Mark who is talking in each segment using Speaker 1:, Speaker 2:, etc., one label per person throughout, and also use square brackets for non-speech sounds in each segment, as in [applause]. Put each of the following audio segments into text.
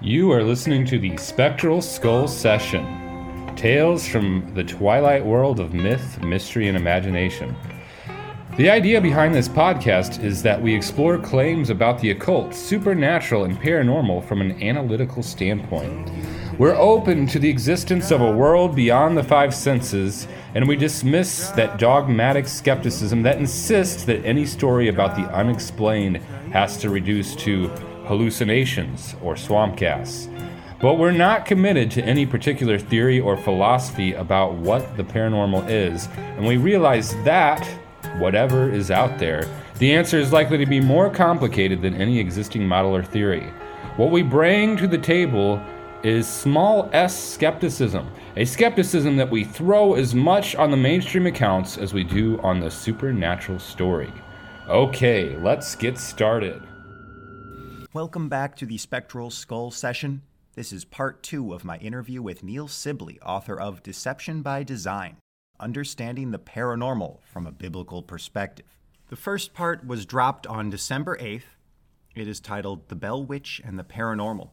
Speaker 1: You are listening to the Spectral Skull Session Tales from the Twilight World of Myth, Mystery, and Imagination. The idea behind this podcast is that we explore claims about the occult, supernatural, and paranormal from an analytical standpoint. We're open to the existence of a world beyond the five senses, and we dismiss that dogmatic skepticism that insists that any story about the unexplained has to reduce to hallucinations or swamp gas. But we're not committed to any particular theory or philosophy about what the paranormal is, and we realize that, whatever is out there, the answer is likely to be more complicated than any existing model or theory. What we bring to the table is small s skepticism, a skepticism that we throw as much on the mainstream accounts as we do on the supernatural story. Okay, let's get started.
Speaker 2: Welcome back to the Spectral Skull session. This is part two of my interview with Neil Sibley, author of Deception by Design Understanding the Paranormal from a Biblical Perspective. The first part was dropped on December 8th. It is titled The Bell Witch and the Paranormal.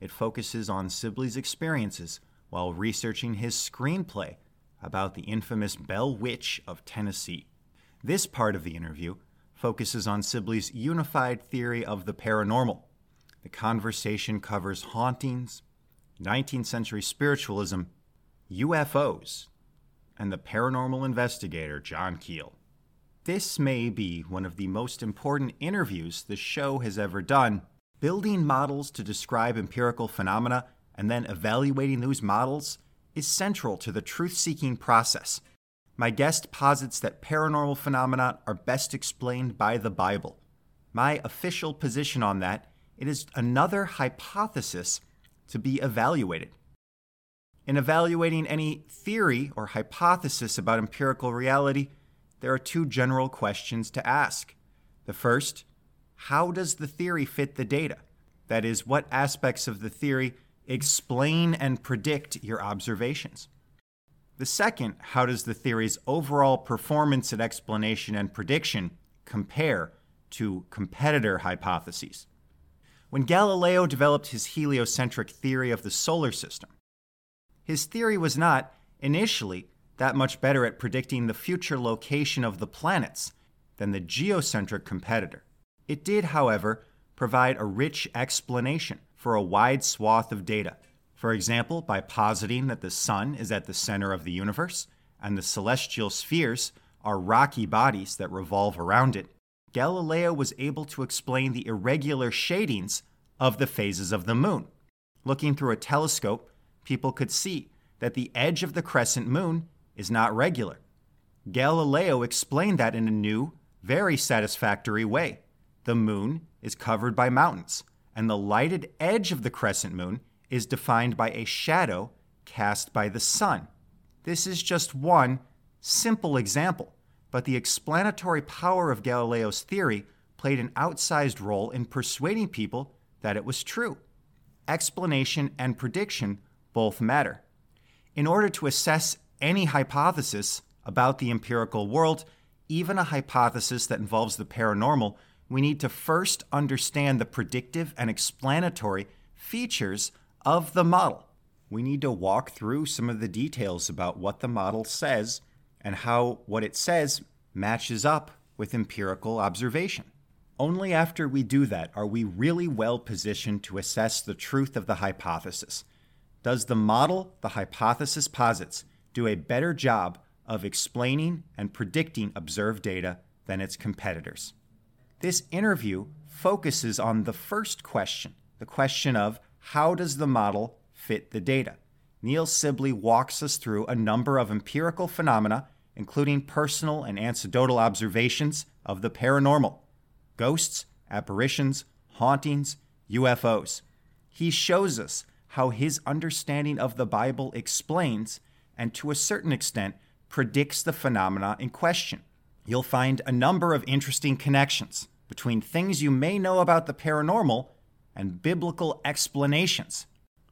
Speaker 2: It focuses on Sibley's experiences while researching his screenplay about the infamous Bell Witch of Tennessee. This part of the interview focuses on Sibley's unified theory of the paranormal. The conversation covers hauntings, 19th century spiritualism, UFOs, and the paranormal investigator John Keel. This may be one of the most important interviews the show has ever done Building models to describe empirical phenomena and then evaluating those models is central to the truth seeking process. My guest posits that paranormal phenomena are best explained by the Bible. My official position on that it is another hypothesis to be evaluated. In evaluating any theory or hypothesis about empirical reality, there are two general questions to ask. The first how does the theory fit the data? That is, what aspects of the theory explain and predict your observations? The second, how does the theory's overall performance at explanation and prediction compare to competitor hypotheses? When Galileo developed his heliocentric theory of the solar system, his theory was not, initially, that much better at predicting the future location of the planets than the geocentric competitor. It did, however, provide a rich explanation for a wide swath of data. For example, by positing that the Sun is at the center of the universe and the celestial spheres are rocky bodies that revolve around it, Galileo was able to explain the irregular shadings of the phases of the moon. Looking through a telescope, people could see that the edge of the crescent moon is not regular. Galileo explained that in a new, very satisfactory way the moon is covered by mountains, and the lighted edge of the crescent moon is defined by a shadow cast by the sun. This is just one simple example, but the explanatory power of Galileo's theory played an outsized role in persuading people that it was true. Explanation and prediction both matter. In order to assess any hypothesis about the empirical world, even a hypothesis that involves the paranormal, we need to first understand the predictive and explanatory features of the model. We need to walk through some of the details about what the model says and how what it says matches up with empirical observation. Only after we do that are we really well positioned to assess the truth of the hypothesis. Does the model the hypothesis posits do a better job of explaining and predicting observed data than its competitors? This interview focuses on the first question the question of how does the model fit the data? Neil Sibley walks us through a number of empirical phenomena, including personal and anecdotal observations of the paranormal ghosts, apparitions, hauntings, UFOs. He shows us how his understanding of the Bible explains and, to a certain extent, predicts the phenomena in question. You'll find a number of interesting connections between things you may know about the paranormal and biblical explanations.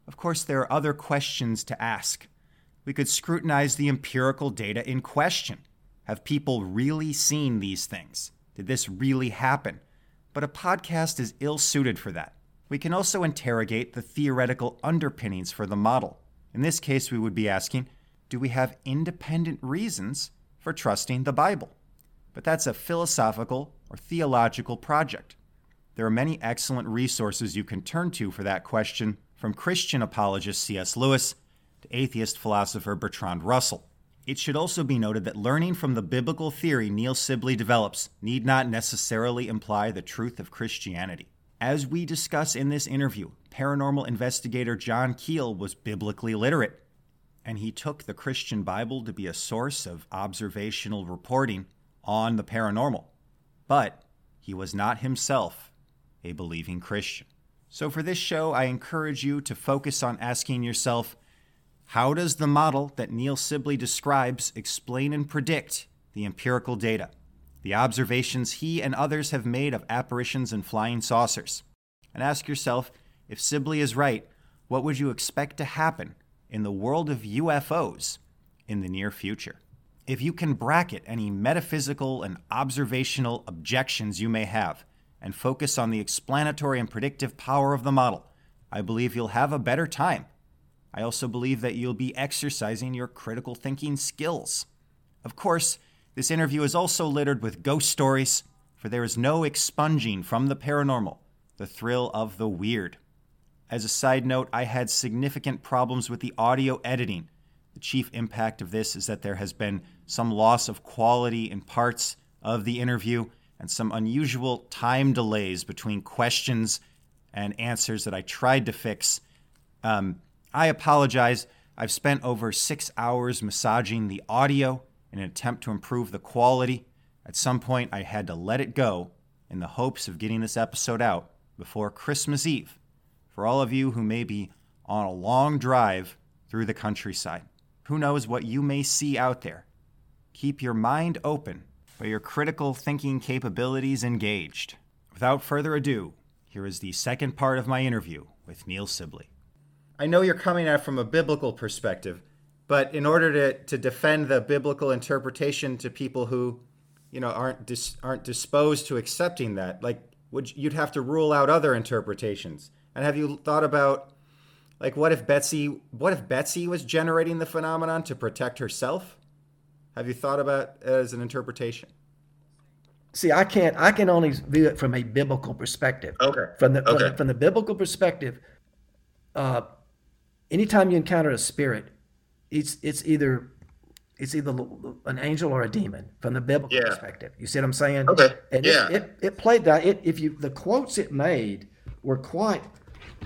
Speaker 2: Of course, there are other questions to ask. We could scrutinize the empirical data in question. Have people really seen these things? Did this really happen? But a podcast is ill suited for that. We can also interrogate the theoretical underpinnings for the model. In this case, we would be asking do we have independent reasons for trusting the Bible? But that's a philosophical or theological project. There are many excellent resources you can turn to for that question, from Christian apologist C.S. Lewis to atheist philosopher Bertrand Russell. It should also be noted that learning from the biblical theory Neil Sibley develops need not necessarily imply the truth of Christianity. As we discuss in this interview, paranormal investigator John Keel was biblically literate, and he took the Christian Bible to be a source of observational reporting on the paranormal. But he was not himself a believing Christian. So, for this show, I encourage you to focus on asking yourself how does the model that Neil Sibley describes explain and predict the empirical data, the observations he and others have made of apparitions and flying saucers? And ask yourself if Sibley is right, what would you expect to happen in the world of UFOs in the near future? If you can bracket any metaphysical and observational objections you may have and focus on the explanatory and predictive power of the model, I believe you'll have a better time. I also believe that you'll be exercising your critical thinking skills. Of course, this interview is also littered with ghost stories, for there is no expunging from the paranormal the thrill of the weird. As a side note, I had significant problems with the audio editing the chief impact of this is that there has been some loss of quality in parts of the interview and some unusual time delays between questions and answers that I tried to fix. Um, I apologize. I've spent over six hours massaging the audio in an attempt to improve the quality. At some point, I had to let it go in the hopes of getting this episode out before Christmas Eve for all of you who may be on a long drive through the countryside. Who knows what you may see out there? Keep your mind open, but your critical thinking capabilities engaged. Without further ado, here is the second part of my interview with Neil Sibley. I know you're coming at it from a biblical perspective, but in order to, to defend the biblical interpretation to people who, you know, aren't dis, aren't disposed to accepting that, like would you'd have to rule out other interpretations. And have you thought about like, what if Betsy? What if Betsy was generating the phenomenon to protect herself? Have you thought about it as an interpretation?
Speaker 3: See, I can't. I can only view it from a biblical perspective.
Speaker 2: Okay.
Speaker 3: From the
Speaker 2: okay.
Speaker 3: from, the, from the biblical perspective, uh, anytime you encounter a spirit, it's it's either it's either an angel or a demon from the biblical yeah. perspective. You see what I'm saying?
Speaker 2: Okay.
Speaker 3: And
Speaker 2: yeah.
Speaker 3: It, it, it played that. It if you the quotes it made were quite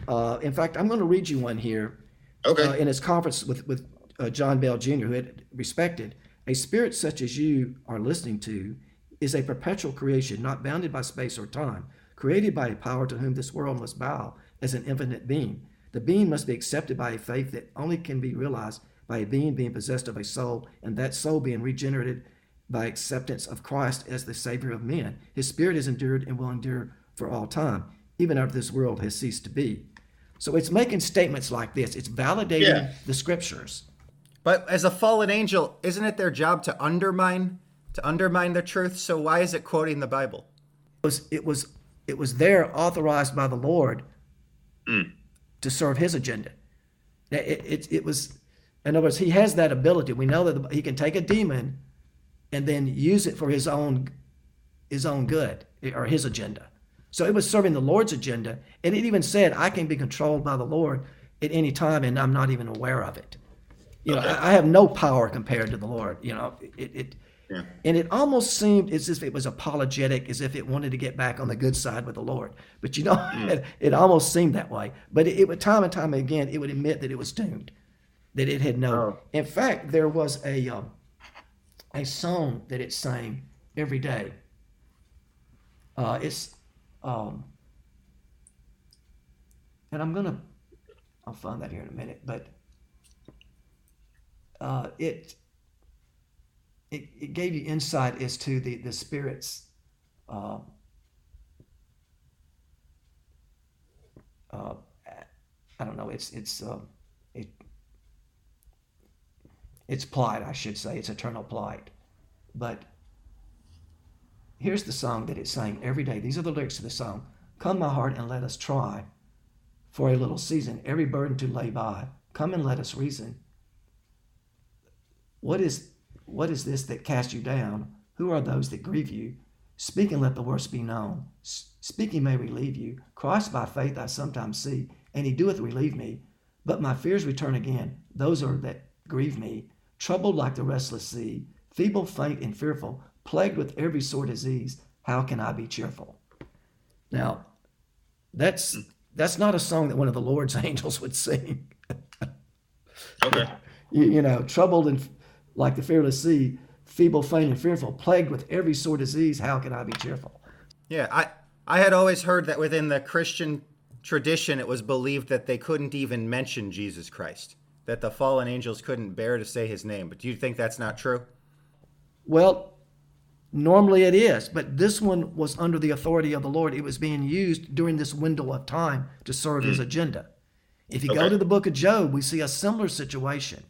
Speaker 3: uh, in fact, I'm going to read you one here.
Speaker 2: Okay.
Speaker 3: Uh, in his conference with with uh, John Bell Jr., who had respected a spirit such as you are listening to is a perpetual creation, not bounded by space or time, created by a power to whom this world must bow as an infinite being. The being must be accepted by a faith that only can be realized by a being being possessed of a soul, and that soul being regenerated by acceptance of Christ as the Savior of men. His spirit is endured and will endure for all time, even after this world has ceased to be. So it's making statements like this. It's validating yeah. the scriptures.
Speaker 2: But as a fallen angel, isn't it their job to undermine to undermine the truth? So why is it quoting the Bible?
Speaker 3: It was it was it was there authorized by the Lord mm. to serve His agenda. It, it, it, was, in other words, He has that ability. We know that He can take a demon and then use it for His own His own good or His agenda. So it was serving the Lord's agenda. And it even said, I can be controlled by the Lord at any time and I'm not even aware of it. You know, I, I have no power compared to the Lord. You know, it, it yeah. and it almost seemed as if it was apologetic, as if it wanted to get back on the good side with the Lord. But you know, mm. it, it, almost seemed that way. But it, it, would time and time again, it would admit that it was doomed, that it had no. Oh. In fact, there was a um, a song that it sang every day. Uh, it's um, and I'm gonna, I'll find that here in a minute, but uh, it, it it gave you insight as to the the spirits. Uh, uh, I don't know. It's it's uh, it it's plight, I should say. It's eternal plight, but here's the song that it sang every day. These are the lyrics to the song. Come, my heart, and let us try for a little season every burden to lay by. Come and let us reason. What is what is this that cast you down? Who are those that grieve you? Speak and let the worst be known. Speaking may relieve you. Christ by faith I sometimes see, and he doeth relieve me. But my fears return again. Those are that grieve me. Troubled like the restless sea, feeble, faint, and fearful, plagued with every sort of disease. How can I be cheerful? Now, that's that's not a song that one of the Lord's [laughs] angels would sing.
Speaker 4: okay. [laughs]
Speaker 3: You, you, know, troubled and like the fearless sea, feeble, faint, and fearful, plagued with every sort of disease. How can I be cheerful?
Speaker 2: Yeah, I I had always heard that within the Christian tradition, it was believed that they couldn't even mention Jesus Christ, that the fallen angels couldn't bear to say His name. But do you think that's not true?
Speaker 3: Well, normally it is, but this one was under the authority of the Lord. It was being used during this window of time to serve mm. His agenda. If you okay. go to the book of Job, we see a similar situation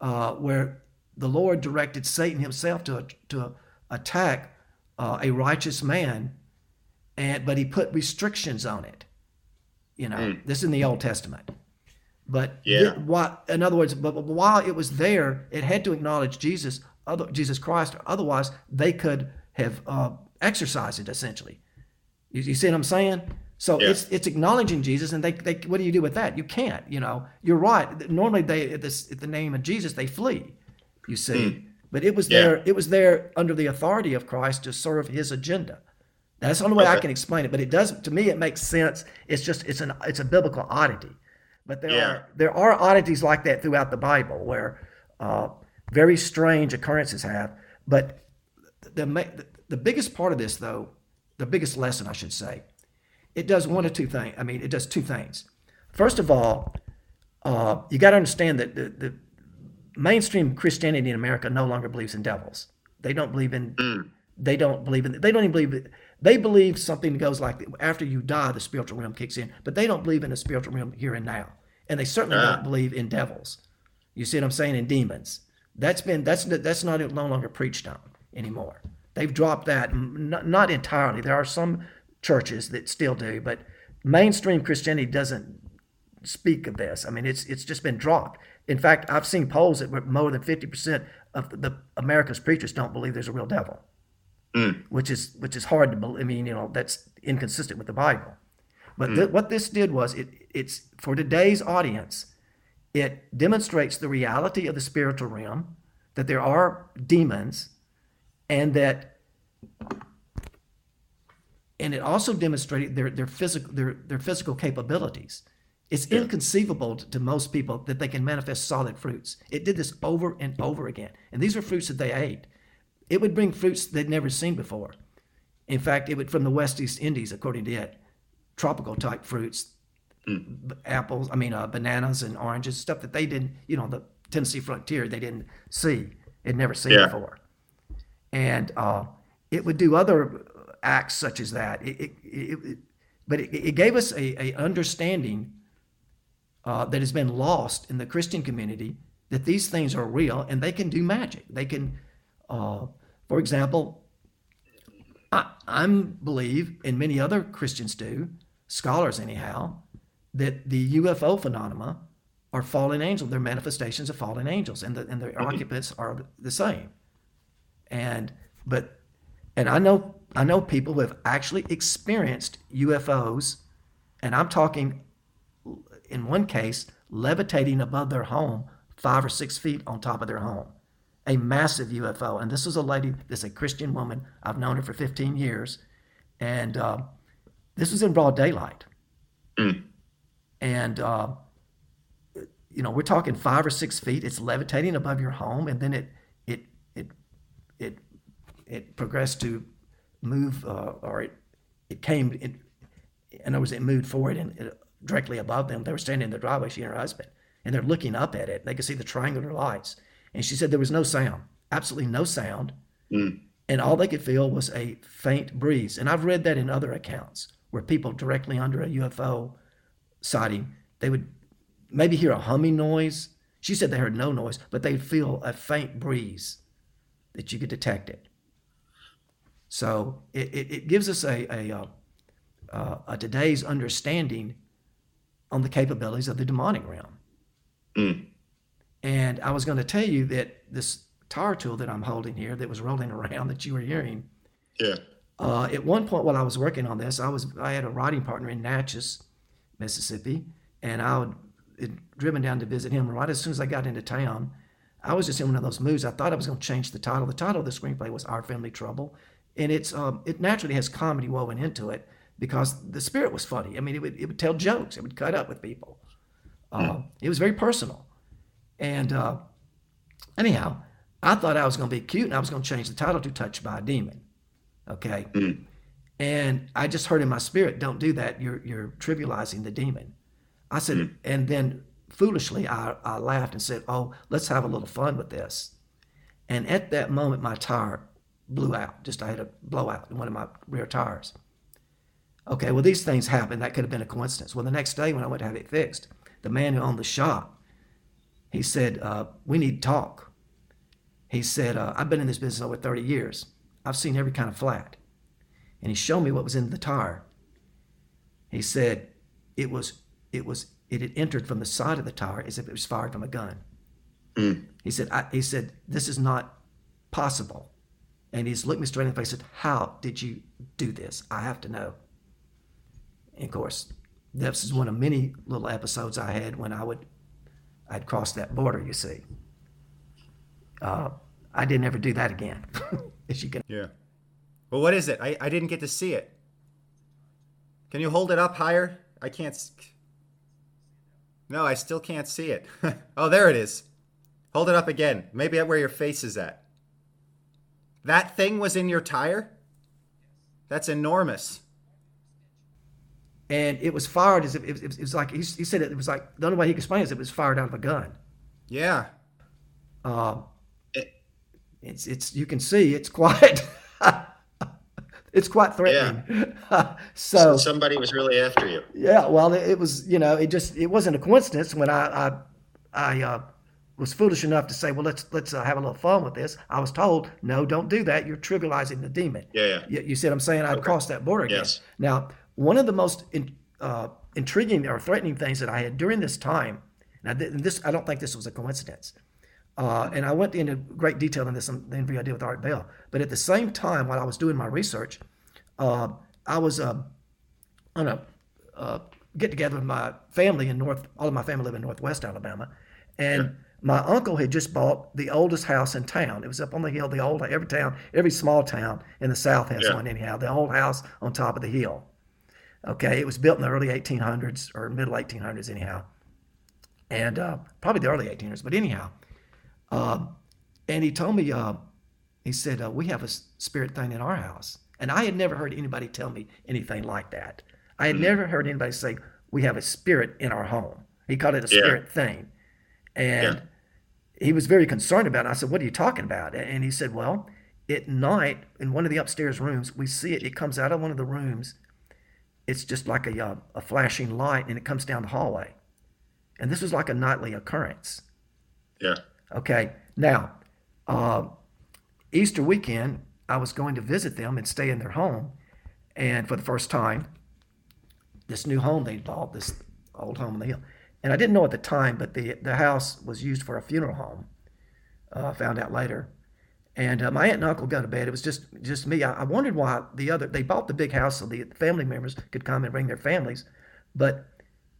Speaker 3: uh, where the Lord directed Satan himself to, to attack uh, a righteous man, and but he put restrictions on it. You know, mm. this is in the Old Testament. But
Speaker 4: yeah.
Speaker 3: what, in other words, but, but while it was there, it had to acknowledge Jesus, other, Jesus Christ. Otherwise, they could have uh, exercised it essentially. You, you see what I'm saying? So yeah. it's it's acknowledging Jesus, and they, they what do you do with that? You can't. You know, you're right. Normally, they at, this, at the name of Jesus, they flee. You see, mm. but it was yeah. there. It was there under the authority of Christ to serve His agenda. That's the only way okay. I can explain it. But it doesn't. to me. It makes sense. It's just it's an it's a biblical oddity. But there yeah. are there are oddities like that throughout the Bible where uh, very strange occurrences have. But the, the biggest part of this, though, the biggest lesson I should say, it does one of two things. I mean, it does two things. First of all, uh, you got to understand that the, the mainstream Christianity in America no longer believes in devils. They don't believe in. Mm. They don't believe in. They don't even believe. They believe something goes like after you die, the spiritual realm kicks in, but they don't believe in the spiritual realm here and now, and they certainly uh. don't believe in devils. You see what I'm saying? In demons. That's been that's that's not no longer preached on anymore. They've dropped that. Not, not entirely. There are some churches that still do, but mainstream Christianity doesn't speak of this. I mean, it's it's just been dropped. In fact, I've seen polls that more than fifty percent of the America's preachers don't believe there's a real devil mm. which is which is hard to believe. I mean, you know, that's inconsistent with the Bible. But mm. th- what this did was it it's for today's audience. It demonstrates the reality of the spiritual realm, that there are demons, and that and it also demonstrated their, their physical their, their physical capabilities. It's yeah. inconceivable to most people that they can manifest solid fruits. It did this over and over again. And these are fruits that they ate. It would bring fruits they'd never seen before. In fact, it would from the West East Indies, according to it, tropical type fruits, mm. apples, I mean, uh, bananas and oranges, stuff that they didn't, you know, the Tennessee frontier, they didn't see, had never seen yeah. before. And uh, it would do other acts such as that. It, it, it, but it, gave us a, a understanding uh, that has been lost in the Christian community that these things are real and they can do magic. They can uh, for example, I, I believe, and many other Christians do, scholars anyhow, that the UFO phenomena are fallen angels. They're manifestations of fallen angels, and the and the mm-hmm. occupants are the same. And but and I know I know people who have actually experienced UFOs, and I'm talking in one case levitating above their home five or six feet on top of their home a massive UFO. And this is a lady, this is a Christian woman. I've known her for 15 years. And uh, this was in broad daylight. Mm. And, uh, you know, we're talking five or six feet. It's levitating above your home. And then it, it, it, it, it progressed to move, uh, or it, it came, it, in other words, it moved forward and it, directly above them. They were standing in the driveway, she and her husband, and they're looking up at it. They could see the triangular lights and she said there was no sound, absolutely no sound. Mm. And all they could feel was a faint breeze. And I've read that in other accounts where people directly under a UFO sighting, they would maybe hear a humming noise. She said they heard no noise, but they'd feel a faint breeze that you could detect it. So it, it, it gives us a, a, uh, uh, a today's understanding on the capabilities of the demonic realm.
Speaker 4: Mm.
Speaker 3: And I was going to tell you that this tar tool that I'm holding here that was rolling around [laughs] that you were hearing,
Speaker 4: Yeah.
Speaker 3: uh, at one point while I was working on this, I was I had a writing partner in Natchez, Mississippi, and I would had driven down to visit him. Right as soon as I got into town, I was just in one of those moods. I thought I was going to change the title. The title of the screenplay was Our Family Trouble, and it's um, it naturally has comedy woven into it because the spirit was funny. I mean, it would it would tell jokes. It would cut up with people. Uh, It was very personal, and uh, anyhow, I thought I was going to be cute, and I was going to change the title to "Touched by a Demon." Okay, and I just heard in my spirit, "Don't do that. You're you're trivializing the demon." I said, and then foolishly I, I laughed and said, "Oh, let's have a little fun with this." And at that moment, my tire blew out. Just I had a blowout in one of my rear tires. Okay, well, these things happen. That could have been a coincidence. Well, the next day when I went to have it fixed, the man who owned the shop, he said, uh, "We need to talk." He said, uh, "I've been in this business over 30 years. I've seen every kind of flat." And he showed me what was in the tire. He said, "It was, it was, it had entered from the side of the tire as if it was fired from a gun." He said, I, "He said this is not possible." And he's looked me straight in the face and said, How did you do this? I have to know. And of course, this is one of many little episodes I had when I would, I'd cross that border, you see. Uh, I didn't ever do that again, [laughs] as you can.
Speaker 2: Yeah. Well, what is it? I, I didn't get to see it. Can you hold it up higher? I can't. No, I still can't see it. [laughs] oh, there it is. Hold it up again. Maybe at where your face is at. That thing was in your tire? That's enormous.
Speaker 3: And it was fired as if it was, it was like, he, he said it was like, the only way he could explain it is it was fired out of a gun.
Speaker 2: Yeah.
Speaker 3: Uh,
Speaker 4: It-
Speaker 3: it's, it's, you can see it's [laughs] quite, it's quite threatening. [laughs] so,
Speaker 4: Somebody was really after you.
Speaker 3: Yeah, well, it, it was, you know, it just it wasn't a coincidence when I I, I uh, was foolish enough to say, well, let's let's uh, have a little fun with this. I was told, no, don't do that. You're trivializing the demon.
Speaker 4: Yeah, yeah.
Speaker 3: You, you see what I'm saying? I'd crossed that border again.
Speaker 4: Yes.
Speaker 3: Now, one of the most in, uh, intriguing or threatening things that I had during this time, now th- this I don't think this was a coincidence. Uh, and I went into great detail in this in the interview I did with Art Bell. But at the same time, while I was doing my research, uh, I was uh, on a uh, get together with my family in North. All of my family live in Northwest Alabama, and my uncle had just bought the oldest house in town. It was up on the hill. The old every town, every small town in the South has
Speaker 4: Yeah.
Speaker 3: one anyhow. The old house on top of the hill. Okay, it was built in the early 1800s or middle 1800s anyhow, and uh, probably the early 1800s. But anyhow, um, and he told me, uh, he said, uh, we have a spirit thing in our house. And I had never heard anybody tell me anything like that. I had never heard anybody say, we have a spirit in our home. He called it a
Speaker 4: Yeah.
Speaker 3: spirit thing. And he was very concerned about it. I said, what are you talking about? And he said, well, at night in one of the upstairs rooms, we see it. It comes out of one of the rooms. It's just like a, uh, a flashing light and it comes down the hallway. And this was like a nightly occurrence.
Speaker 4: Yeah.
Speaker 3: Okay. Now, uh, Easter weekend, I was going to visit them and stay in their home. And for the first time, this new home they bought, this old home on the hill. And I didn't know at the time, but the, the house was used for a funeral home. Uh, found out later. And uh, my aunt and uncle got to bed. It was just just me. I, I wondered why the other they bought the big house so the family members could come and bring their families, but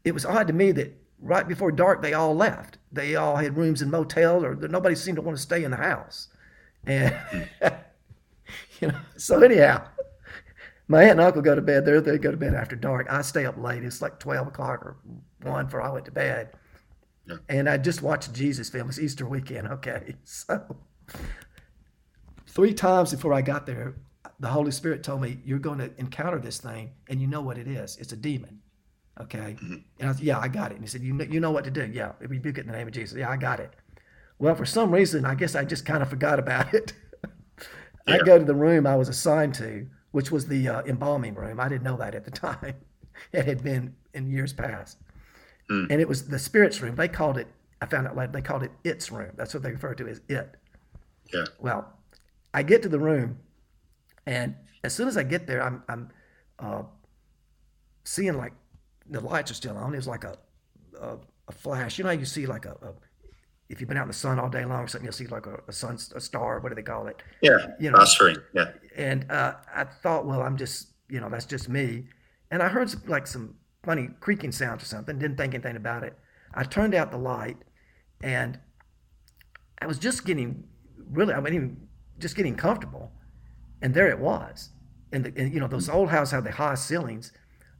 Speaker 3: it was odd to me that right before dark they all left. They all had rooms in motels, or nobody seemed to want to stay in the house. And [laughs] you know, so anyhow, my aunt and uncle go to bed. They they go to bed after dark. I stay up late. It's like twelve o'clock or one before I went to bed.
Speaker 4: Yeah.
Speaker 3: And I just watched Jesus film. It's Easter weekend. Okay, [laughs] so three times before I got there, the Holy Spirit told me, You're going to encounter this thing, and you know what it is. It's a demon. Okay. And I said, Yeah, I got it. And he said, You know, you know what to do. Yeah, rebuke it in the name of Jesus. Yeah, I got it. Well, for some reason, I guess I just kind of forgot about it. [laughs] I go to the room I was assigned to, which was the uh, embalming room. I didn't know that at the [laughs] time. it had been in years past. And it was the spirits room. They called it, I found out later, they called it its room. That's what they refer to as it.
Speaker 4: Yeah.
Speaker 3: Well, I get to the room And as soon as I get there, I'm I'm uh, seeing like the lights are still on. It was like a a, a flash. You know how you see like a, a if you've been out in the sun all day long or something, you'll see like a, a sun a star. What do they call it?
Speaker 4: Yeah.
Speaker 3: You know.
Speaker 4: Yeah.
Speaker 3: And uh, I thought, well, I'm just you know that's just me. And I heard some, like some funny creaking sounds or something. Didn't think anything about it. I turned out the light, and I was just getting really, I mean, just getting comfortable, and there it was. And, the, and you know those old houses have the high ceilings,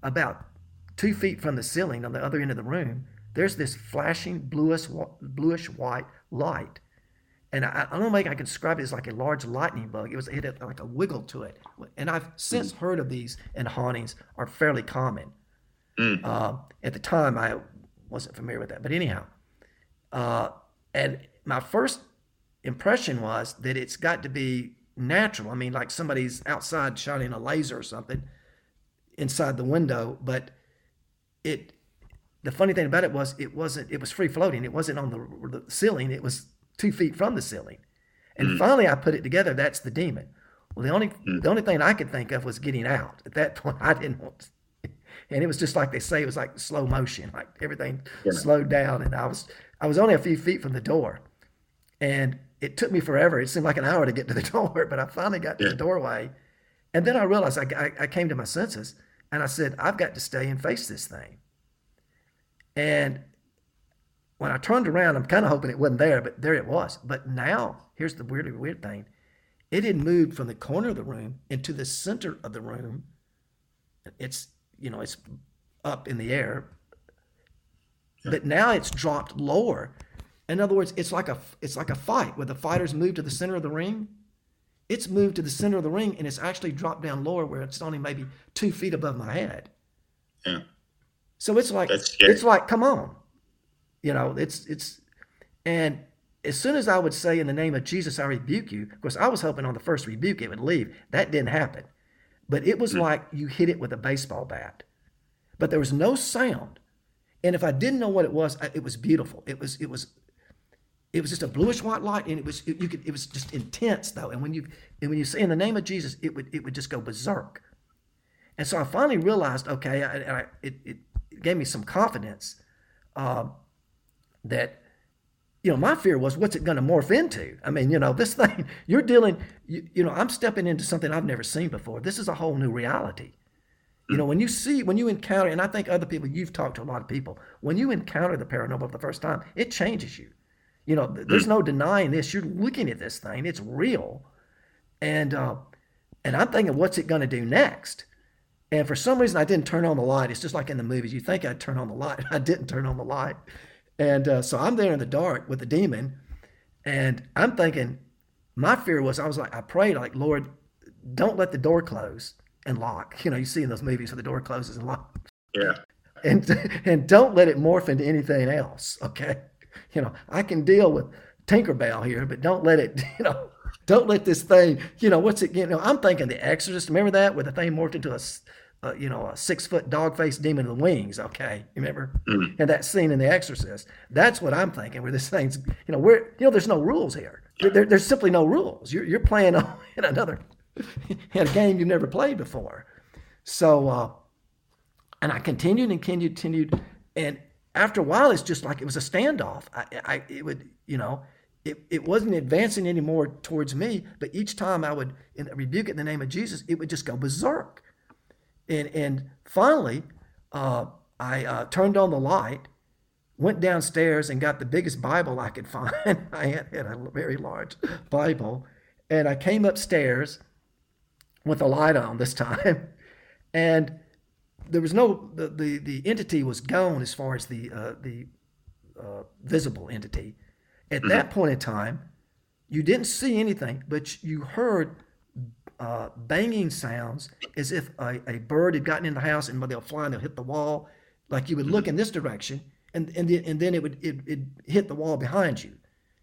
Speaker 3: about two feet from the ceiling on the other end of the room. There's this flashing bluish bluish white light, and I, I don't know if I can describe it as like a large lightning bug. It was it had like a wiggle to it, and I've since heard of these, and hauntings are fairly common.
Speaker 4: Mm.
Speaker 3: Uh, at the time, I wasn't familiar with that, but anyhow, uh, and my first impression was that it's got to be natural. I mean, like somebody's outside shining a laser or something inside the window, but it. The funny thing about it was it wasn't. It was free floating. It wasn't on the, the ceiling. It was two feet from the ceiling. And
Speaker 4: Mm.
Speaker 3: finally, I put it together. That's the demon. Well, the only
Speaker 4: Mm.
Speaker 3: the only thing I could think of was getting out. At that [laughs] point, I didn't want. To, and it was just like they say, it was like slow motion, like everything
Speaker 4: Yeah.
Speaker 3: slowed down. And I was I was only a few feet from the door, and it took me forever. It seemed like an hour to get to the [laughs] door, but I finally got to the doorway, and then I realized I, I, I came to my senses, and I said, I've got to stay and face this thing. And when I turned around, I'm kind of hoping it wasn't there, but there it was. But now, here's the weirdly weird thing: it had moved from the corner of the room into the center of the room. It's you know it's up in the air, but now it's dropped lower. In other words, it's like a it's like a fight where the fighters move to the center of the ring. It's moved to the center of the ring and it's actually dropped down lower where it's only maybe two feet above my head.
Speaker 4: Yeah.
Speaker 3: So it's like it's like come on, you know it's it's, and as soon as I would say in the name of Jesus I rebuke you, of course I was hoping on the first rebuke it would leave. That didn't happen, but it was hmm. like you hit it with a baseball bat, but there was no sound, and if I didn't know what it was, it was beautiful. It was it was it was just a bluish white light, and it was it, you could it was just intense though. And when you and when you say in the name of Jesus, it would it would just go berserk. And so I finally realized, okay, I, and I, it, it gave me some confidence um, that, you know, my fear was, what's it going to morph into? I mean, you know, [laughs] this thing, you're dealing, you, you know, I'm stepping into something I've never seen before. This is a whole new reality. You know, when you see, when you encounter, and I think other people, you've talked to a lot of people, when you encounter the paranormal for the first time, it changes you. You know, there's no denying this. You're looking at this thing, it's real. And, uh, and I'm thinking, what's it going to do next? And for some reason, I didn't turn on the light. It's just like in the movies. You think I'd turn on the light. [laughs] I didn't turn on the light. And uh, so I'm there in the dark with the demon. And I'm thinking, my fear was, I was like, I prayed, like, Lord, don't let the door close and lock. You know, you see in those movies where the door closes and locks.
Speaker 4: Yeah.
Speaker 3: And, [laughs] and don't let it morph into anything else. Okay. [laughs] You know, I can deal with Tinkerbell here, but don't let it, [laughs] you know, don't let this thing, you know, what's it, you know, I'm thinking The Exorcist. Remember that where the thing morphed into a, uh, you know, a six foot dog faced demon with wings. Okay. You remember?
Speaker 4: Mhm.
Speaker 3: And that scene in The Exorcist. That's what I'm thinking where this thing's, you know, where, you know, there's no rules here. There, there- there's simply no rules. You're, you're playing [laughs] in another, in a game you've never played before. So, uh, and I continued and continued, continued, and after a while, it's just like it was a standoff. I, I it would, you know, it, it wasn't advancing anymore towards me, but each time I would rebuke it in the name of Jesus, it would just go berserk. And and finally, uh, I uh, turned on the light, went downstairs and got the biggest Bible I could find. [laughs] I had, had a very large Bible, and I came upstairs with the light on this time, [laughs] and there was no the, the the entity was gone as far as the uh, the uh, visible entity. At that point in time, you didn't see anything, but you heard uh, banging sounds as if a, a bird had gotten in the house and they'll fly and they'll hit the wall. Like you would look in this direction, and and, the, and then it would it, it hit the wall behind you.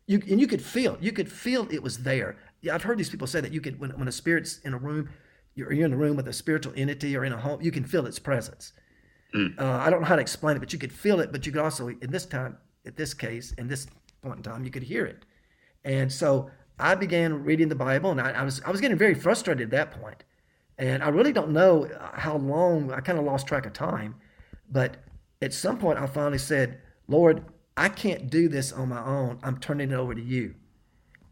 Speaker 3: You and you could feel you could feel it was there. Yeah, I've heard these people say that you could when when a spirit's in a room, you're, you're in a room with a spiritual entity or in a home, you can feel its presence. Uh, I don't know how to explain it, but you could feel it, but you could also, in this time, at this case, in this point in time, you could hear it. And so I began reading the Bible, and I, I was I was getting very frustrated at that point, and I really don't know how long. I kind of lost track of time, but at some point I finally said, "Lord, I can't do this on my own. I'm turning it over to you."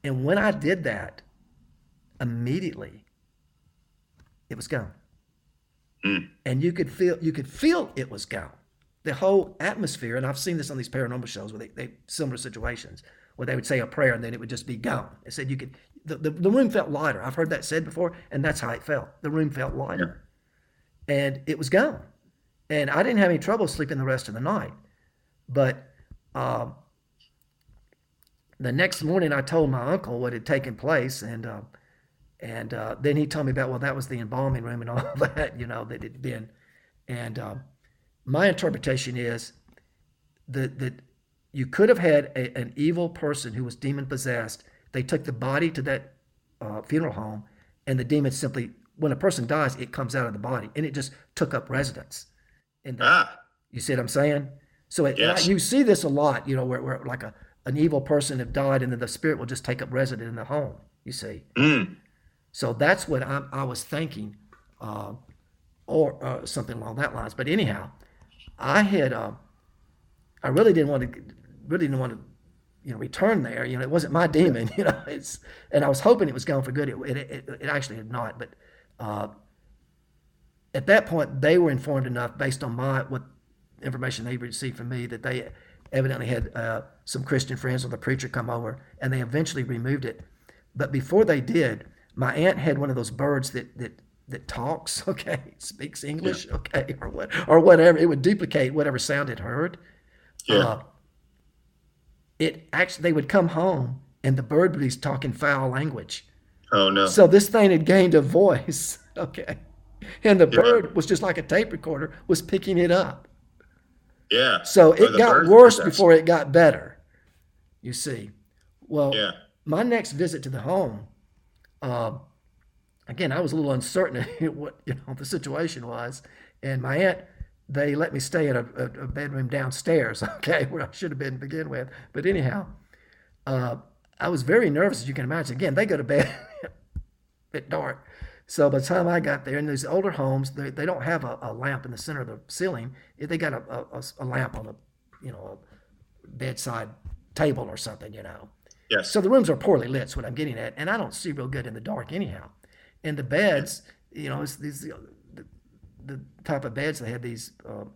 Speaker 3: And when I did that, immediately it was gone.
Speaker 4: Mm.
Speaker 3: And you could feel you could feel it was gone. The whole atmosphere, and I've seen this on these paranormal shows where they, they similar situations where they would say a prayer and then it would just be gone. It said you could the, the, the room felt lighter. I've heard that said before, and that's how it felt. The room felt lighter. And it was gone. And I didn't have any trouble sleeping the rest of the night. But um, the next morning, I told my uncle what had taken place, and uh, and uh, then he told me about well, that was the embalming room and all [laughs] that, you know, that it had been. And um, my interpretation is that that you could have had a, an evil person who was demon possessed. They took the body to that uh, funeral home, and the demon simply, when a person dies, it comes out of the body, and it just took up residence. That.
Speaker 4: Ah,
Speaker 3: You see what I'm saying? So it,
Speaker 4: Yes.
Speaker 3: you see this a lot, you know, where, where like a an evil person have died, and then the spirit will just take up residence in the home. You see,
Speaker 4: mm,
Speaker 3: so that's what I, I was thinking, uh, or uh, something along that lines. But anyhow, I had, uh, I really didn't want to, really didn't want to, you know, return there. You know, it wasn't my demon. [laughs] You know, it's, and I was hoping it was gone for good. It, it, it, it actually had not. But uh, at that point, they were informed enough based on my what information they received from me that they evidently had uh, some Christian friends or the preacher come over, and they eventually removed it. But before they did, my aunt had one of those birds that that that talks, [laughs] okay, speaks English, okay, or what or whatever. It would duplicate whatever sound it heard.
Speaker 4: yeah.
Speaker 3: Uh, it actually they would come home and the bird would be talking foul language.
Speaker 4: oh no.
Speaker 3: So this thing had gained a voice, [laughs] okay, and the
Speaker 4: Yeah.
Speaker 3: bird was just like a tape recorder was picking it up.
Speaker 4: yeah.
Speaker 3: So it got worse before it got better. You see, well,
Speaker 4: Yeah.
Speaker 3: my next visit to the home, um, again, I was a little uncertain [laughs] what you know the situation was, and my aunt they let me stay at a, a, a bedroom downstairs, [laughs] okay, where I should have been to begin with. But anyhow, uh, I was very nervous, as you can imagine. Again, they go to bed [laughs] at dark. So by the time I got there, in these older homes, they, they don't have a, a lamp in the center of the ceiling. They got a, a, a lamp on a, you know, a bedside table or something, you know.
Speaker 4: Yes.
Speaker 3: So the rooms are poorly lit. Is what I'm getting at, and I don't see real good in the dark anyhow. And the beds, you know, it's these the, the type of beds they had these um,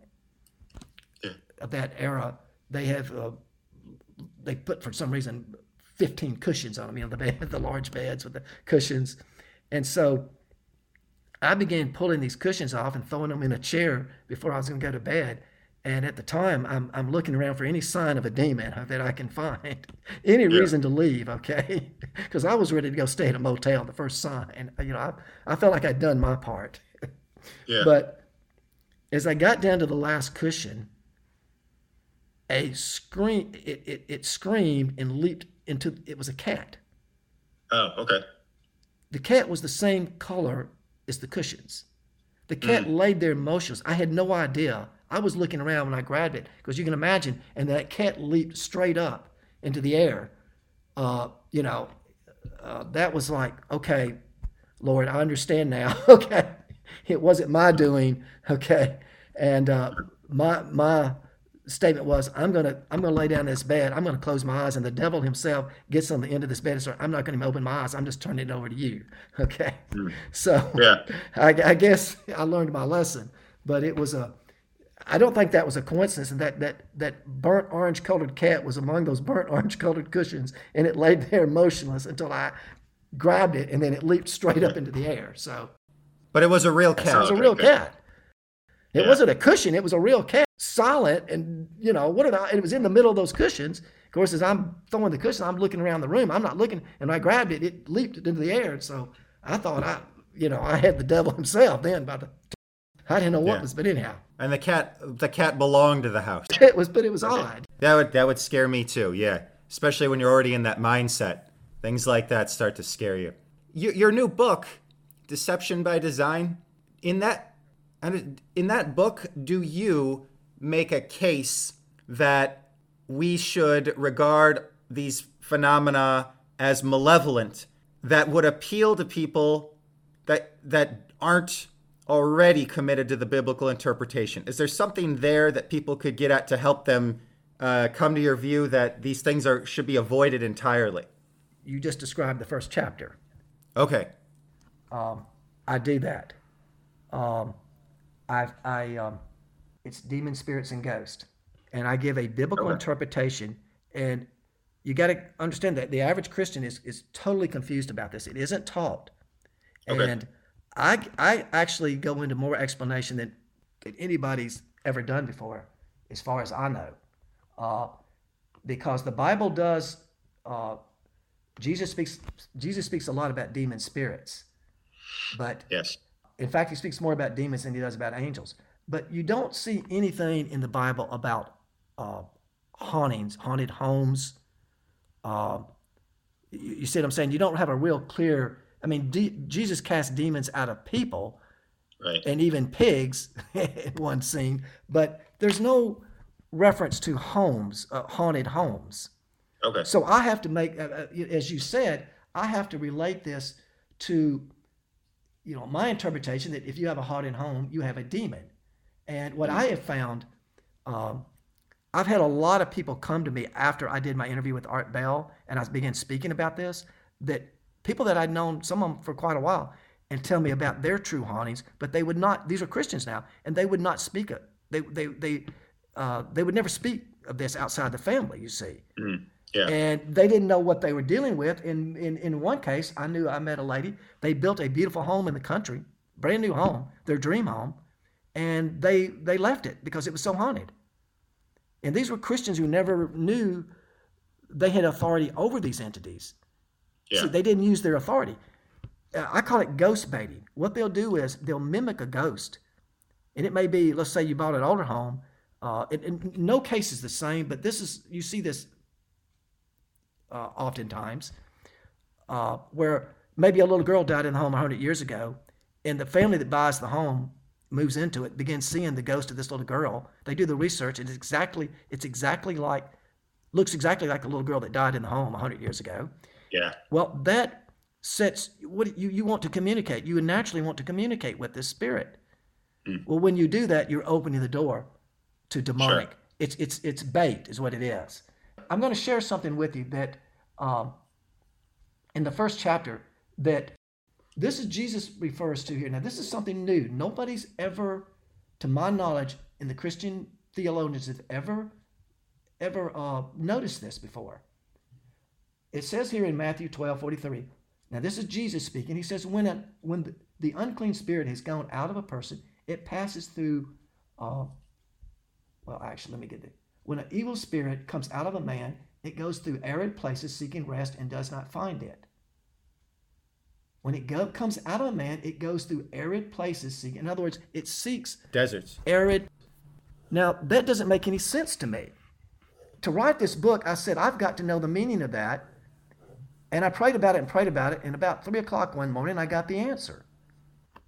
Speaker 4: Yeah.
Speaker 3: of that era. They have uh, they put for some reason 15 cushions on them. You know, the bed, [laughs] the large beds with the cushions, and so I began pulling these cushions off and throwing them in a chair before I was going to go to bed. And at the time, I'm, I'm looking around for any sign of a demon [laughs] that I can find, [laughs] any
Speaker 4: Yeah.
Speaker 3: reason to leave, okay? [laughs] Because I was ready to go stay at a motel the first sign. Uh, you know, I, I felt like I'd done my part.
Speaker 4: yeah.
Speaker 3: But as I got down to the last cushion, a scream, it, it, it screamed and leaped into, it was a cat.
Speaker 4: oh, okay.
Speaker 3: The cat was the same color as the cushions. The cat mm. laid there motionless. I had no idea. I was looking around when I grabbed it because you can imagine, and that cat leaped straight up into the air. Uh, you know, uh, that was like, okay, Lord, I understand now. [laughs] okay, it wasn't my doing. Okay, and uh, my my statement was, I'm gonna I'm gonna lay down this bed. I'm gonna close my eyes, and the devil himself gets on the end of this bed and start. I'm not gonna open my eyes. I'm just turning it over to you. [laughs] Okay, so
Speaker 4: Yeah.
Speaker 3: I, I guess I learned my lesson, but it was a. I don't think that was a coincidence, that that that burnt orange colored cat was among those burnt orange colored cushions, and it laid there motionless until I grabbed it, and then it leaped straight up into the air. So
Speaker 2: But it was a real cat.
Speaker 3: it was a real cat. It
Speaker 4: Yeah.
Speaker 3: wasn't a cushion; it was a real cat, solid, and you know what? About, it was in the middle of those cushions. Of course, as I'm throwing the cushion, I'm looking around the room. I'm not looking, and I grabbed it. It leaped into the air, and so I thought I, you know, I had the devil himself then. But I didn't know what
Speaker 2: Yeah.
Speaker 3: was, but anyhow,
Speaker 2: And the cat the cat belonged to the house. [laughs]
Speaker 3: it was. But it was odd.
Speaker 2: That would that would scare me too. Yeah, especially when you're already in that mindset. Things like that start to scare you. Your, your new book, Deception by Design, in that and in that book, do you make a case that we should regard these phenomena as malevolent that would appeal to people that that aren't already committed to the biblical interpretation? Is there something there that people could get at to help them uh, come to your view that these things are should be avoided entirely?
Speaker 3: You just described the first chapter.
Speaker 2: Okay.
Speaker 3: Um, I do that. Um, I, I, um, it's demon spirits and ghosts, and I give a biblical
Speaker 4: Okay.
Speaker 3: interpretation. And you got to understand that the average Christian is is totally confused about this. It isn't taught,
Speaker 4: Okay.
Speaker 3: and I I actually go into more explanation than, than anybody's ever done before, as far as I know, uh, because the Bible does. Uh, Jesus speaks. Jesus speaks a lot about demon spirits, but
Speaker 4: Yes.
Speaker 3: in fact, he speaks more about demons than he does about angels. But you don't see anything in the Bible about uh, hauntings, haunted homes. Uh, you, you see what I'm saying? You don't have a real clear. I mean, de- Jesus cast demons out of people
Speaker 4: Right.
Speaker 3: and even pigs [laughs] in one scene, but there's no reference to homes, uh, haunted homes.
Speaker 4: Okay.
Speaker 3: So I have to make, uh, uh, as you said, I have to relate this to, you know, my interpretation that if you have a haunted home, you have a demon. And what I have found, um, I've had a lot of people come to me after I did my interview with Art Bell and I began speaking about this, that people that I'd known, some of them for quite a while, and tell me about their true hauntings, but they would not, these are Christians now, and they would not speak it. They, they, they, uh, they would never speak of this outside the family, you see
Speaker 4: Yeah.
Speaker 3: and they didn't know what they were dealing with. In, in in one case, I knew I met a lady. They built a beautiful home in the country, brand new home, their dream home, and they they left it because it was so haunted. And these were Christians who never knew they had authority over these entities.
Speaker 4: Yeah.
Speaker 3: See, they didn't use their authority. Uh, I call it ghost baiting. What they'll do is they'll mimic a ghost, and it may be, let's say, you bought an older home. Uh, in, in no case is the same, but this is you see this uh, oftentimes, uh, where maybe a little girl died in the home 100 years ago, and the family that buys the home moves into it, begins seeing the ghost of this little girl. They do the research, and it's exactly it's exactly like looks exactly like the little girl that died in the home 100 years ago.
Speaker 4: Yeah.
Speaker 3: Well, that sets what you, you want to communicate. You naturally want to communicate with this spirit. Well, when you do that, you're opening the door to demonic. It's it's it's bait, is what it is. I'm going to share something with you that um, in the first chapter that this is Jesus refers to here. Now, this is something new. Nobody's ever, to my knowledge, in the Christian theologians have ever ever uh, noticed this before. It says here in Matthew 12, 43. Now, this is Jesus speaking. He says, When, a, when the, the unclean spirit has gone out of a person, it passes through, uh, well, actually, let me get it. When an evil spirit comes out of a man, it goes through arid places seeking rest and does not find it. When it go, comes out of a man, it goes through arid places seeking. In other words, it seeks
Speaker 2: Deserts.
Speaker 3: arid. Now, that doesn't make any sense to me. To write this book, I said, I've got to know the meaning of that. And I prayed about it and prayed about it. And about three o'clock one morning, I got the answer.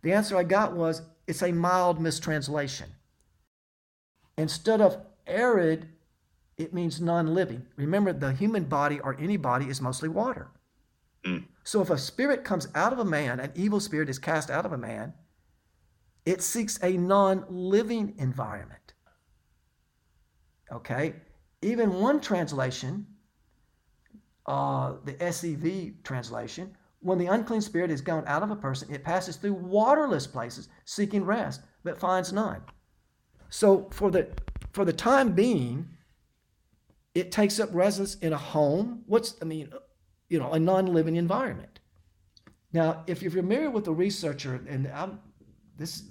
Speaker 3: The answer I got was it's a mild mistranslation. Instead of arid, it means non living. Remember, the human body or any body is mostly water. Hmm. So if a spirit comes out of a man, an evil spirit is cast out of a man, it seeks a non living environment. Okay? Even one translation, uh, the ESV translation, when the unclean spirit is gone out of a person, it passes through waterless places seeking rest, but finds none. So for the for the time being, it takes up residence in a home. What's I mean, you know, a non-living environment. Now, if you're familiar with the researcher, and I'm this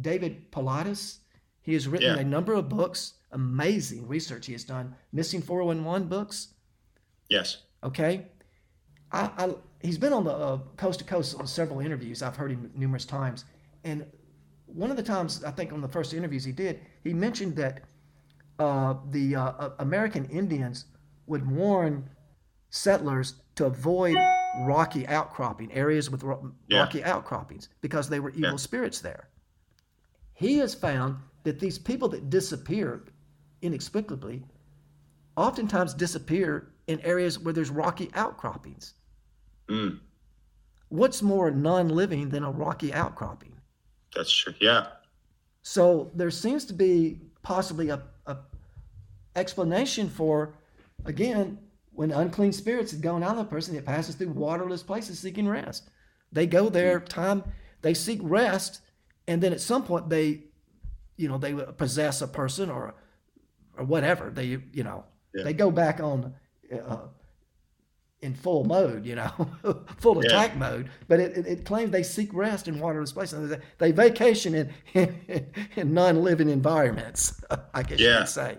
Speaker 3: David Paulides, he has written
Speaker 4: Yeah.
Speaker 3: a number of books, amazing research he has done, missing 411 books.
Speaker 4: Yes.
Speaker 3: Okay, I, I he's been on the uh, coast to coast on several interviews. I've heard him numerous times, and one of the times I think on the first interviews he did, he mentioned that uh, the uh, uh, American Indians would warn settlers to avoid rocky outcropping areas with ro-
Speaker 4: Yeah.
Speaker 3: rocky outcroppings because they were evil
Speaker 4: Yeah.
Speaker 3: spirits there. He has found that these people that disappear inexplicably oftentimes disappear in areas where there's rocky outcroppings.
Speaker 4: Mm,
Speaker 3: What's more non-living than a rocky outcropping?
Speaker 4: that's true. Yeah.
Speaker 3: So there seems to be possibly a, a explanation for, again, when unclean spirits have gone out of a person, it passes through waterless places seeking rest. They go there, time they seek rest, and then at some point they, you know, they possess a person or, or whatever. They, you know,
Speaker 4: Yeah.
Speaker 3: they go back on, uh, in full mode, you know, [laughs] full
Speaker 4: Yeah.
Speaker 3: attack mode. But it, it, it claims they seek rest in waterless places. They, they vacation in, in, [laughs] in non-living environments, [laughs] I guess you could say.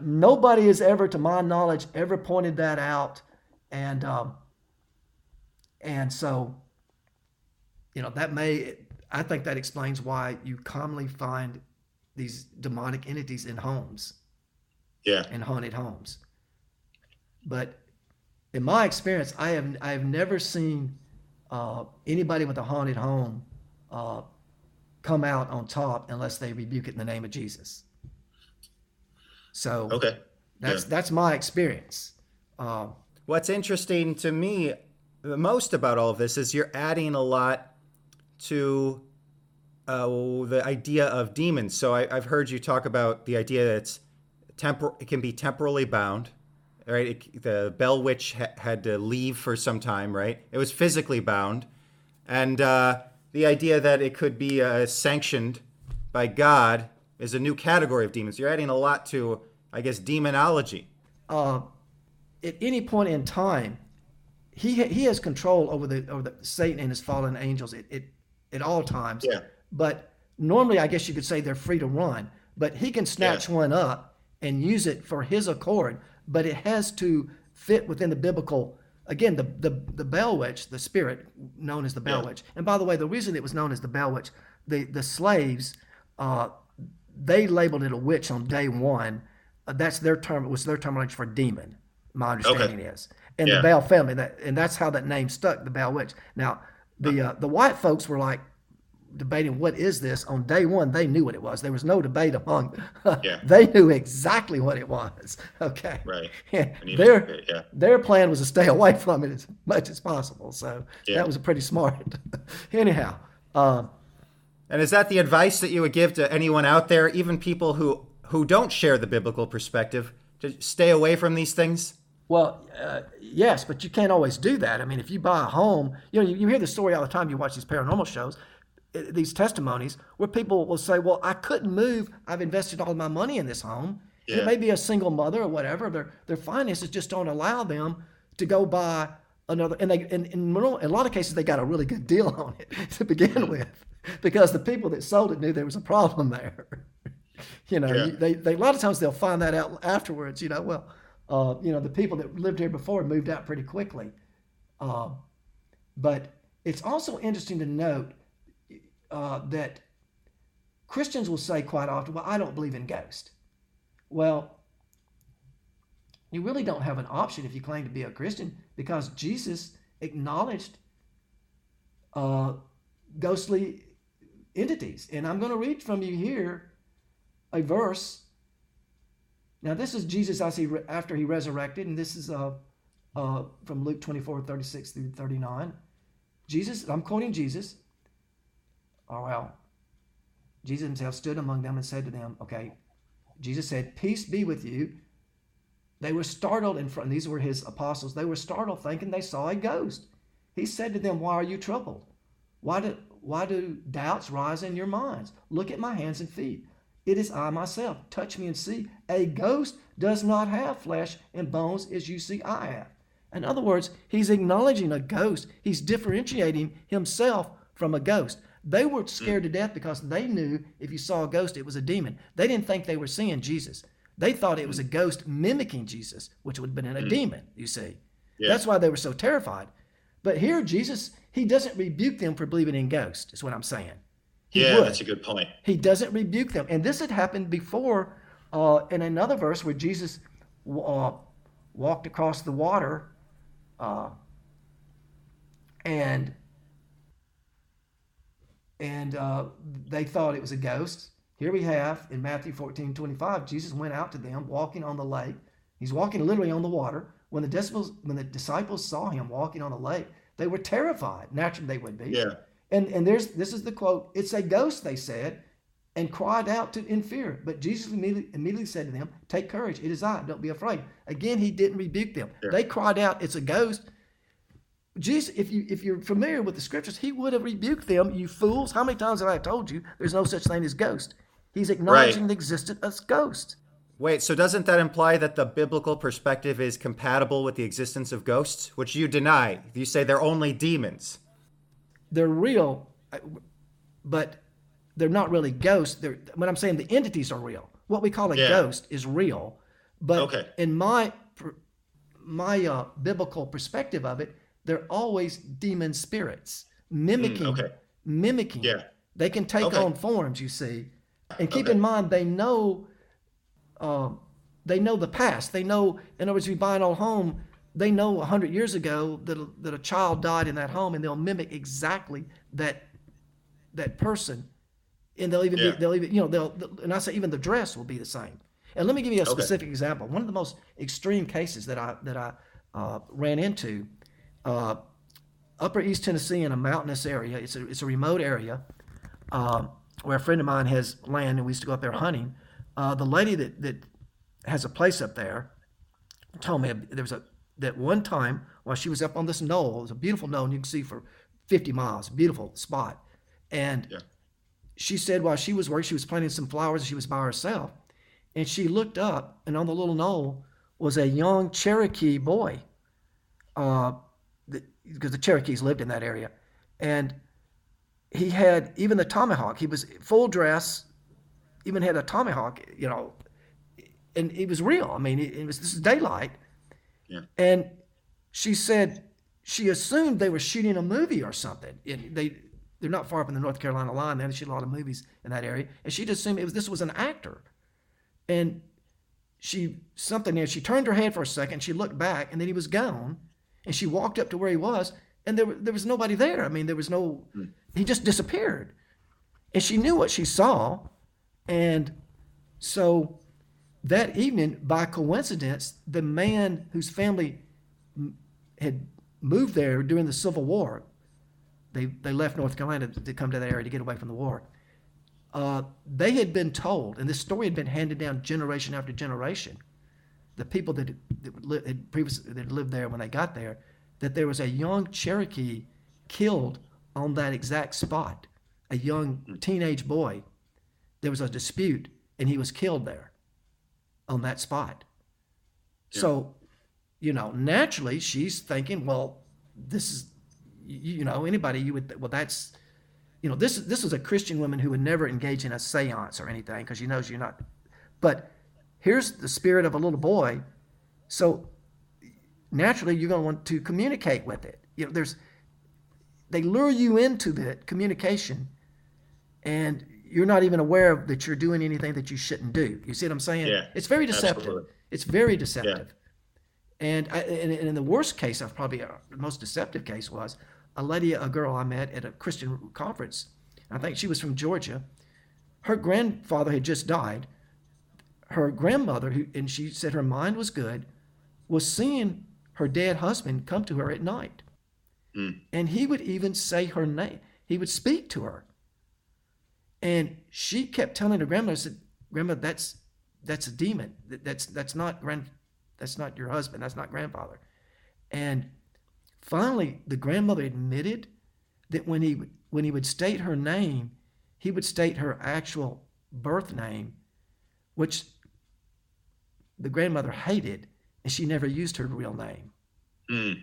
Speaker 3: Nobody has ever, to my knowledge, ever pointed that out, and um, and so, you know, that may. I think that explains why you commonly find these demonic entities in homes
Speaker 4: Yeah.
Speaker 3: in haunted homes. But in my experience, I have I have never seen uh, anybody with a haunted home uh, come out on top unless they rebuke it in the name of Jesus. So
Speaker 4: Okay.
Speaker 3: that's
Speaker 4: yeah.
Speaker 3: that's my experience. Uh,
Speaker 2: What's interesting to me the most about all of this is you're adding a lot to uh, the idea of demons. So I, I've heard you talk about the idea that it's tempor- it can be temporally bound, right? It, the Bell Witch ha- had to leave for some time, right? It was physically bound, and uh, the idea that it could be uh, sanctioned by God is a new category of demons. You're adding a lot to, I guess, demonology.
Speaker 3: uh, at any point in time, he ha- he has control over the over the Satan and his fallen angels at, at, at all times.
Speaker 4: Yeah.
Speaker 3: But normally, I guess you could say they're free to run. But he can snatch one up and use it for his accord. But it has to fit within the biblical. Again, the the the Bell Witch, the spirit known as the Bell
Speaker 4: Yeah.
Speaker 3: Witch. And by the way, the reason it was known as the Bell Witch, the the slaves, uh, they labeled it a witch on day one. Uh, that's their term. It was their terminology for demon. My understanding is, and
Speaker 4: Yeah.
Speaker 3: the Bell family. That and that's how that name stuck. The Bell Witch. Now, the uh, the white folks were like debating what is this on day one. They knew what it was. There was no debate among. [laughs]
Speaker 4: Yeah.
Speaker 3: they knew exactly what it was. [laughs] Okay.
Speaker 4: Right. [laughs]
Speaker 3: Yeah.
Speaker 4: And even-
Speaker 3: Their
Speaker 4: yeah.
Speaker 3: their plan was to stay away from it as much as possible. So
Speaker 4: Yeah.
Speaker 3: that was pretty smart. Anyhow. Um,
Speaker 2: And is that the advice that you would give to anyone out there, even people who who don't share the biblical perspective, to stay away from these things?
Speaker 3: Well, uh, yes, but you can't always do that. I mean, if you buy a home, you know, you, you hear the story all the time. You watch these paranormal shows, these testimonies where people will say, "Well, I couldn't move. I've invested all my money in this home. And It may be a single mother or whatever. Their their finances just don't allow them to go buy another. And they, in, in, in a lot of cases, they got a really good deal on it [laughs] to begin with, because the people that sold it knew there was a problem there. [laughs] you know,
Speaker 4: Yeah.
Speaker 3: they, they a lot of times they'll find that out afterwards. You know, well, uh, you know, the people that lived here before moved out pretty quickly. Uh, but it's also interesting to note uh, that Christians will say quite often, "Well, I don't believe in ghosts." Well, you really don't have an option if you claim to be a Christian because Jesus acknowledged uh, ghostly entities, and I'm going to read from you here a verse. Now, this is Jesus after he resurrected, and this is uh, uh, from Luke 24, 36 through 39. Jesus, I'm quoting Jesus. Oh, well. Jesus himself stood among them and said to them, okay, Jesus said, Peace be with you. They were startled in front, these were his apostles. They were startled thinking they saw a ghost. He said to them, Why are you troubled? Why do, why do doubts rise in your minds? Look at my hands and feet. It is I myself. Touch me and see. A ghost does not have flesh and bones as you see I have. In other words, he's acknowledging a ghost. He's differentiating himself from a ghost. They were scared to death because they knew if you saw a ghost, it was a demon. They didn't think they were seeing Jesus. They thought it was a ghost mimicking Jesus, which would have been a demon, you see.
Speaker 4: Yeah.
Speaker 3: That's why they were so terrified. But here, Jesus, he doesn't rebuke them for believing in ghosts, is what I'm saying. He
Speaker 4: Yeah,
Speaker 3: would.
Speaker 4: that's a good point.
Speaker 3: He doesn't rebuke them. And this had happened before uh, in another verse where Jesus uh, walked across the water uh, and and uh, they thought it was a ghost. Here we have in Matthew 14 25, Jesus went out to them walking on the lake. He's walking literally on the water, when the disciples when the disciples saw him walking on the lake, they were terrified. Naturally, they would be.
Speaker 4: Yeah.
Speaker 3: And and there's this is the quote. It's a ghost, they said, and cried out to, in fear. But Jesus immediately, immediately said to them, "Take courage, it is I. Don't be afraid." Again, he didn't rebuke them.
Speaker 4: Yeah.
Speaker 3: They cried out, "It's a ghost." Jesus, if you if you're familiar with the scriptures, he would have rebuked them, you fools. How many times have I told you there's no such thing as ghost? He's acknowledging the existence of ghosts.
Speaker 2: Wait, so doesn't that imply that the biblical perspective is compatible with the existence of ghosts, which you deny? You say they're only demons.
Speaker 3: They're real, but they're not really ghosts. They're when I'm saying the entities are real. What we call a
Speaker 4: Yeah.
Speaker 3: ghost is real, but
Speaker 4: Okay.
Speaker 3: in my my uh, biblical perspective of it, they're always demon spirits mimicking,
Speaker 4: Mm, okay.
Speaker 3: mimicking.
Speaker 4: Yeah.
Speaker 3: They can take
Speaker 4: Okay.
Speaker 3: on forms, you see, and keep
Speaker 4: Okay.
Speaker 3: in mind they know, um, they know the past. They know, in other words, if you buy an old home, they know a hundred years ago that a, that a child died in that home, and they'll mimic exactly that that person, and they'll even
Speaker 4: Yeah.
Speaker 3: be, they'll even you know they'll and I say even the dress will be the same. And let me give you a specific example. One of the most extreme cases that I that I uh, ran into, uh, Upper East Tennessee in a mountainous area. It's a it's a remote area um, where a friend of mine has land, and we used to go up there hunting. Uh, the lady that that has a place up there told me there was a that one time while she was up on this knoll, it was a beautiful knoll, and you can see for 50 miles, beautiful spot. And
Speaker 4: Yeah.
Speaker 3: she said while she was working, she was planting some flowers, and she was by herself, and she looked up, and on the little knoll was a young Cherokee boy, uh, because the Cherokees lived in that area, and he had even the tomahawk. He was full dress, even had a tomahawk, you know, and it was real. I mean, it, it was this is daylight,
Speaker 4: Yeah.
Speaker 3: and she said she assumed they were shooting a movie or something. And they they're not far from the North Carolina line. They shoot a lot of movies in that area, and she just assumed it was this was an actor, and she something there. She turned her head for a second. She looked back, and then he was gone. And she walked up to where he was, and there there was nobody there. I mean, there was no. He just disappeared, and she knew what she saw, and so that evening, by coincidence, the man whose family had moved there during the Civil War, they they left North Carolina to, to come to that area to get away from the war. Uh, they had been told, and this story had been handed down generation after generation. The people that, that had previously that lived there when they got there, that there was a young Cherokee killed on that exact spot, a young teenage boy. There was a dispute, and he was killed there on that spot. So, you know, naturally she's thinking, well, this is, you, you know, anybody you would, well, that's, you know, this this is a Christian woman who would never engage in a séance or anything because she knows you're not. But here's the spirit of a little boy, so naturally you're going to want to communicate with it. You know, there's they lure you into that communication, and you're not even aware of that you're doing anything that you shouldn't do. You see what I'm saying?
Speaker 4: Yeah,
Speaker 3: it's very deceptive.
Speaker 4: absolutely.
Speaker 3: It's very deceptive. And, I, and, and in the worst case, of probably uh, the most deceptive case was a lady, a girl I met at a Christian conference. I think she was from Georgia. Her grandfather had just died. Her grandmother, who, and she said her mind was good, was seeing her dead husband come to her at night. Mm. And he would even say her name. He would speak to her. And she kept telling her grandmother, said, Grandma, that's that's a demon. That- That's that's not grand that's not your husband. That's not grandfather. And finally the grandmother admitted that when he would when he would state her name, he would state her actual birth name, which the grandmother hated, and she never used her real name.
Speaker 4: Mm.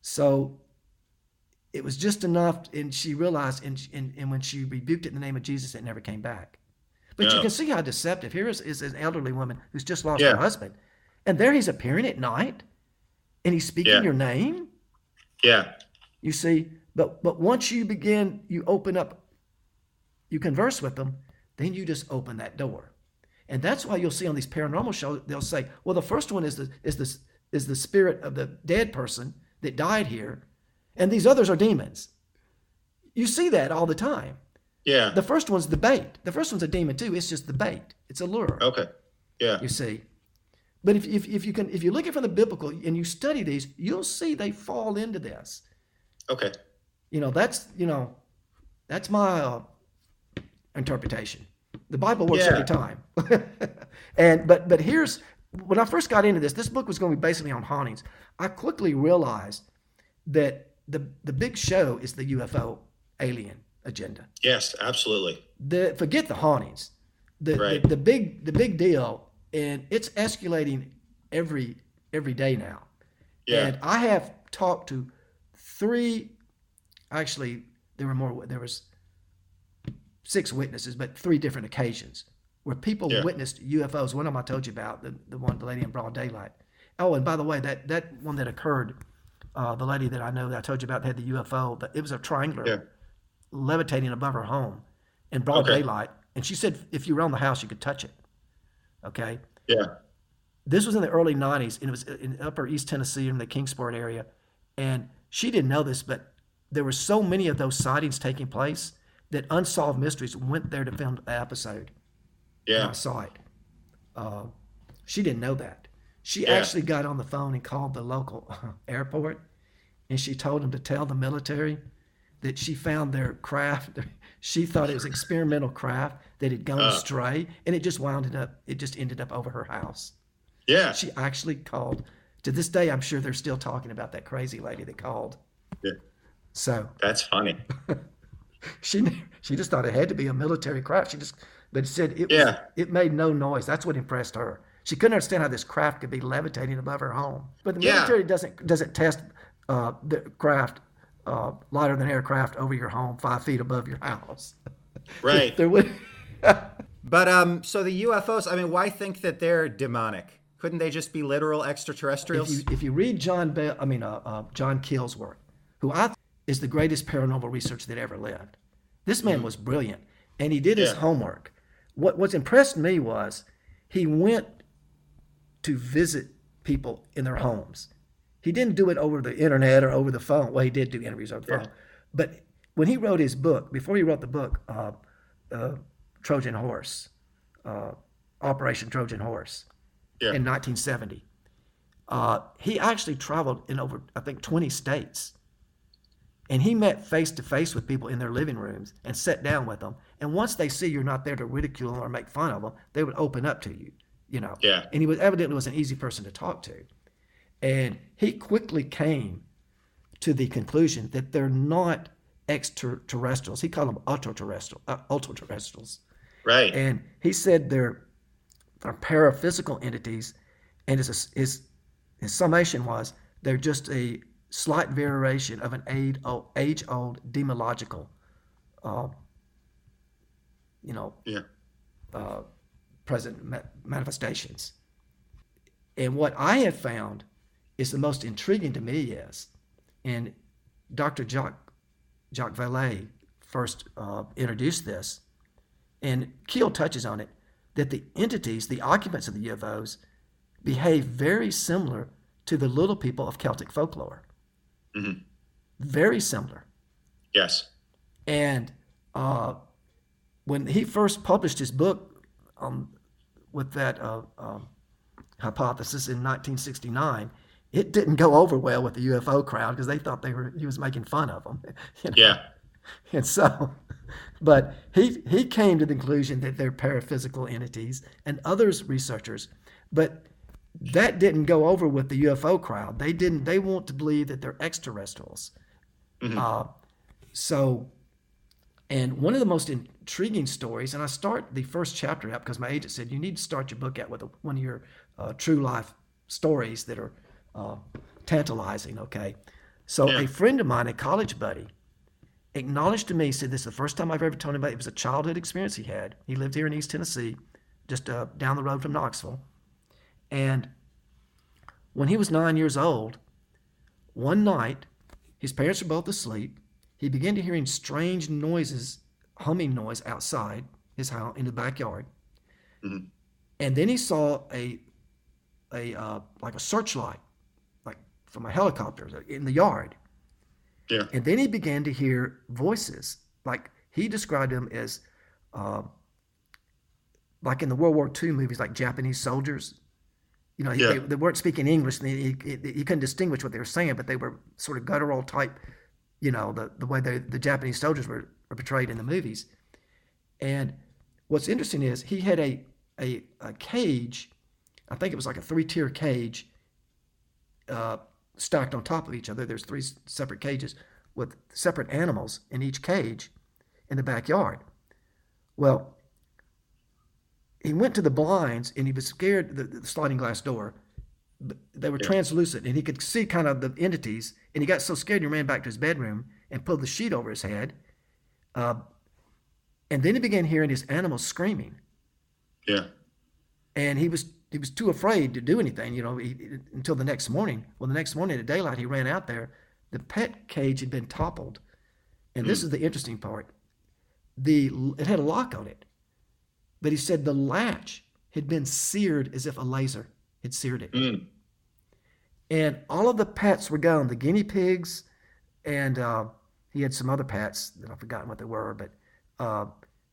Speaker 3: So it was just enough, and she realized, and, and, and when she rebuked it in the name of Jesus, it never came back. But you can see how deceptive. Here is, is an elderly woman who's just lost
Speaker 4: Yeah.
Speaker 3: her husband, and there he's appearing at night, and he's speaking
Speaker 4: Yeah.
Speaker 3: your name.
Speaker 4: Yeah.
Speaker 3: You see, but but once you begin, you open up, you converse with them, then you just open that door, and that's why you'll see on these paranormal shows they'll say, well, the first one is the is the is the spirit of the dead person that died here, and these others are demons. You see that all the time.
Speaker 4: Yeah.
Speaker 3: The first one's the bait. The first one's a demon too. It's just the bait. It's a lure.
Speaker 4: okay. Yeah.
Speaker 3: You see, But if, if, if you can if you look at it from the biblical and you study these, you'll see they fall into this.
Speaker 4: Okay.
Speaker 3: You know, that's you know, that's my uh, interpretation. The Bible works
Speaker 4: Yeah.
Speaker 3: every time. [laughs] and but but here's when I first got into this, this book was going to be basically on hauntings. I quickly realized that the the big show is the UFO alien agenda.
Speaker 4: Yes, absolutely.
Speaker 3: The forget the hauntings. The,
Speaker 4: Right.
Speaker 3: the the big the big deal and it's escalating every every day now.
Speaker 4: Yeah.
Speaker 3: And I have talked to three, actually, there were more, there was six witnesses, but three different occasions where people
Speaker 4: Yeah.
Speaker 3: witnessed UFOs. One of them I told you about, the, the one, the lady in broad daylight. Oh, and by the way, that, that one that occurred, uh, the lady that I know that I told you about had the UFO, that it was a triangular
Speaker 4: Yeah.
Speaker 3: levitating above her home in broad
Speaker 4: Okay.
Speaker 3: daylight. And she said if you were on the house, you could touch it. Okay
Speaker 4: Yeah.
Speaker 3: this was in the early 90s and it was in upper east tennessee in the kingsport area and she didn't know this but there were so many of those sightings taking place that unsolved mysteries went there to film the episode and
Speaker 4: Yeah.
Speaker 3: i saw it uh, she didn't know that she
Speaker 4: Yeah.
Speaker 3: actually got on the phone and called the local [laughs] airport and she told them to tell the military that she found their craft [laughs] she thought it was experimental craft that had gone
Speaker 4: Uh.
Speaker 3: astray and it just wound up it just ended up over her house
Speaker 4: Yeah.
Speaker 3: she actually called. To this day, I'm sure they're still talking about that crazy lady that called.
Speaker 4: Yeah.
Speaker 3: So
Speaker 4: That's funny. [laughs]
Speaker 3: she she just thought it had to be a military craft. She just but said it was,
Speaker 4: Yeah.
Speaker 3: it made no noise. That's what impressed her. She couldn't understand how this craft could be levitating above her home. But the
Speaker 4: Yeah.
Speaker 3: military doesn't doesn't test uh, the craft uh, lighter than aircraft over your home, five feet above your house. [laughs]
Speaker 4: Right.
Speaker 3: There would. [laughs]
Speaker 2: But um, so the UFOs. I mean, why think that they're demonic? Couldn't they just be literal extraterrestrials?
Speaker 3: if you if you read John Bell, I mean uh, uh, John Keel's work, who I is the greatest paranormal researcher that ever lived. This man was brilliant, and he did his homework. What what's impressed me was he went to visit people in their homes. He didn't do it over the internet or over the phone. Well, he did do interviews over the
Speaker 4: Yeah.
Speaker 3: phone, but when he wrote his book, before he wrote the book, uh, uh, Trojan Horse, uh, Operation Trojan Horse,
Speaker 4: Yeah.
Speaker 3: in 1970. Uh, he actually traveled in over, I think, 20 states. And he met face to face with people in their living rooms and sat down with them. And once they see you're not there to ridicule them or make fun of them, they would open up to you, you know.
Speaker 4: Yeah.
Speaker 3: And he was evidently was an easy person to talk to. And he quickly came to the conclusion that they're not extraterrestrials. He called them ultra-terrestrial, uh, ultra-terrestrials.
Speaker 4: Right.
Speaker 3: And he said they're, they're paraphysical entities, and his, his, his summation was they're just a slight variation of an age old, demological, uh, you know,
Speaker 4: yeah.
Speaker 3: uh, present ma- manifestations. And what I have found is the most intriguing to me is, and Dr. Jacques, Jacques Vallée first uh, introduced this, and Keel touches on it, that the entities, the occupants of the UFOs, behave very similar to the little people of Celtic folklore.
Speaker 4: Mhm.
Speaker 3: Very similar.
Speaker 4: Yes.
Speaker 3: And uh, when he first published his book um, with that uh, um, hypothesis in 1969, it didn't go over well with the UFO crowd because they thought they were he was making fun of them. [laughs] you know?
Speaker 4: Yeah.
Speaker 3: And so, but he he came to the conclusion that they're paraphysical entities, and others researchers, but that didn't go over with the UFO crowd. They didn't. They want to believe that they're extraterrestrials. Uh, so, and one of the most intriguing stories, and I start the first chapter out because my agent said you need to start your book out with a, one of your uh, true life stories that are uh, tantalizing. Okay, so
Speaker 4: Yeah.
Speaker 3: a friend of mine, a college buddy, acknowledged to me, said this is the first time I've ever told him about it. It was a childhood experience he had. He lived here in East Tennessee, just uh, down the road from Knoxville. And when he was nine years old, one night, his parents were both asleep. He began to hearing strange noises, humming noise outside his house in the backyard. And then he saw a, a uh, like a searchlight, like from a helicopter in the yard.
Speaker 4: Yeah.
Speaker 3: And then he began to hear voices. Like he described them as, uh, like in the World War II movies, like Japanese soldiers You know, he,
Speaker 4: Yeah.
Speaker 3: they, they weren't speaking English, and he, he, he couldn't distinguish what they were saying, but they were sort of guttural type. You know, the the way they, the Japanese soldiers were, were portrayed in the movies. And what's interesting is he had a a, a cage. I think it was like a three tier cage uh, stacked on top of each other. There's three separate cages with separate animals in each cage in the backyard. Well, he went to the blinds and he was scared the, the sliding glass door. They were translucent and he could see kind of the entities. And he got so scared he ran back to his bedroom and pulled the sheet over his head. Uh, and then he began hearing his animals screaming
Speaker 4: Yeah.
Speaker 3: and he was he was too afraid to do anything, you know, he, until the next morning. Well, the next morning at daylight, he ran out there. The pet cage had been toppled, and this is the interesting part. The it had a lock on it, but he said the latch had been seared as if a laser had seared it,
Speaker 4: Mm.
Speaker 3: and all of the pets were gone. The guinea pigs, and uh, he had some other pets that I've forgotten what they were, but uh,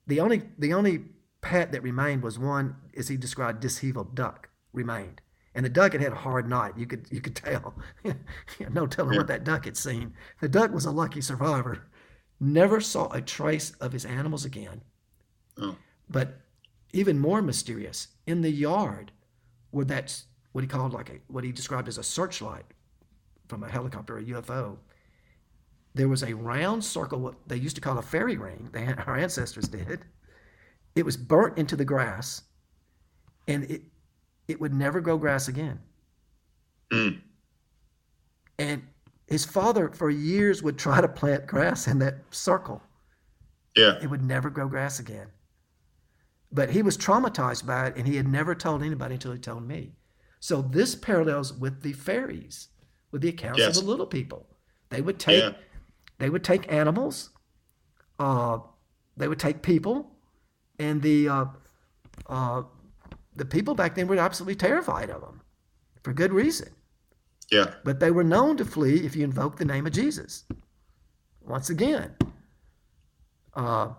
Speaker 3: the only the only pet that remained was one, as he described, disheveled duck remained. And the duck had had a hard night. You could you could tell. [laughs] no telling what that duck had seen. The duck was a lucky survivor. Never saw a trace of his animals again.
Speaker 4: Oh.
Speaker 3: But even more mysterious, in the yard, where that's what he called like a what he described as a searchlight from a helicopter, a UFO. There was a round circle, what they used to call a fairy ring. They had, our ancestors did. It was burnt into the grass, and it it would never grow grass again.
Speaker 4: Mm.
Speaker 3: And his father, for years, would try to plant grass in that circle.
Speaker 4: Yeah.
Speaker 3: It would never grow grass again. But he was traumatized by it, and he had never told anybody until he told me. So this parallels with the fairies, with the accounts
Speaker 4: Yes.
Speaker 3: of the little people. They would take,
Speaker 4: Yeah.
Speaker 3: they would take animals, uh, they would take people, and the uh, uh, the people back then were absolutely terrified of them, for good reason.
Speaker 4: Yeah.
Speaker 3: But they were known to flee if you invoke the name of Jesus. Once again, uh,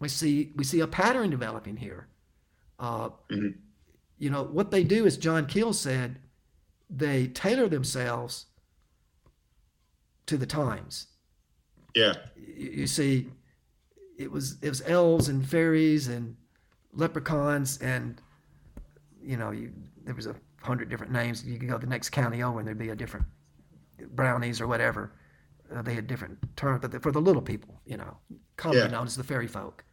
Speaker 3: we see we see a pattern developing here. Uh,
Speaker 4: Mhm.
Speaker 3: You know what they do is John Keel said, they tailor themselves to the times.
Speaker 4: Yeah.
Speaker 3: You, you see, it was it was elves and fairies and leprechauns and you know you, there was a hundred different names. You could go the next county over and there'd be a different brownies or whatever. Uh, they had different terms, but for the little people, you know, commonly
Speaker 4: Yeah.
Speaker 3: known as the fairy folk.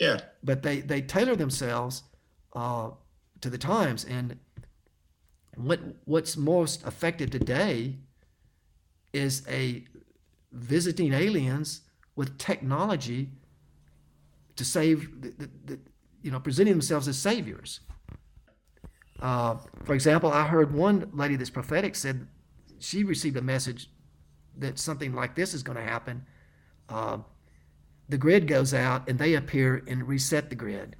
Speaker 4: Yeah.
Speaker 3: But they they tailor themselves uh, to the times, and what what's most effective today is a visiting aliens with technology to save the, the, the you know presenting themselves as saviors. Uh, for example, I heard one lady that's prophetic said she received a message that something like this is going to happen. Uh, the grid goes out and they appear and reset the grid.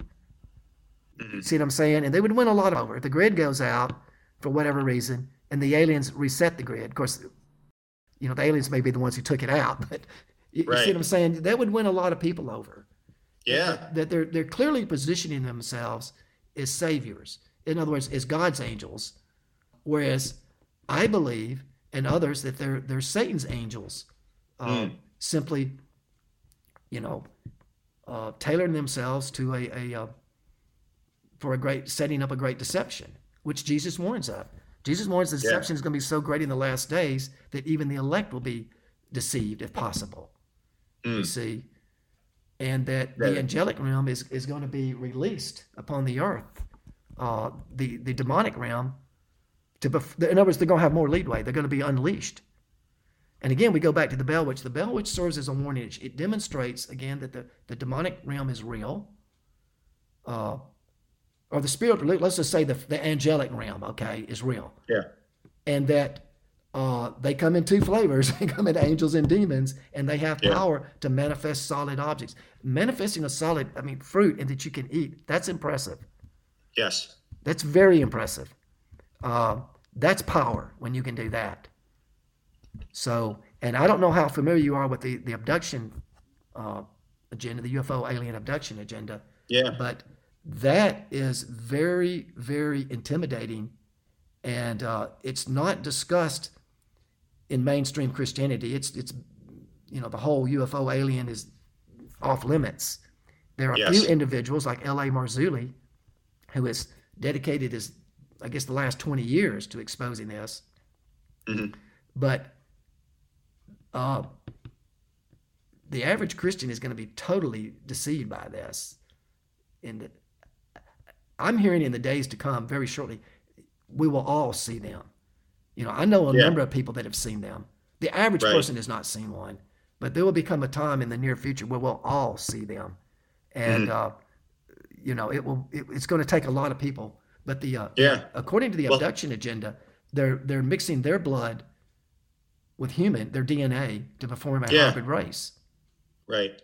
Speaker 3: See what I'm saying? And they would win a lot over. If the grid goes out for whatever reason and the aliens reset the grid, of course, you know, the aliens may be the ones who took it out, but you, you see what I'm saying? That would win a lot of people over
Speaker 4: Yeah.
Speaker 3: that they're they're clearly positioning themselves as saviors. In other words, as God's angels, whereas I believe and others that they're they're Satan's angels, uh, simply, you know, uh, tailoring themselves to a, a uh, for a great setting up a great deception, which Jesus warns of. Jesus warns the
Speaker 4: Yeah.
Speaker 3: deception is going to be so great in the last days that even the elect will be deceived if possible. You see, and that the angelic realm is, is going to be released upon the earth. Uh, the the demonic realm, to bef- in other words, they're going to have more leadway. They're going to be unleashed. And again, we go back to the bell witch. The bell witch serves as a warning. It- It demonstrates again that the, the demonic realm is real. Uh, or the spirit, let's just say the, the angelic realm, okay, is real
Speaker 4: Yeah.
Speaker 3: and that uh, they come in two flavors. [laughs] They come in angels and demons, and they have
Speaker 4: Yeah.
Speaker 3: power to manifest solid objects. Manifesting a solid, I mean, fruit and that you can eat. That's impressive.
Speaker 4: Yes.
Speaker 3: That's very impressive. Uh, that's power when you can do that. So, and I don't know how familiar you are with the the abduction uh, agenda, the UFO alien abduction agenda,
Speaker 4: Yeah.
Speaker 3: but that is very, very intimidating and uh, it's not discussed in mainstream Christianity. It's it's you know the whole UFO alien is off limits. There are a
Speaker 4: Yes.
Speaker 3: few individuals like L.A. Marzulli, who has dedicated his I guess the last twenty years to exposing this,
Speaker 4: Mhm.
Speaker 3: but uh, the average Christian is going to be totally deceived by this. And I'm hearing in the days to come, very shortly, we will all see them. You know, I know a
Speaker 4: Yeah.
Speaker 3: number of people that have seen them. The average
Speaker 4: Right.
Speaker 3: person has not seen one, but there will become a time in the near future where we'll all see them, and
Speaker 4: Mm-hmm.
Speaker 3: uh, you know, it will. It, it's going to take a lot of people. But the uh,
Speaker 4: Yeah.
Speaker 3: according to the
Speaker 4: Well-
Speaker 3: abduction agenda, they're they're mixing their blood with human, their DNA, to perform a
Speaker 4: Yeah.
Speaker 3: hybrid race
Speaker 4: Right.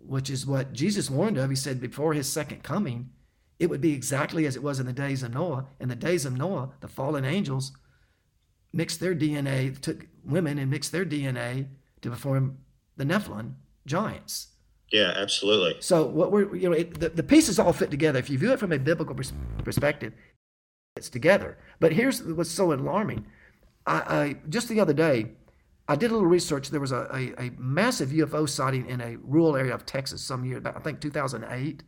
Speaker 3: which is what Jesus warned of. He said before his second coming, it would be exactly as it was in the days of Noah. In the days of Noah, the fallen angels mixed their DNA, took women and mixed their DNA to perform the Nephilim giants.
Speaker 4: Yeah, absolutely.
Speaker 3: So what we're you know it, the, the pieces all fit together. If you view it from a biblical pers- perspective, it's together. But here's what's so alarming. I, I just the other day, I did a little research. There was a, a, a massive UFO sighting in a rural area of Texas some year, about I think 2008.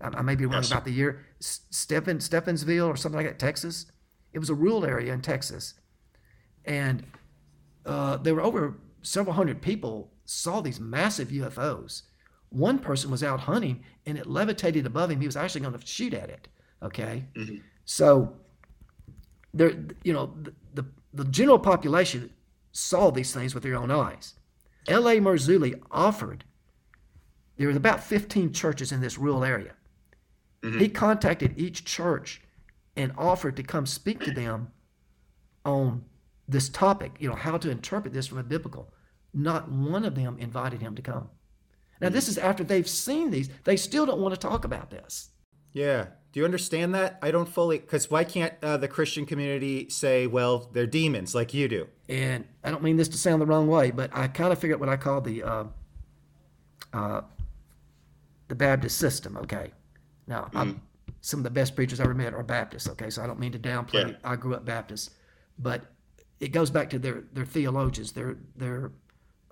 Speaker 3: I, I may be wrong
Speaker 4: Yes.
Speaker 3: about the year. S- Stephen Stephensville or something like that, Texas. It was a rural area in Texas, and uh, there were over several hundred people saw these massive UFOs. One person was out hunting and it levitated above him. He was actually going to shoot at it. Okay, so there, you know, the, the the general population saw these things with their own eyes. L.A. Marzulli offered. There was about 15 churches in this rural area. Mm-hmm. He contacted each church and offered to come speak to them on this topic, you know, how to interpret this from a biblical. Not one of them invited him to come. Now, this mm-hmm. is after they've seen these. They still don't want to talk about this.
Speaker 2: Yeah. Do you understand that? I don't fully, because why can't uh, the Christian community say, well, they're demons like you do?
Speaker 3: And I don't mean this to sound the wrong way, but I kind of figured what I call the uh, uh, the Baptist system. Okay, now I'm, some of the best preachers I ever met are Baptists. Okay, so I don't mean to downplay.
Speaker 4: Yeah.
Speaker 3: I grew up Baptist, but it goes back to their their theologians, their their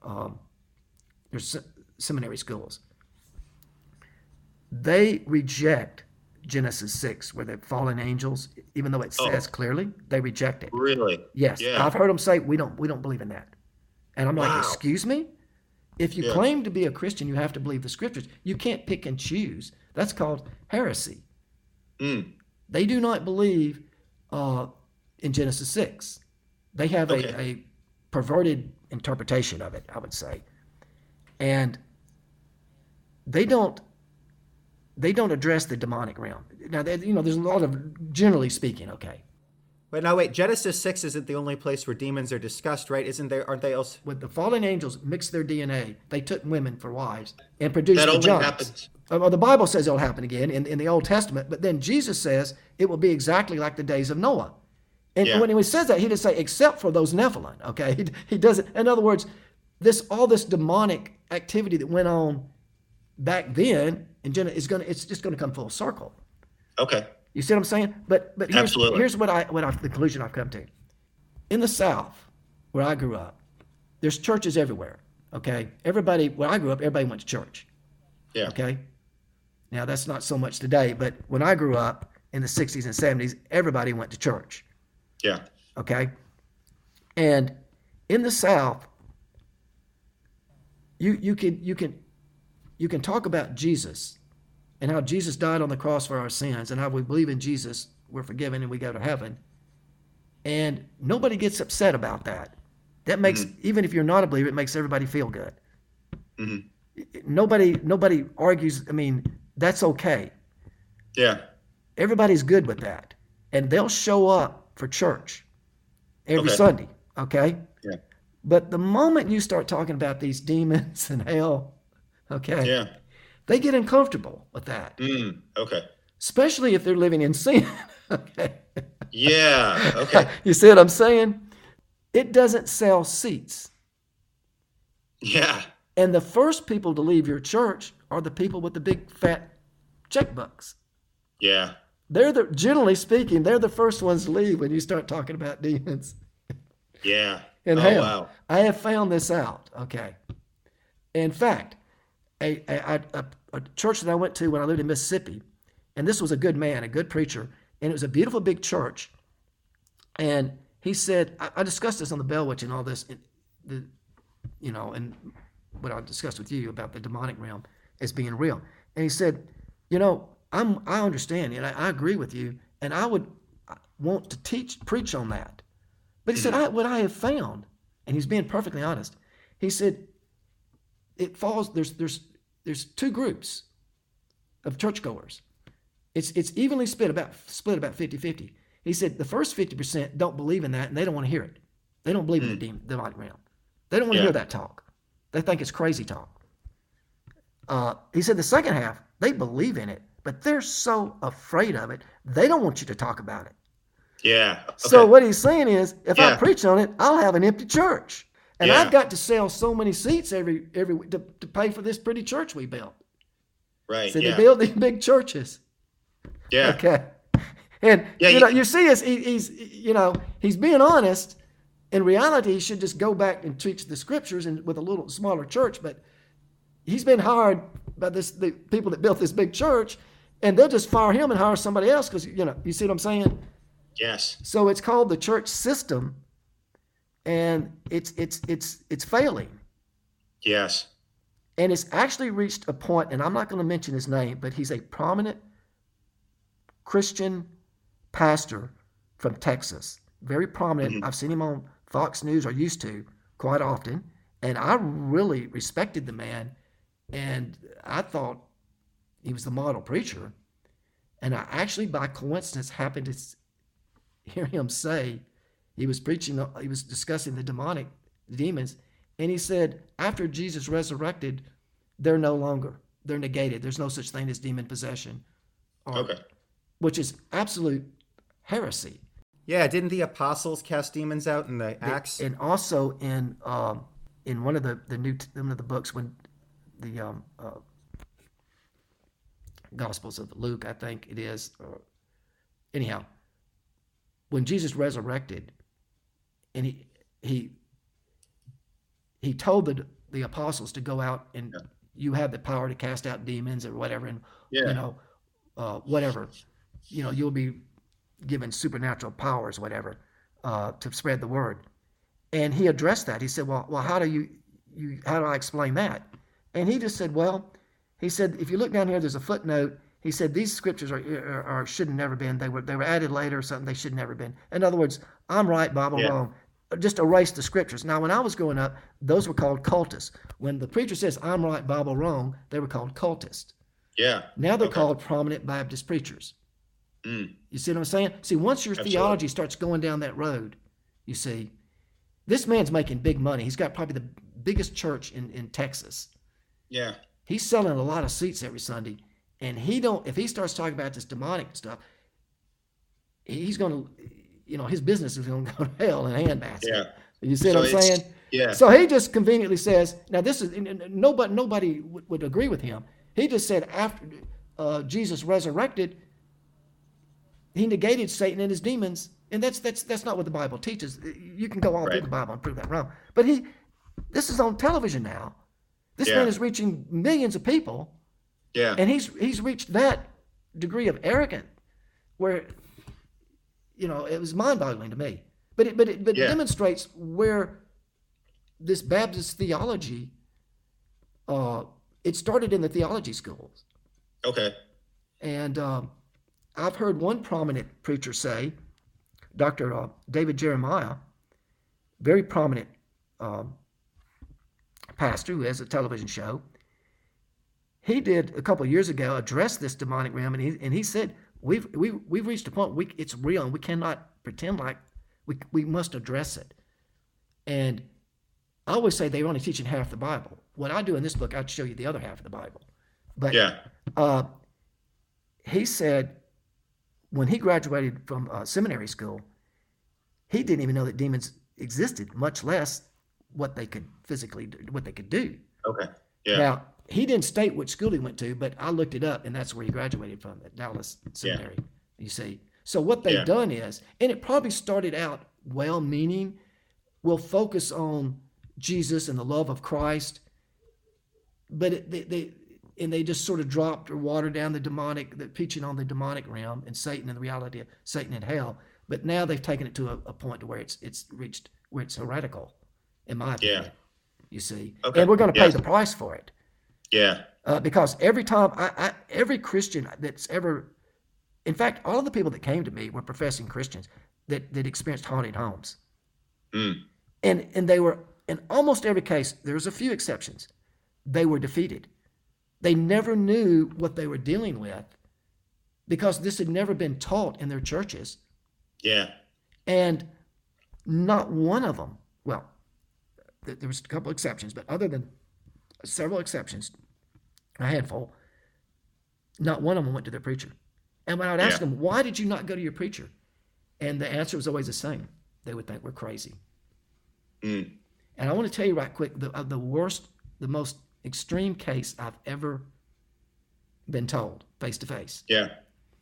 Speaker 3: um, their se- seminary schools. They reject Genesis six, where the fallen angels, even though it
Speaker 4: Oh.
Speaker 3: says clearly, they reject it.
Speaker 4: Really?
Speaker 3: Yes,
Speaker 4: Yeah.
Speaker 3: I've heard them say we don't we don't believe in that, and I'm like, excuse me. If you
Speaker 4: Yeah.
Speaker 3: claim to be a Christian, you have to believe the scriptures. You can't pick and choose. That's called heresy.
Speaker 4: Mm.
Speaker 3: They do not believe uh, in Genesis six. They have
Speaker 4: Okay.
Speaker 3: a, a perverted interpretation of it, I would say, and they don't they don't address the demonic realm. Now, they, you know, there's a lot of generally speaking, okay.
Speaker 2: But now wait, Genesis six isn't the only place where demons are discussed, right? Isn't there? Aren't they also?
Speaker 3: when the fallen angels mixed their DNA, they took women for wives and produced
Speaker 4: That
Speaker 3: the
Speaker 4: only
Speaker 3: giants.
Speaker 4: happens-
Speaker 3: Uh, Well, the Bible says it'll happen again in, in the Old Testament, but then Jesus says it will be exactly like the days of Noah. And
Speaker 4: Yeah.
Speaker 3: when he says that, he didn't say except for those Nephilim. Okay, [laughs] he, he doesn't. In other words, this all this demonic activity that went on back then and Gen- is going to it's just going to come full circle.
Speaker 4: Okay.
Speaker 3: You see what I'm saying? But but here's,
Speaker 4: Absolutely.
Speaker 3: here's what I what I, the conclusion I've come to. In the South, where I grew up, there's churches everywhere. Okay, everybody where I grew up, everybody went to church.
Speaker 4: Yeah.
Speaker 3: Okay, now that's not so much today, but when I grew up in the 60s and 70s, everybody went to church.
Speaker 4: Yeah.
Speaker 3: Okay, and in the South, you you can you can you can talk about Jesus and how Jesus died on the cross for our sins and how we believe in Jesus, we're forgiven and we go to heaven. And nobody gets upset about that. That makes mm-hmm. even if you're not a believer, it makes everybody feel good. Mm-hmm. Nobody nobody argues. I mean, that's okay.
Speaker 4: Yeah.
Speaker 3: Everybody's good with that, and they'll show up for church every
Speaker 4: Okay.
Speaker 3: Sunday. Okay.
Speaker 4: Yeah.
Speaker 3: But the moment you start talking about these demons [laughs] and hell, okay,
Speaker 4: Yeah.
Speaker 3: they get uncomfortable with that,
Speaker 4: Mm. Okay.
Speaker 3: especially if they're living in sin. [laughs] okay.
Speaker 4: Yeah. Okay. [laughs]
Speaker 3: You see what I'm saying? It doesn't sell seats.
Speaker 4: Yeah.
Speaker 3: And the first people to leave your church are the people with the big fat checkbooks.
Speaker 4: Yeah.
Speaker 3: they're the generally speaking, they're the first ones to leave when you start talking about demons.
Speaker 4: Yeah.
Speaker 3: And
Speaker 4: oh,
Speaker 3: hell,
Speaker 4: wow.
Speaker 3: I have found this out. Okay. In fact, a, a, a, a church that I went to when I lived in Mississippi, and this was a good man, a good preacher, and it was a beautiful big church. And he said, I, I discussed this on the Bell Witch and all this, and the, you know, and what I discussed with you about the demonic realm as being real. And he said, you know, I'm I understand and I, I agree with you, and I would want to teach preach on that. But he said, mm-hmm. I, what I have found, and he's being perfectly honest. He said, it falls. There's there's there's two groups of churchgoers. It's it's evenly split about split about 50-50. He said the first 50% don't believe in that and they don't want to hear it. They don't believe in the demon, demonic realm. They don't want to
Speaker 4: Yeah.
Speaker 3: hear that talk. They think it's crazy talk. Uh, he said the second half, they believe in it, but they're so afraid of it, they don't want you to talk about it.
Speaker 4: Yeah. Okay.
Speaker 3: So what he's saying is, if I preach on it, I'll have an empty church, and
Speaker 4: Yeah.
Speaker 3: I've got to sell so many seats every every week to, to pay for this pretty church we built.
Speaker 4: right.
Speaker 3: So
Speaker 4: yeah.
Speaker 3: they build these big churches.
Speaker 4: yeah.
Speaker 3: Okay, [laughs] and
Speaker 4: Yeah,
Speaker 3: you
Speaker 4: you-
Speaker 3: know, you see, is he, he's you know he's being honest. In reality, he should just go back and teach the scriptures and with a little smaller church. But he's been hired by this the people that built this big church, and they'll just fire him and hire somebody else because you know you see what I'm saying.
Speaker 4: Yes.
Speaker 3: So it's called the church system, and it's it's it's it's failing,
Speaker 4: Yes.
Speaker 3: and it's actually reached a. And I'm not going to mention his name, but he's a prominent Christian pastor from Texas, very prominent. Mm-hmm. I've seen him on Fox News, or used to quite often, and I really respected the man, and I thought he was the model preacher. And I actually, by coincidence, happened to hear him say he was preaching, uh, he was discussing the demonic demons, and he said, after Jesus resurrected, they're no longer, they're negated. There's no such thing as demon possession, or-
Speaker 4: Okay.
Speaker 3: which is absolute heresy.
Speaker 2: Yeah, didn't the apostles cast demons out in the Acts?
Speaker 3: And also in um, in one of the the new one of the books when the um, uh, Gospels of Luke, I think it is. Uh, anyhow, when Jesus resurrected, and he he he told the the apostles to go out and you have the power to cast out demons or whatever, and
Speaker 4: Yeah.
Speaker 3: you know uh, whatever, you know you'll be given supernatural powers, whatever, uh, to spread the word. And he addressed that. He said, "Well, well, how do you, you, how do I explain that?" And he just said, "Well, he said if you look down here, there's a footnote. He said these scriptures are, are, are should have never been. They were they were added later or something. They should have never been. In other words, I'm right, Bible
Speaker 4: Yeah.
Speaker 3: wrong. Just erase the scriptures. Now, when I was growing up, those were called cultists. When the preacher says I'm right, Bible wrong, they were called cultists.
Speaker 4: Yeah.
Speaker 3: Now they're
Speaker 4: Okay.
Speaker 3: called prominent Baptist preachers.
Speaker 4: Mm.
Speaker 3: You see what I'm saying? See, once your
Speaker 4: Absolutely.
Speaker 3: theology starts going down that road, you see, this man's making big money. He's got probably the biggest church in, in Texas.
Speaker 4: Yeah.
Speaker 3: He's selling a lot of seats every Sunday. And he don't if he starts talking about this demonic stuff, he's gonna you know, his business is gonna go to hell in a handbasket.
Speaker 4: Yeah.
Speaker 3: You see
Speaker 4: So
Speaker 3: what I'm saying?
Speaker 4: Yeah.
Speaker 3: So he just conveniently says, now this is nobody nobody would, would agree with him. He just said after uh, Jesus resurrected, he negated Satan and his demons, and that's that's that's not what the Bible teaches. You can go all through the Bible and prove that wrong. But he, this is on television now. This
Speaker 4: Yeah.
Speaker 3: man is reaching millions of people,
Speaker 4: yeah.
Speaker 3: and he's he's reached that degree of arrogant, where, you know, it was mind-boggling to me. But it but it but it demonstrates where this Baptist theology. Uh, it started in the theology schools,
Speaker 4: okay.
Speaker 3: and um, I've heard one prominent preacher say, Dr. Uh, David Jeremiah, very prominent um, pastor who has a television show. He did a couple years ago address this demonic realm, and he and he said we've we we've reached a point we it's real, and we cannot pretend like we we must address it. And I always say they're only teaching half the Bible. What I do in this book, I'd show you the other half of the Bible. But
Speaker 4: Yeah.
Speaker 3: uh, he said when he graduated from uh, seminary school, he didn't even know that demons existed, much less what they could physically do, what they could do.
Speaker 4: Okay. Yeah.
Speaker 3: Now he didn't state which school he went to, but I looked it up, and that's where he graduated from at Dallas Seminary. You see. So what they've
Speaker 4: Yeah.
Speaker 3: done is, and it probably started out well meaning, we'll focus on Jesus and the love of Christ, but it, they, they and they just sort of dropped or watered down the demonic, the teaching on the demonic realm and Satan and the reality of Satan and hell. But now they've taken it to a, a point to where it's it's reached where it's heretical, in my opinion.
Speaker 4: Yeah.
Speaker 3: You see,
Speaker 4: Okay.
Speaker 3: and we're going to pay
Speaker 4: Yes.
Speaker 3: the price for it
Speaker 4: Yeah.
Speaker 3: uh, because every time I, I every Christian that's ever, in fact, all of the people that came to me were professing Christians that that experienced haunted homes,
Speaker 4: Mm.
Speaker 3: and and they were in almost every case. There's a few exceptions. They were defeated. They never knew what they were dealing with because this had never been taught in their churches,
Speaker 4: Yeah.
Speaker 3: and not one of them. Well, th- there was a couple exceptions, but other than several exceptions, a handful, not one of them went to their preacher. And when I would ask
Speaker 4: Yeah.
Speaker 3: them, why did you not go to your preacher? And the answer was always the same. They would think we're crazy.
Speaker 4: Mm.
Speaker 3: And I want to tell you right quick the, uh, the worst, the most extreme case I've ever been told face to face.
Speaker 4: Yeah.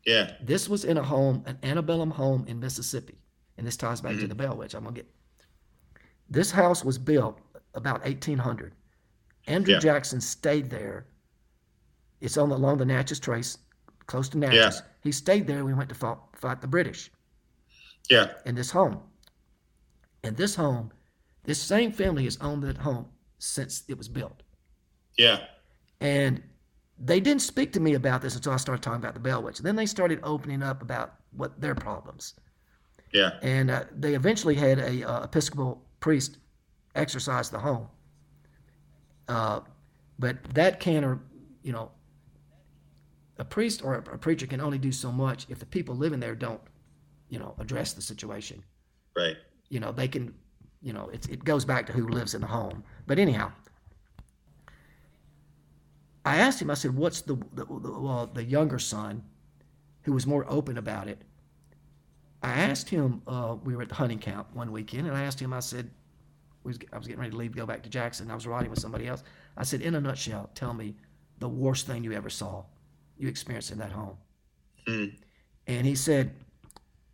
Speaker 4: Yeah.
Speaker 3: This was in a home, an antebellum home in Mississippi. And this ties back to the Bell Witch. I'm going to get. This house was built about 1800. Andrew
Speaker 4: Yeah.
Speaker 3: Jackson stayed there. It's on the, along the Natchez Trace, close to Natchez. He stayed there. We went to fight, fight the British
Speaker 4: Yeah.
Speaker 3: in this home. And this home, this same family has owned that home since it was built.
Speaker 4: Yeah.
Speaker 3: And they didn't speak to me about this until I started talking about the Bell Witch. Then they started opening up about what their problems.
Speaker 4: Yeah.
Speaker 3: And uh, they eventually had a uh, Episcopal priest exorcise the home. Uh, but that can, or you know, a priest or a, preacher can only do so much if the people living there don't, you know, address the situation.
Speaker 4: Right.
Speaker 3: You know, they can, you know, it's, it goes back to who lives in the home. But anyhow, I asked him. I said, "What's the the, the, well, the younger son, who was more open about it?" I asked him. Uh, we were at the hunting camp one weekend, and I asked him. I said, was, "I was getting ready to leave, go back to Jackson. I was riding with somebody else." I said, "In a nutshell, tell me the worst thing you ever saw, you experienced in that home."
Speaker 4: Mm.
Speaker 3: And he said,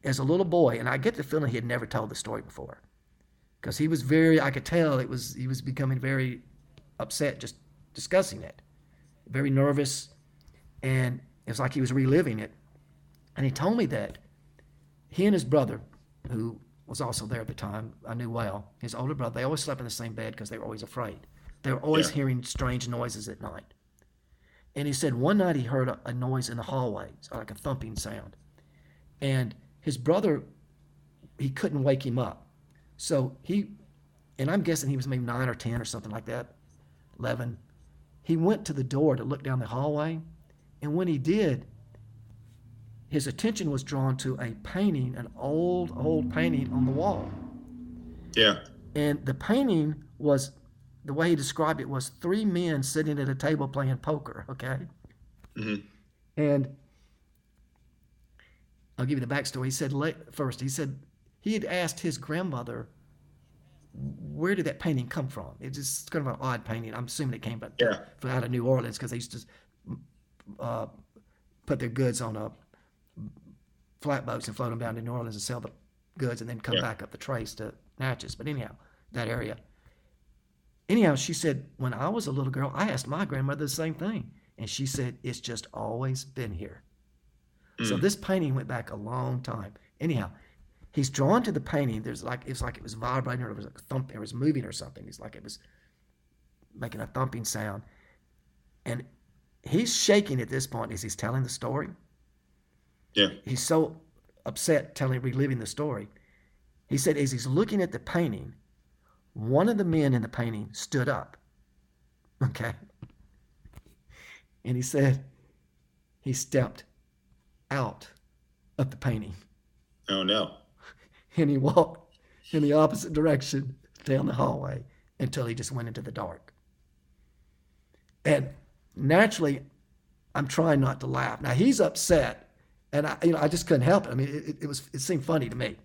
Speaker 3: as a little boy, and I get the feeling he had never told the story before, because he was very. I could tell it was he was becoming very upset just discussing it, very nervous, and it was like he was reliving it. And he told me that he and his brother, who was also there at the time, I knew well, his older brother, they always slept in the same bed because they were always afraid. They were always
Speaker 4: Yeah.
Speaker 3: hearing strange noises at night. And he said one night he heard a, a noise in the hallway, like a thumping sound. And his brother, he couldn't wake him up. So he, and I'm guessing he was maybe nine or 10 or something like that, 11. He went to the door to look down the hallway. And when he did, his attention was drawn to a painting, an old, old painting on the wall.
Speaker 4: Yeah.
Speaker 3: And the painting was, the way he described it, was three men sitting at a table playing poker, okay?
Speaker 4: Mm-hmm.
Speaker 3: And I'll give you the backstory. He said, first, he said he had asked his grandmother, where did that painting come from? It's just kind of an odd painting. I'm assuming it came but
Speaker 4: Yeah.
Speaker 3: from out of New Orleans because they used to uh, put their goods on a flatboats and float them down to New Orleans and sell the goods and then come
Speaker 4: Yeah.
Speaker 3: back up the trace to Natchez. But anyhow, that area. Anyhow, she said, when I was a little girl, I asked my grandmother the same thing. And she said, it's just always been here. So
Speaker 4: Mm.
Speaker 3: this painting went back a long time. Anyhow, he's drawn to the painting. There's like it's like it was vibrating or it was like a thump, it was moving or something. It's like it was making a thumping sound. And he's shaking at this point as he's telling the story.
Speaker 4: Yeah.
Speaker 3: He's so upset telling reliving the story. He said as he's looking at the painting, one of the men in the painting stood up. [laughs] Okay. And he said he stepped out of the painting
Speaker 4: Oh no. [laughs]
Speaker 3: and he walked in the opposite direction down the hallway until he just went into the dark. And naturally, I'm trying not to laugh. Now he's upset, and I, you know, I just couldn't help it. I mean, it, it was it seemed funny to me,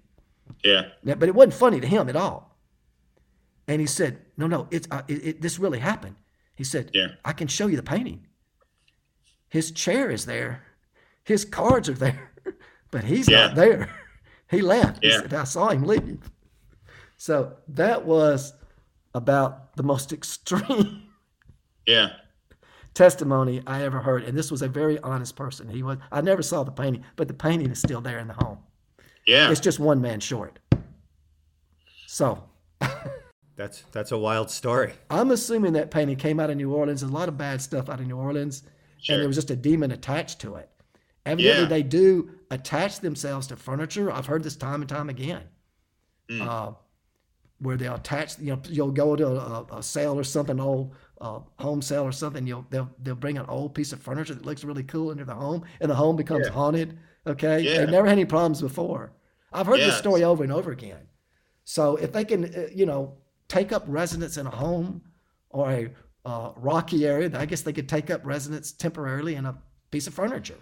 Speaker 4: Yeah.
Speaker 3: Now, but it wasn't funny to him at all. And he said, "No, no, it's uh, it, it, this really happened." He said,
Speaker 4: Yeah.
Speaker 3: "I can show you the painting. His chair is there, his cards are there, [laughs] but he's
Speaker 4: Yeah.
Speaker 3: not there. [laughs] He left. He
Speaker 4: Yeah.
Speaker 3: said, I saw him leave. So that was about the most [laughs] extreme
Speaker 4: Yeah.
Speaker 3: Testimony I ever heard. And this was a very honest person. He was I never saw the painting, but the painting is still there in the home.
Speaker 4: Yeah.
Speaker 3: It's just one man short. So [laughs]
Speaker 2: That's that's a wild story.
Speaker 3: I'm assuming that painting came out of New Orleans. There's a lot of bad stuff out of New Orleans,
Speaker 4: Sure.
Speaker 3: and there was just a demon attached to it. Evidently,
Speaker 4: Yeah.
Speaker 3: they do attach themselves to furniture. I've heard this time and time again,
Speaker 4: Hmm.
Speaker 3: uh, where they'll attach. You know, you'll go to a, a sale or something, old uh, home sale or something. You'll they'll they'll bring an old piece of furniture that looks really cool into the home, and the home becomes
Speaker 4: Yeah.
Speaker 3: haunted. Okay,
Speaker 4: Yeah.
Speaker 3: they've never had any problems before. I've heard this story over and over again. So if they can, uh, you know, take up residence in a home or a uh, rocky area, I guess they could take up residence temporarily in a piece of furniture.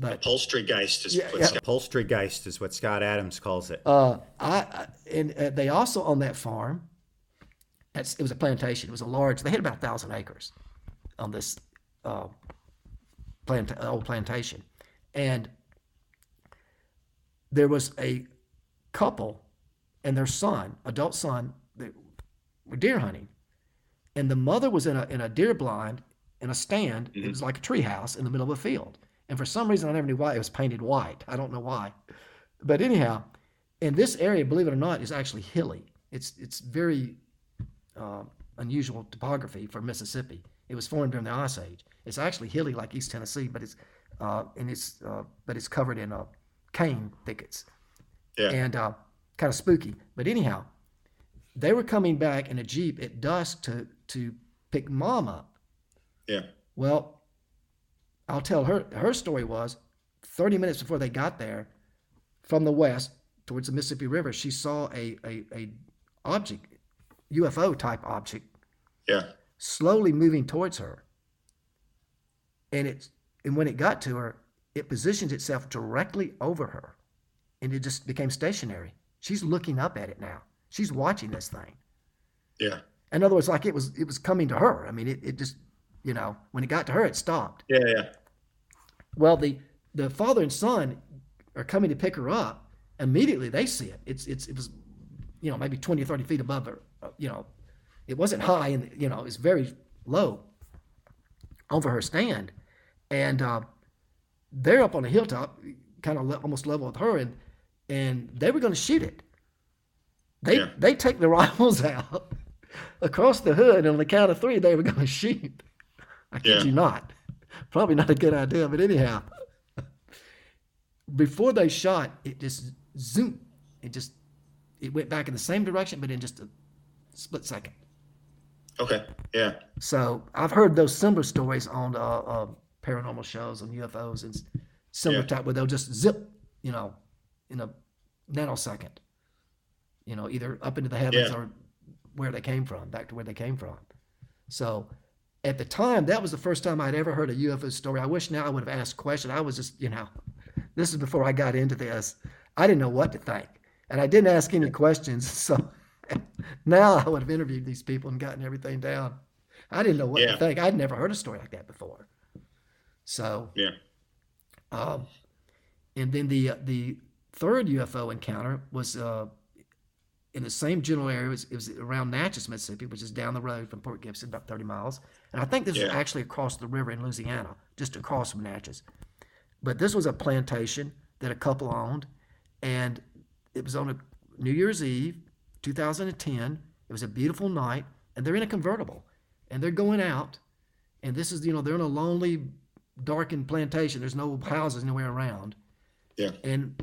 Speaker 3: But
Speaker 4: Upholstery Geist is
Speaker 3: Yeah,
Speaker 4: what
Speaker 3: yeah.
Speaker 4: Scott-
Speaker 2: Upholstery Geist is what Scott Adams calls it.
Speaker 3: uh, I, I and uh, they also on that farm. It was a plantation. It was a large. They had about a thousand acres on this uh, plant, old plantation, and there was a couple and their son, adult son, that were deer hunting, and the mother was in a in a deer blind in a stand. It was like a tree house in the middle of a field, and for some reason I never knew why it was painted white. I don't know why, but anyhow, in this area, believe it or not, is actually hilly. It's it's very uh, unusual topography for Mississippi. It was formed during the Ice Age. It's actually hilly like East Tennessee, but it's uh, and it's uh, but it's covered in uh, cane thickets
Speaker 4: Yeah.
Speaker 3: and uh, kind of spooky. But anyhow, they were coming back in a jeep at dusk to to pick mom up.
Speaker 4: yeah.
Speaker 3: Well, I'll tell her her story was 30 minutes before they got there from the west towards the Mississippi River, she saw a a, a object, UFO type object,
Speaker 4: Yeah.
Speaker 3: slowly moving towards her. And it's and when it got to her, it positioned itself directly over her. And it just became stationary. She's looking up at it now. She's watching this thing.
Speaker 4: Yeah.
Speaker 3: In other words, like it was it was coming to her. I mean, it, it just, you know, when it got to her, it stopped.
Speaker 4: Yeah. Yeah.
Speaker 3: Well, the the father and son are coming to pick her up. Immediately they see it. It's it's it was, you know, maybe 20 or 30 feet above her. uh, You know, it wasn't high and you know, it's very low over her stand. And uh, they're up on a hilltop, kind of le- almost level with her, and and they were going to shoot it. They
Speaker 4: Yeah.
Speaker 3: they take the [laughs] rifles out across the hood, and on the count of three, they were going to shoot. I kid
Speaker 4: Yeah.
Speaker 3: you not. Probably not a good idea, but anyhow, before they shot, it just zoomed. It just it went back in the same direction, but in just a split second.
Speaker 4: Okay. Yeah.
Speaker 3: So I've heard those similar stories on uh, uh, paranormal shows on UFOs and similar
Speaker 4: Yeah.
Speaker 3: type where they'll just zip, you know, in a nanosecond, you know, either up into the heavens
Speaker 4: Yeah.
Speaker 3: or where they came from, back to where they came from. So at the time, that was the first time I'd ever heard a UFO story. I wish now I would have asked questions. I was just, you know, this is before I got into this. I didn't know what to think, and I didn't ask any questions. [laughs] So now I would have interviewed these people and gotten everything down. I didn't know what
Speaker 4: Yeah.
Speaker 3: to think. I'd never heard a story like that before. So,
Speaker 4: Yeah.
Speaker 3: um, and then the uh, the third UFO encounter was uh, in the same general area. It was, it was around Natchez, Mississippi, which is down the road from Port Gibson, about 30 miles. And I think this was actually across the river in Louisiana, just across from Natchez. But this was a plantation that a couple owned, and it was on a New Year's Eve, 2010. It was a beautiful night, and they're in a convertible, and they're going out, and this is you know they're in a lonely, darkened plantation. There's no houses anywhere around,
Speaker 4: Yeah.
Speaker 3: and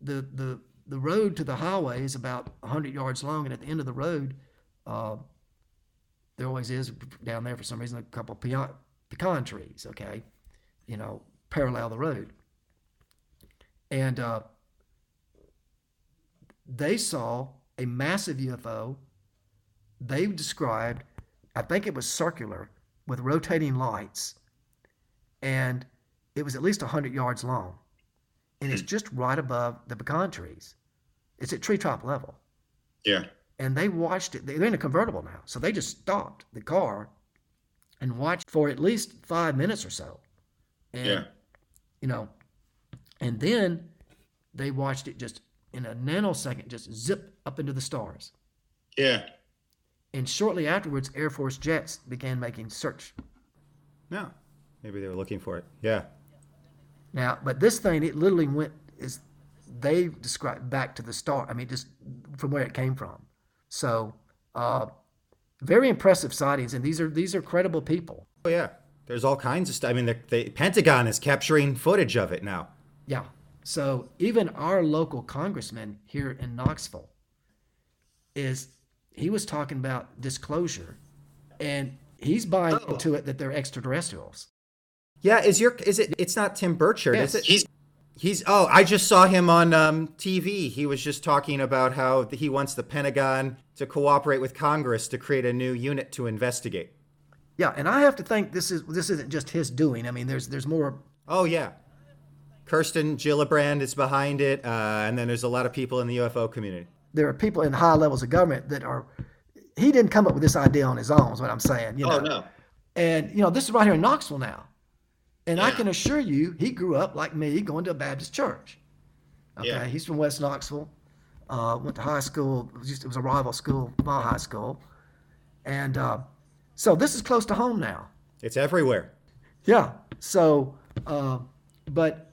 Speaker 3: the the the road to the highway is about 100 yards long, and at the end of the road, uh, there always is down there for some reason a couple of pecan, pecan trees. Okay, you know, parallel the road, and uh, they saw a massive UFO. They described, I think it was circular with rotating lights, and it was at least 100 yards long. And it's hmm. just right above the pecan trees. It's at treetop level.
Speaker 4: Yeah.
Speaker 3: And they watched it. They're in a convertible now. So they just stopped the car and watched for at least five minutes or so. And,
Speaker 4: Yeah.
Speaker 3: you know, And then they watched it just in a nanosecond just zip up into the stars.
Speaker 4: Yeah.
Speaker 3: And shortly afterwards, Air Force jets began making search.
Speaker 2: No. Maybe they were looking for it. Yeah.
Speaker 3: Now, but this thing, it literally went is they described back to the star. I mean, just from where it came from. So, uh, very impressive sightings, and these are these are credible people.
Speaker 2: Oh yeah. There's all kinds of stuff. I mean, the, the Pentagon is capturing footage of it now.
Speaker 3: Yeah. So even our local congressman here in Knoxville is he was talking about disclosure, and he's buying
Speaker 2: Oh.
Speaker 3: into it that they're extraterrestrials.
Speaker 2: Yeah, is your is it? It's not Tim Burchett,
Speaker 3: Yes.
Speaker 2: is it?
Speaker 4: He's
Speaker 2: He's oh, I just saw him on um, TV. He was just talking about how he wants the Pentagon to cooperate with Congress to create a new unit to investigate.
Speaker 3: Yeah, and I have to think this is this isn't just his doing. I mean, there's there's more.
Speaker 2: Oh yeah, Kirsten Gillibrand is behind it, uh, and then there's a lot of people in the UFO community.
Speaker 3: There are people in high levels of government that are. He didn't come up with this idea on his own. Is what I'm saying. You know?
Speaker 4: oh no.
Speaker 3: And you know, this is right here in Knoxville now. And I can assure you, he grew up like me, going to a Baptist church. Okay,
Speaker 4: Yeah.
Speaker 3: he's from West Knoxville. Uh, went to high school. It was, just, it was a rival school, my high school, and uh, so this is close to home now.
Speaker 2: It's everywhere.
Speaker 3: Yeah. So, uh, but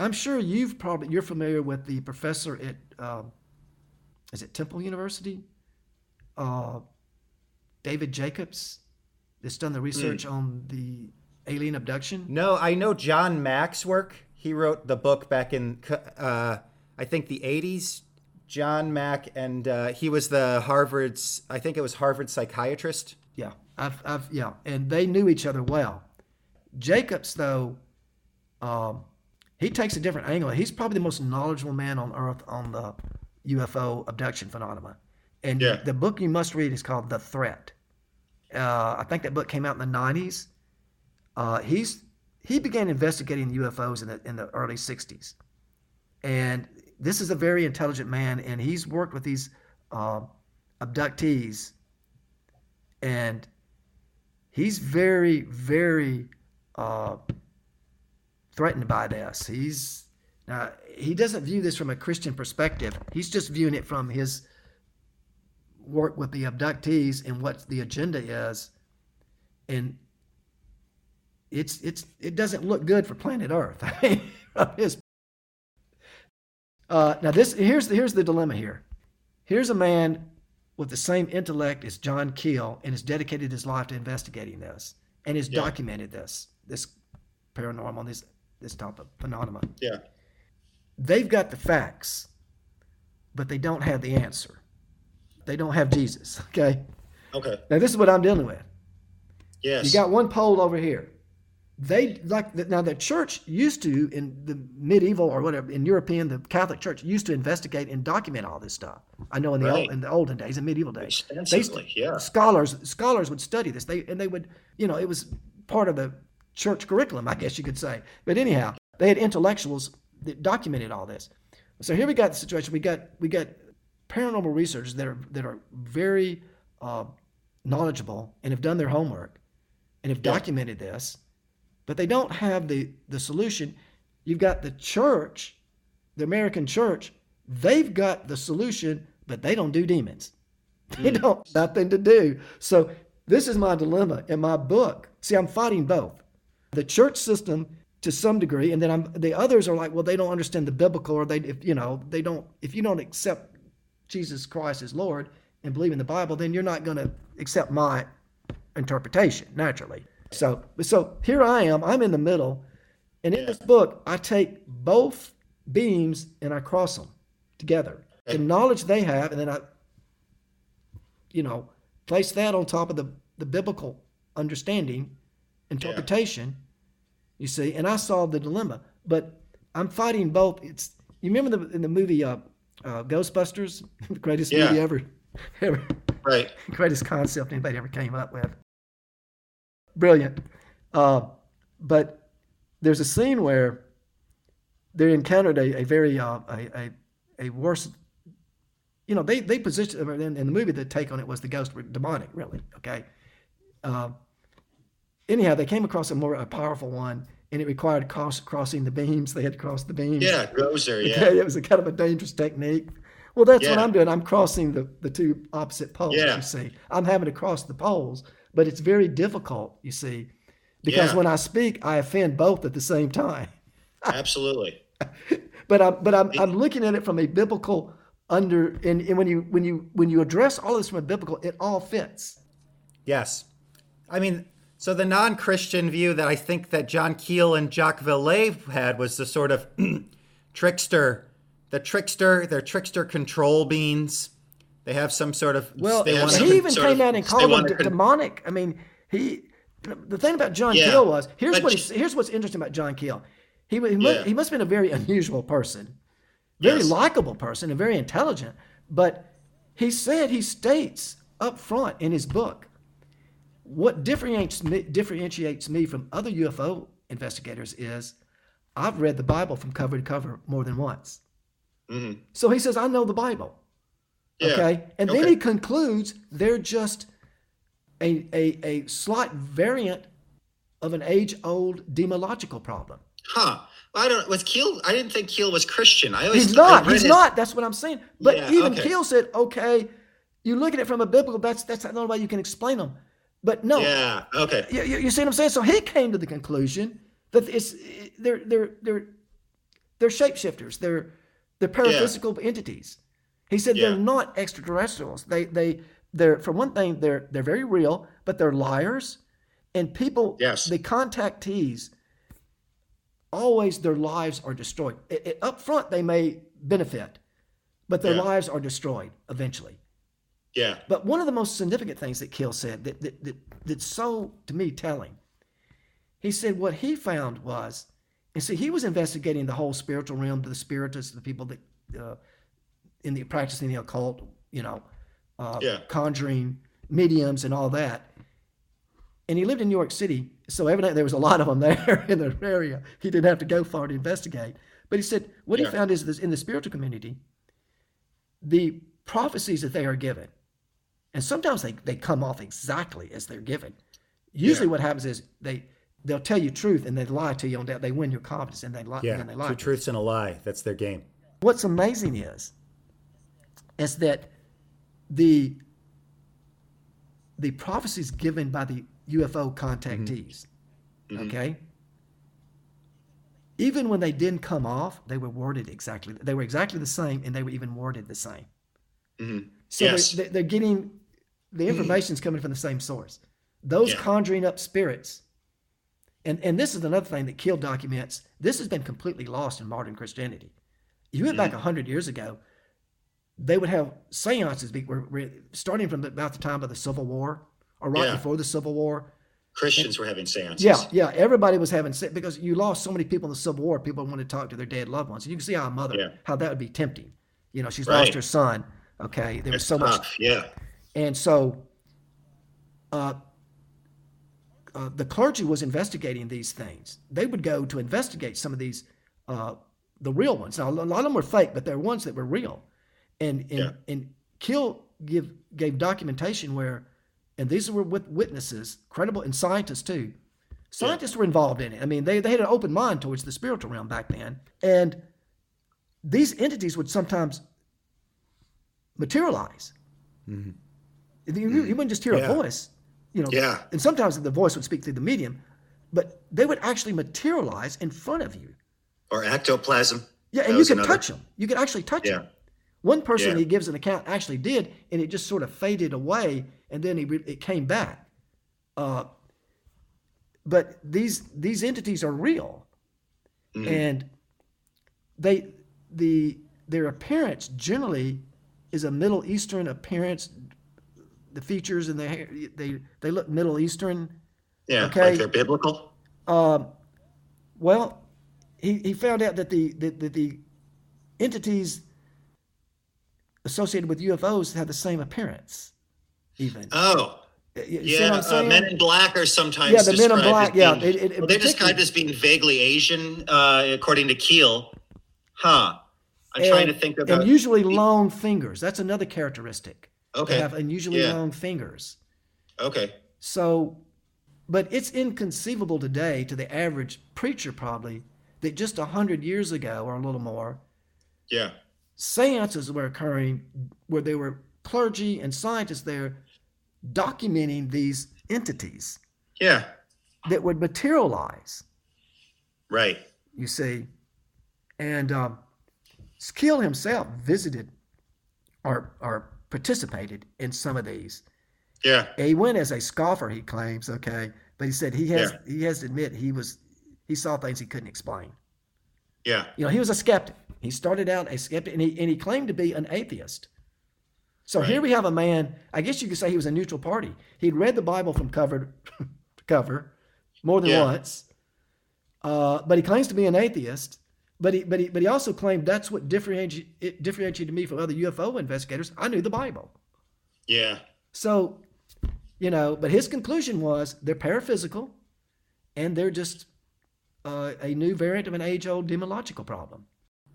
Speaker 3: I'm sure you've probably you're familiar with the professor at um, is it Temple University, uh, David Jacobs, that's done the research on the alien abduction.
Speaker 2: No, I know John Mack's work. He wrote the book back in, uh, I think, the 80s. John Mack, and uh, he was the Harvard's, I think it was Harvard psychiatrist.
Speaker 3: Yeah, I've, I've, yeah, and they knew each other well. Jacobs, though, um, he takes a different angle. He's probably the most knowledgeable man on earth on the UFO abduction phenomena. And
Speaker 4: Yeah.
Speaker 3: the book you must read is called The Threat. Uh, I think that book came out in the '90s. Uh, he's he began investigating UFOs in the in the early '60s, and this is a very intelligent man, and he's worked with these uh, abductees and he's very very uh, threatened by this. He's now he doesn't view this from a christian perspective. He's just viewing it from his work with the abductees and what the agenda is. And it's it's it doesn't look good for planet earth. [laughs] I mean, from his uh, now this here's the, here's the dilemma here. Here's a man with the same intellect as John Keel and has dedicated his life to investigating this and has
Speaker 4: Yeah.
Speaker 3: documented this this paranormal this this type of phenomenon.
Speaker 4: Yeah.
Speaker 3: They've got the facts, but they don't have the answer. They don't have Jesus. [laughs] Okay.
Speaker 4: Okay.
Speaker 3: Now this is what I'm dealing with.
Speaker 4: Yes.
Speaker 3: You got one pole over here. They like now the church used to in the medieval or whatever in European the Catholic Church used to investigate and document all this stuff. I know in the
Speaker 4: Right.
Speaker 3: old, in the olden days, in medieval days, they used to-
Speaker 4: Extensively, yeah.
Speaker 3: scholars scholars would study this. They and they would you know it was part of the church curriculum, I guess you could say. But anyhow, they had intellectuals that documented all this. So here we got the situation. We got we got paranormal researchers that are that are very uh, knowledgeable and have done their homework and have documented this, but they don't have the the solution. You've got the church, the American church. They've got the solution, but they don't do demons. [laughs] They don't nothing to do. So this is my dilemma in my book. See, I'm fighting both the church system to some degree, and then I'm the others are like, well, they don't understand the biblical, or they, if you know, they don't. If you don't accept Jesus Christ as Lord and believe in the Bible, then you're not going to accept my interpretation naturally. So, so here I am. I'm in the middle, and in this book, I take both beams and I cross them together. The knowledge they have, and then I, you know, place that on top of the the biblical understanding, interpretation. You see, and I solved the dilemma. But I'm fighting both. It's you remember the in the movie uh, uh, Ghostbusters, [laughs] the greatest
Speaker 4: Yeah.
Speaker 3: movie ever, [laughs] ever,
Speaker 4: Right. [laughs]
Speaker 3: greatest concept anybody ever came up with. Brilliant. Uh, but there's a scene where they encountered a, a very uh, a, a a worse. You know, they they positioned in, in the movie. The take on it was the ghosts were demonic, really. Okay, uh, anyhow, they came across a more a powerful one, and it required cross, crossing the beams. They had to cross the beams.
Speaker 4: Yeah, Gozer. [laughs] Yeah.
Speaker 3: Okay, it was a kind of a dangerous technique. Well, that's what I'm doing. I'm crossing the, the two opposite poles,
Speaker 4: Yeah.
Speaker 3: you see. I'm having to cross the poles, but it's very difficult, you see, because
Speaker 4: Yeah.
Speaker 3: when I speak, I offend both at the same time.
Speaker 4: Absolutely. [laughs]
Speaker 3: But I'm but I'm, I'm looking at it from a biblical under and, and when you when you when you address all this from a biblical, it all fits.
Speaker 2: Yes. I mean, so the non Christian view that I think that John Keel and Jacques Vallée had was the sort of [clears throat] trickster, the trickster, they're trickster control beings. They have some sort of.
Speaker 3: Well,
Speaker 2: they
Speaker 4: have
Speaker 2: wanna-
Speaker 3: and
Speaker 4: some
Speaker 3: he even came out and called them
Speaker 4: con-
Speaker 3: demonic. I mean, he the thing about John
Speaker 4: Yeah,
Speaker 3: Keel was here's what he, here's what's interesting about John Keel. He he, must,
Speaker 4: Yeah.
Speaker 3: he must have been a very unusual person, very
Speaker 4: Yes.
Speaker 3: likable person, and very intelligent. But he said he states up front in his book what differentiates me, differentiates me from other UFO investigators is I've read the Bible from cover to cover more than once.
Speaker 4: Mhm.
Speaker 3: So he says I know the Bible.
Speaker 4: Yeah.
Speaker 3: Okay. And then he concludes they're just a, a, a slight variant of an age old demological problem.
Speaker 4: Huh. I don't. Was Keel? I didn't think Keel was Christian. I always.
Speaker 3: He's not. He's
Speaker 4: his-
Speaker 3: not. That's what I'm saying. But
Speaker 4: Yeah,
Speaker 3: even
Speaker 4: okay.
Speaker 3: Keel said, okay, you look at it from a biblical, that's that's the only way you can explain them. But no,
Speaker 4: Yeah. Okay.
Speaker 3: you, you, you see what I'm saying? So he came to the conclusion that it's they're they're they're they're shapeshifters. They're they're paraphysical entities. He said
Speaker 4: Yeah.
Speaker 3: they're not extraterrestrials. They they they're for one thing they're they're very real, but they're liars. And people,
Speaker 4: Yes.
Speaker 3: the contactees, always their lives are destroyed. I- I- up front, they may benefit, but their
Speaker 4: Yeah.
Speaker 3: lives are destroyed eventually.
Speaker 4: Yeah.
Speaker 3: But one of the most significant things that Keel said that, that, that that's so to me telling, he said what he found was, and see, he was investigating the whole spiritual realm, the spiritists, the people that uh, in the practicing the occult, you know, uh,
Speaker 4: Yeah.
Speaker 3: conjuring mediums and all that. And he lived in New York City, so evidently there was a lot of them [laughs] there in the area. He didn't have to go far to investigate. But he said what
Speaker 4: Yeah.
Speaker 3: he found is this in the spiritual community, the prophecies that they are given, and sometimes they, they come off exactly as they're given. Usually,
Speaker 4: Yeah.
Speaker 3: what happens is they they'll tell you truth and they lie to you on that. They win your confidence and they lie.
Speaker 2: yeah,
Speaker 3: and they lie.
Speaker 2: two
Speaker 3: you.
Speaker 2: truths and a lie. That's their game.
Speaker 3: What's amazing is, is that the the prophecies given by the UFO contactees, okay, even when they didn't come off, they were worded exactly. They were exactly the same, and they were even worded the same.
Speaker 4: Mhm.
Speaker 3: So
Speaker 4: Yes.
Speaker 3: they're, they're getting the information's coming from the same source. Those
Speaker 4: Yeah.
Speaker 3: conjuring up spirits, and and this is another thing that Keel documents. This has been completely lost in modern Christianity. You went
Speaker 4: Mm-hmm.
Speaker 3: back a hundred years ago, they would have seances be, were, were starting from about the time of the Civil War or right
Speaker 4: Yeah.
Speaker 3: before the Civil War.
Speaker 4: Christians were having seances.
Speaker 3: Yeah, yeah. Everybody was having se- because you lost so many people in the Civil War. People wanted to talk to their dead loved ones. You can see how a mother
Speaker 4: Yeah.
Speaker 3: how that would be tempting. You know, she's
Speaker 4: Right.
Speaker 3: lost her son. Okay, there was so much.
Speaker 4: Yeah.
Speaker 3: And so uh, uh, the clergy was investigating these things. They would go to investigate some of these, uh, the real ones. Now, a lot of them were fake, but there were ones that were real. And and,
Speaker 4: Yeah.
Speaker 3: and Keel give, gave documentation where, and these were with witnesses, credible, and scientists too. Scientists were involved in it. I mean, they, they had an open mind towards the spiritual realm back then. And these entities would sometimes materialize. You, you- you wouldn't just hear
Speaker 2: Yeah.
Speaker 3: a voice, you know.
Speaker 4: Yeah.
Speaker 3: And sometimes the voice would speak through the medium, but they would actually materialize in front of you.
Speaker 4: Or ectoplasm.
Speaker 3: Yeah,
Speaker 4: That
Speaker 3: and you could
Speaker 4: another-
Speaker 3: touch them. You could actually touch
Speaker 4: Yeah.
Speaker 3: them. One person
Speaker 4: Yeah.
Speaker 3: he gives an account actually did, and it just sort of faded away, and then he re- it came back. Uh, but these these entities are real,
Speaker 4: Mhm.
Speaker 3: and they the their appearance generally is a Middle Eastern appearance. The features and the hair they they look Middle Eastern.
Speaker 4: Yeah.
Speaker 3: okay.
Speaker 4: Like they're biblical.
Speaker 3: Um, well, he, he found out that the, the, the, the entities associated with UFOs have the same appearance, even.
Speaker 4: Oh.
Speaker 3: You-
Speaker 4: Yeah, uh. Men in Black are sometimes
Speaker 3: Yeah, the Men in Black,
Speaker 4: as
Speaker 3: yeah, it- it-
Speaker 4: well, they're described as being vaguely Asian, uh, according to Keel. Huh. I'm trying to think about.
Speaker 3: And usually long fingers. That's another characteristic.
Speaker 4: Okay.
Speaker 3: They have unusually
Speaker 4: Yeah.
Speaker 3: long fingers.
Speaker 4: okay.
Speaker 3: So but it's inconceivable today to the average preacher probably that just a hundred years ago or a little more,
Speaker 4: Yeah.
Speaker 3: seances were occurring where there were clergy and scientists there documenting these entities
Speaker 4: Yeah.
Speaker 3: that would materialize.
Speaker 4: Right.
Speaker 3: you see. And um, Keel himself visited or, or participated in some of these.
Speaker 4: Yeah.
Speaker 3: He went as a scoffer, he claims, okay, but he said he has
Speaker 4: Yeah.
Speaker 3: he has to admit he was he saw things he couldn't explain.
Speaker 4: Yeah.
Speaker 3: You know, he was a skeptic. He started out a skeptic, and he and he claimed to be an atheist. So here we have a man. I guess you could say he was a neutral party. He'd read the Bible from cover to [laughs] cover more than
Speaker 4: Yeah.
Speaker 3: once, uh, but he claims to be an atheist. But he, but he, but he also claimed that's what differentiated, it differentiated me from other UFO investigators. I knew the Bible.
Speaker 4: Yeah.
Speaker 3: So, you know, but his conclusion was they're paraphysical, and they're just uh, a new variant of an age-old demological problem.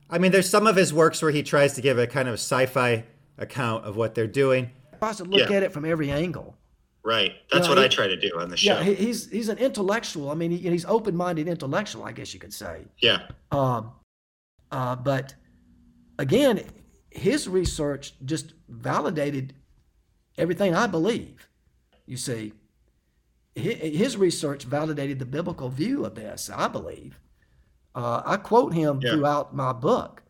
Speaker 2: I mean, there's some of his works where he tries to give a kind of sci-fi account of what they're doing.
Speaker 3: I to look
Speaker 4: Yeah.
Speaker 3: at it from every angle.
Speaker 4: Right. That's
Speaker 3: Yeah,
Speaker 4: what
Speaker 3: he-
Speaker 4: I try to do on the show.
Speaker 3: Yeah, he, he's he's an intellectual. I mean, he, he's open-minded intellectual, I guess you could say.
Speaker 4: yeah.
Speaker 3: Um, uh, but again, his research just validated everything I believe. You see, Hi- his research validated the biblical view of this. I believe. Uh, I quote him
Speaker 4: Yeah.
Speaker 3: throughout my book.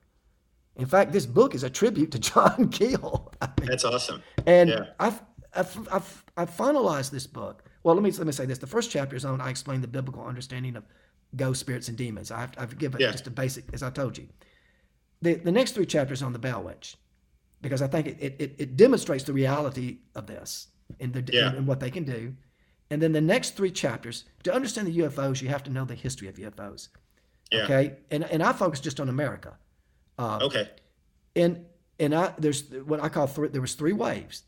Speaker 3: In fact, this book is a tribute to [laughs] John Keel. I mean,
Speaker 4: That's awesome.
Speaker 3: and
Speaker 4: Yeah.
Speaker 3: I've, I've, I've, I've finalized this book. Well, let me let me say this. The first chapter is on I explain the biblical understanding of ghosts, spirits, and demons. I've, I've given
Speaker 4: Yeah.
Speaker 3: just a basic, as I told you. The, the next three chapters on the Bell Witch, because I think it, it, it, demonstrates the reality of this and, the,
Speaker 4: Yeah.
Speaker 3: and, what they can do. And then the next three chapters, to understand the UFOs, you have to know the history of UFOs.
Speaker 4: Yeah.
Speaker 3: Okay. And, and I focus just on America. Uh,
Speaker 4: Okay.
Speaker 3: and and I there's what I call three. There was three waves.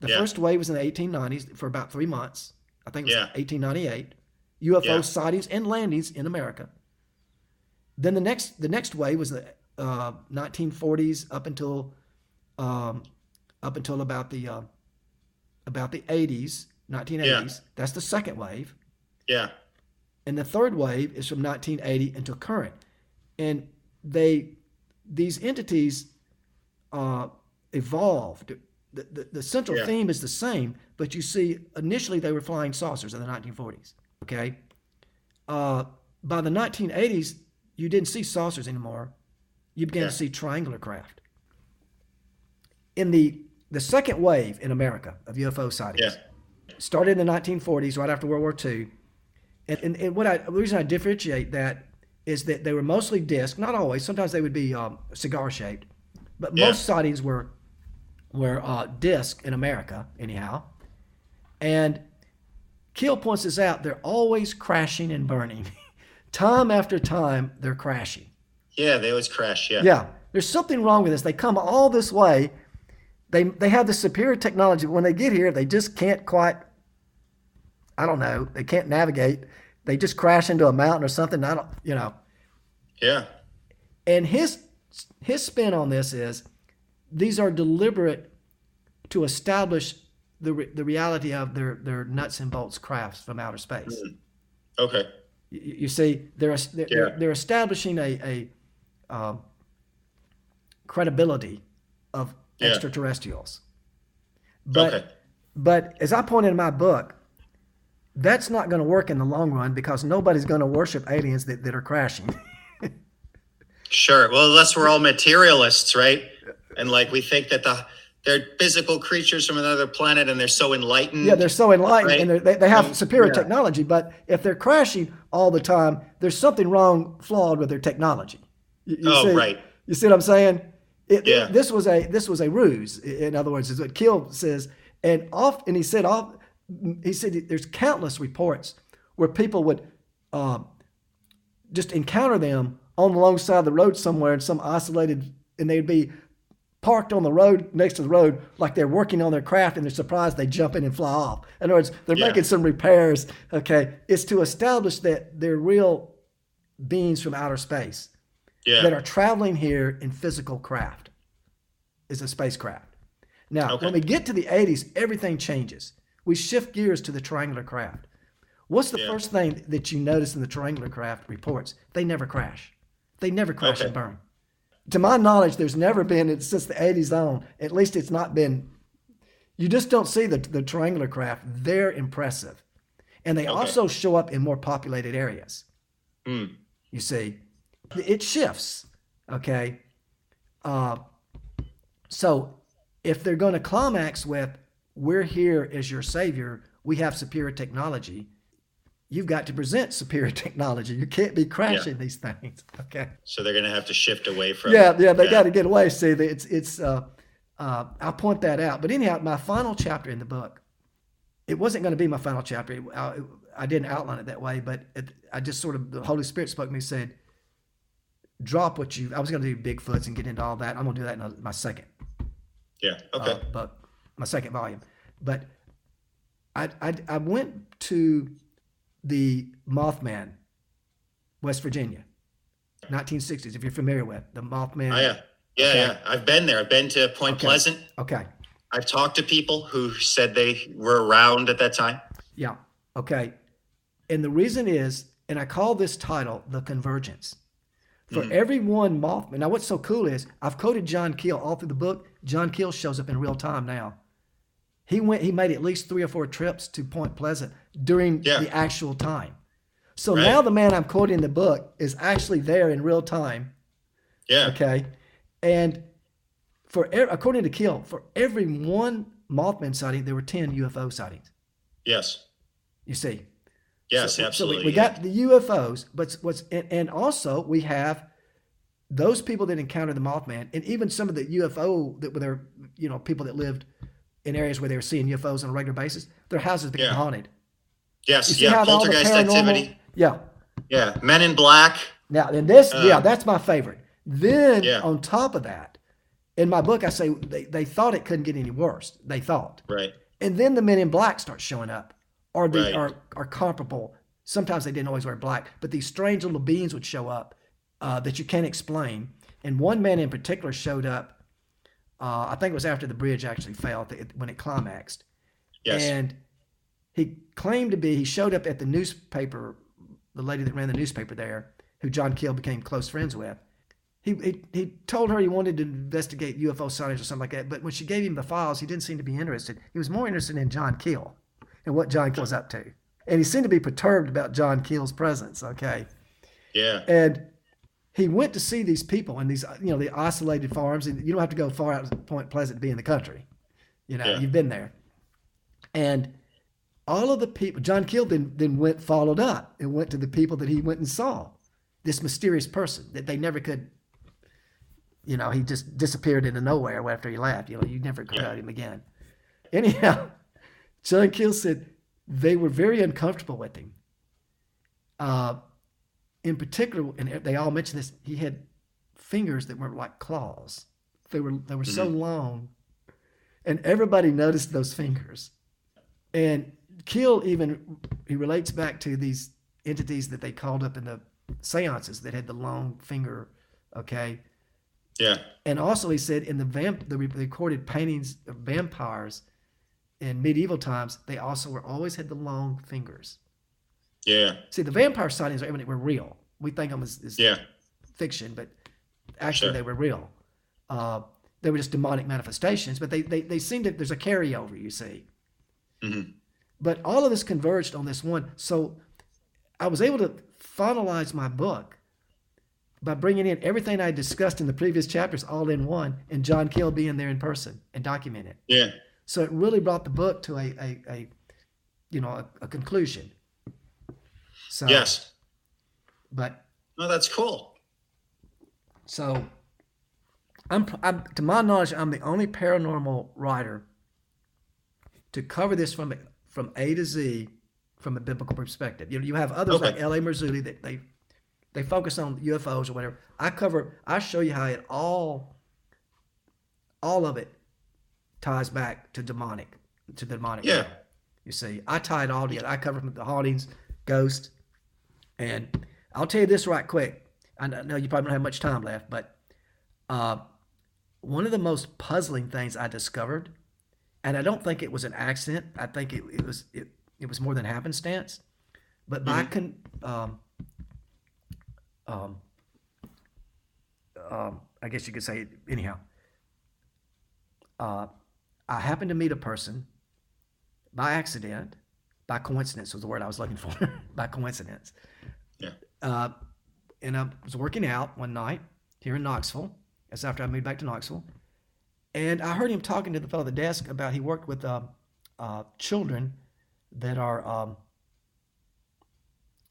Speaker 3: The
Speaker 4: Yeah.
Speaker 3: first wave was in the 1890s for about three months. I think it was
Speaker 4: Yeah.
Speaker 3: 1898. UFO
Speaker 4: Yeah.
Speaker 3: sightings and landings in America. Then the next the next wave was the uh, 1940s up until um, up until about the uh, about the 80s, 1980s. That's the second wave.
Speaker 4: Yeah.
Speaker 3: And the third wave is from 1980 until current. And they, these entities uh, evolved. The, the, the central
Speaker 4: Yeah.
Speaker 3: theme is the same, but you see, initially they were flying saucers in the 1940s. Okay. Uh, by the 1980s, you didn't see saucers anymore. You began
Speaker 4: Yeah.
Speaker 3: to see triangular craft. In the the second wave in America of UFO sightings,
Speaker 4: Yeah.
Speaker 3: started in the 1940s, right after World War II. And, and, and what I, the reason I differentiate that is that they were mostly disc, not always. Sometimes they would be um, cigar shaped, but
Speaker 4: Yeah.
Speaker 3: most sightings were were uh, disc in America, anyhow. And Keel points this out: they're always crashing and burning. [laughs] time after time, they're crashing.
Speaker 4: Yeah. They always crash. Yeah.
Speaker 3: Yeah, there's something wrong with this. They come all this way. They they have the superior technology, but when they get here, they just can't quite. I don't know. They can't navigate. They just crash into a mountain or something. I don't, you know.
Speaker 4: Yeah.
Speaker 3: And his his spin on this is, these are deliberate to establish the re- the reality of their their nuts and bolts crafts from outer space.
Speaker 4: Okay.
Speaker 3: You, you see, they're they're,
Speaker 4: Yeah.
Speaker 3: they're, they're establishing a a um, credibility of
Speaker 4: Yeah.
Speaker 3: extraterrestrials. But
Speaker 4: Okay.
Speaker 3: but as I point in my book, that's not going to work in the long run because nobody's going to worship aliens that, that are crashing. [laughs]
Speaker 4: Sure. Well, unless we're all materialists, right? And like we think that the they're physical creatures from another planet, and they're so enlightened.
Speaker 3: yeah, they're so enlightened
Speaker 4: Right.
Speaker 3: and they they have superior
Speaker 4: yeah.
Speaker 3: technology. But if they're crashing all the time, there's something wrong, flawed with their technology. You, you
Speaker 4: Oh,
Speaker 3: see,
Speaker 4: right.
Speaker 3: You see what I'm saying? It,
Speaker 4: Yeah.
Speaker 3: This was a this was a ruse. In other words, is what Keel says. And off and he said off. He said there's countless reports where people would uh, just encounter them on the long side of the road somewhere in some isolated, and they'd be parked on the road next to the road like they're working on their craft and they're surprised they jump in and fly off. In other words, they're
Speaker 4: Yeah.
Speaker 3: making some repairs. Okay, it's to establish that they're real beings from outer space
Speaker 4: Yeah.
Speaker 3: that are traveling here in physical craft. Is a spacecraft. Now,
Speaker 4: Okay.
Speaker 3: when we get to the 80s, everything changes. We shift gears to the triangular craft. What's the
Speaker 4: Yeah.
Speaker 3: first thing that you notice in the triangular craft reports? They never crash. They never crash
Speaker 4: Okay.
Speaker 3: and burn. To my knowledge, there's never been it since the 80s on. At least it's not been. You just don't see the the triangular craft. They're impressive, and they also show up in more populated areas.
Speaker 4: Hmm.
Speaker 3: You see, it shifts. Okay. Uh, so if they're going to climax with, we're here as your savior, we have superior technology, you've got to present superior [laughs] technology. You can't be crashing these things. [laughs] Okay.
Speaker 4: So they're going to have to shift away from.
Speaker 3: Yeah, yeah, they got to get away. See, it's, it's, uh, uh, I'll point that out. But anyhow, my final chapter in the book, it wasn't going to be my final chapter. I, I didn't outline it that way, but it, I just sort of, the Holy Spirit spoke to me and said, drop what you, I was going to do Bigfoots and get into all that. I'm going to do that in my second
Speaker 4: Yeah. Okay.
Speaker 3: uh, book, my second volume. But I, I, I went to the Mothman, West Virginia, 1960s, if you're familiar with the Mothman.
Speaker 4: oh yeah. Yeah,
Speaker 3: Okay.
Speaker 4: yeah. I've been there. I've been to Point
Speaker 3: Okay.
Speaker 4: Pleasant.
Speaker 3: Okay.
Speaker 4: I've talked to people who said they were around at that time.
Speaker 3: Yeah. Okay. And the reason is, and I call this title The Convergence. For mm. every one Mothman. Now, what's so cool is I've quoted John Keel all through the book. John Keel shows up in real time now. He went, he made at least three or four trips to Point Pleasant during
Speaker 4: Yeah.
Speaker 3: the actual time. So
Speaker 4: Right.
Speaker 3: now the man I'm quoting in the book is actually there in real time.
Speaker 4: Yeah.
Speaker 3: Okay. And for according to Keel, for every one Mothman sighting, there were 10 UFO sightings.
Speaker 4: Yes.
Speaker 3: You see.
Speaker 4: Yes.
Speaker 3: So-
Speaker 4: absolutely.
Speaker 3: So we, we got the UFOs, but what's and, and also we have those people that encountered the Mothman, and even some of the UFO that were there, you know, people that lived in areas where they were seeing UFOs on a regular basis, their houses became
Speaker 4: Yeah.
Speaker 3: haunted.
Speaker 4: Yes. Yeah.
Speaker 3: how all the
Speaker 4: Poltergeist activity.
Speaker 3: Yeah.
Speaker 4: Yeah. Men in Black.
Speaker 3: Now, and this,
Speaker 4: Uh,
Speaker 3: yeah, that's my favorite. Then
Speaker 4: Yeah.
Speaker 3: on top of that, in my book, I say they, they thought it couldn't get any worse. They thought.
Speaker 4: Right.
Speaker 3: And then the men in black start showing up, or they
Speaker 4: Right.
Speaker 3: are, are comparable. Sometimes they didn't always wear black, but these strange little beings would show up uh, that you can't explain. And one man in particular showed up. Uh, I think it was after the bridge actually fell when it climaxed.
Speaker 4: Yes.
Speaker 3: And he claimed to be, he showed up at the newspaper, the lady that ran the newspaper there, who John Keel became close friends with. He, he, he told her he wanted to investigate UFO sightings or something like that, but when she gave him the files, he didn't seem to be interested. He was more interested in John Keel and what John Keel was up to. And he seemed to be perturbed about John Keel's presence, okay?
Speaker 4: yeah.
Speaker 3: And he went to see these people in these, you know, the isolated farms. And you don't have to go far out to Point Pleasant to be in the country. You know,
Speaker 4: Yeah.
Speaker 3: you've been there. And all of the people, John Keel then, then went, followed up and went to the people that he went and saw. This mysterious person that they never could, you know, he just disappeared into nowhere after he left. You know, you never heard
Speaker 4: Yeah.
Speaker 3: him again. [laughs] Anyhow, John Keel said they were very uncomfortable with him. Uh, in particular, and they all mentioned this, he had fingers that were like claws. They were they were so long, and everybody noticed those fingers. And Keel even he relates back to these entities that they called up in the seances that had the long finger. Okay,
Speaker 4: Yeah.
Speaker 3: and also he said in the vamp the recorded paintings of vampires in medieval times, they also were always had the long fingers.
Speaker 4: Yeah.
Speaker 3: See, the vampire sightings are were real. We think them as, as
Speaker 4: Yeah.
Speaker 3: fiction, but actually
Speaker 4: Sure.
Speaker 3: they were real. Uh, they were just demonic manifestations, but they they, they seem to there's a carryover, you see.
Speaker 4: Mhm.
Speaker 3: But all of this converged on this one. So I was able to finalize my book by bringing in everything I discussed in the previous chapters all in one, and John Keel being there in person and document it.
Speaker 4: Yeah.
Speaker 3: So it really brought the book to a, a, a you know, a, a conclusion. So,
Speaker 4: Yes.
Speaker 3: But
Speaker 4: No, that's cool.
Speaker 3: So, I'm, I'm to my knowledge, I'm the only paranormal writer to cover this from from A to Z from a biblical perspective. You know, you have others
Speaker 4: Okay.
Speaker 3: like L.A. Marzulli that they they focus on UFOs or whatever. I cover. I show you how it all all of it ties back to demonic to the demonic.
Speaker 4: Yeah.
Speaker 3: realm. You see, I tie it all together. I cover from the hauntings, ghosts, and I'll tell you this right quick. I know you probably don't have much time left, but uh, one of the most puzzling things I discovered, and I don't think it was an accident. I think it, it was it, it was more than happenstance. But by con, um, um, um, I guess you could say anyhow. Uh, I happened to meet a person by accident, by coincidence was the word I was looking for, [laughs] by coincidence.
Speaker 4: Yeah.
Speaker 3: Uh, and I was working out one night here in Knoxville. That's after I moved back to Knoxville. And I heard him talking to the fellow at the desk about he worked with uh, uh, children that are, um,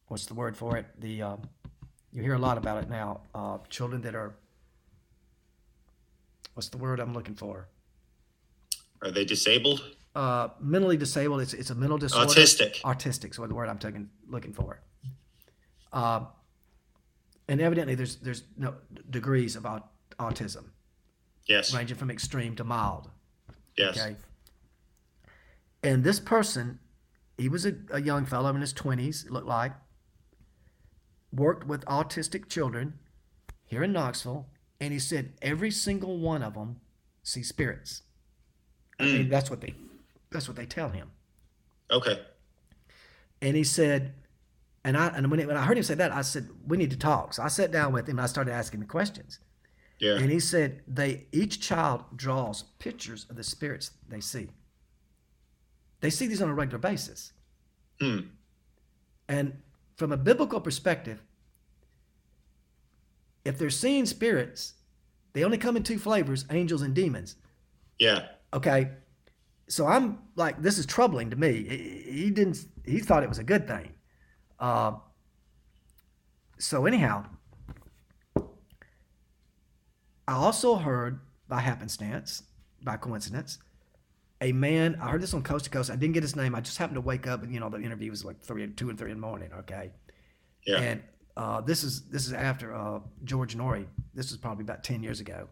Speaker 3: what's the word for it? The um, you hear a lot about it now. Uh, children that are, what's the word I'm looking for?
Speaker 4: Are they disabled?
Speaker 3: Uh, mentally disabled. It's it's a mental disorder.
Speaker 4: Autistic.
Speaker 3: Autistic. So the word I'm taking looking for. Uh, and evidently, there's there's no degrees of autism,
Speaker 4: Yes.
Speaker 3: ranging from extreme to mild.
Speaker 4: Yes.
Speaker 3: Okay. And this person, he was a, a young fellow in his 20s, it looked like, worked with autistic children here in Knoxville, and he said every single one of them see spirits. I mean, mm. that's what they that's what they tell him.
Speaker 4: Okay.
Speaker 3: And he said, and I and when, it, when I heard him say that, I said, we need to talk. So I sat down with him and I started asking him questions.
Speaker 4: Yeah.
Speaker 3: And he said they each child draws pictures of the spirits they see. They see these on a regular basis.
Speaker 4: Hmm.
Speaker 3: And from a biblical perspective, if they're seeing spirits, they only come in two flavors, angels and demons.
Speaker 4: Yeah.
Speaker 3: Okay. So I'm like, this is troubling to me. He he didn't, he thought it was a good thing. Uh, so, anyhow, I also heard by happenstance, by coincidence, a man, I heard this on Coast to Coast. I didn't get his name. I just happened to wake up and, you know, the interview was like three, two and three in the morning. Okay.
Speaker 4: Yeah.
Speaker 3: And uh, this is this is after uh, George Noory. This was probably about ten years ago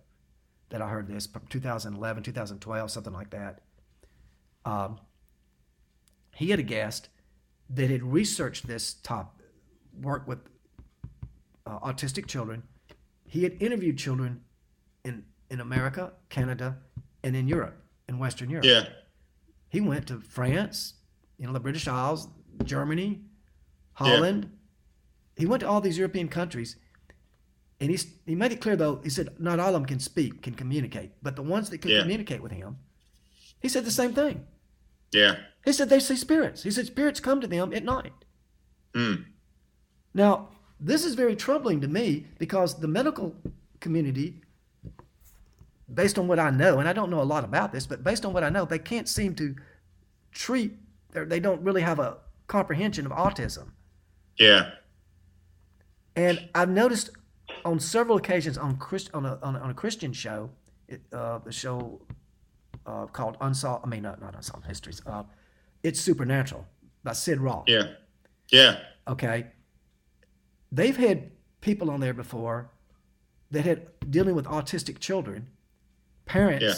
Speaker 3: that I heard this, 2011, 2012, something like that. Um, he had a guest that had researched this top, worked with uh, autistic children. He had interviewed children in in America, Canada, and in Europe, in Western Europe.
Speaker 4: yeah.
Speaker 3: He went to France, you know, the British Isles, Germany, Holland. He went to all these European countries, and he he made it clear though. He said not all of them can speak, can communicate, but the ones that could
Speaker 4: Yeah.
Speaker 3: communicate with him, he said the same thing.
Speaker 4: Yeah.
Speaker 3: He said they see spirits. He said spirits come to them at night.
Speaker 4: Hmm.
Speaker 3: Now, this is very troubling to me because the medical community, based on what I know, and I don't know a lot about this, but based on what I know, they can't seem to treat, they don't really have a comprehension of autism.
Speaker 4: Yeah.
Speaker 3: And I've noticed on several occasions on Christ, on, a, on, a, on a Christian show, it, uh, the show uh, called Unsolved, I mean, not, not Unsolved Histories, uh, It's Supernatural by Sid Roth.
Speaker 4: Yeah. Yeah.
Speaker 3: okay they've had people on there before that had dealing with autistic children parents
Speaker 4: Yeah.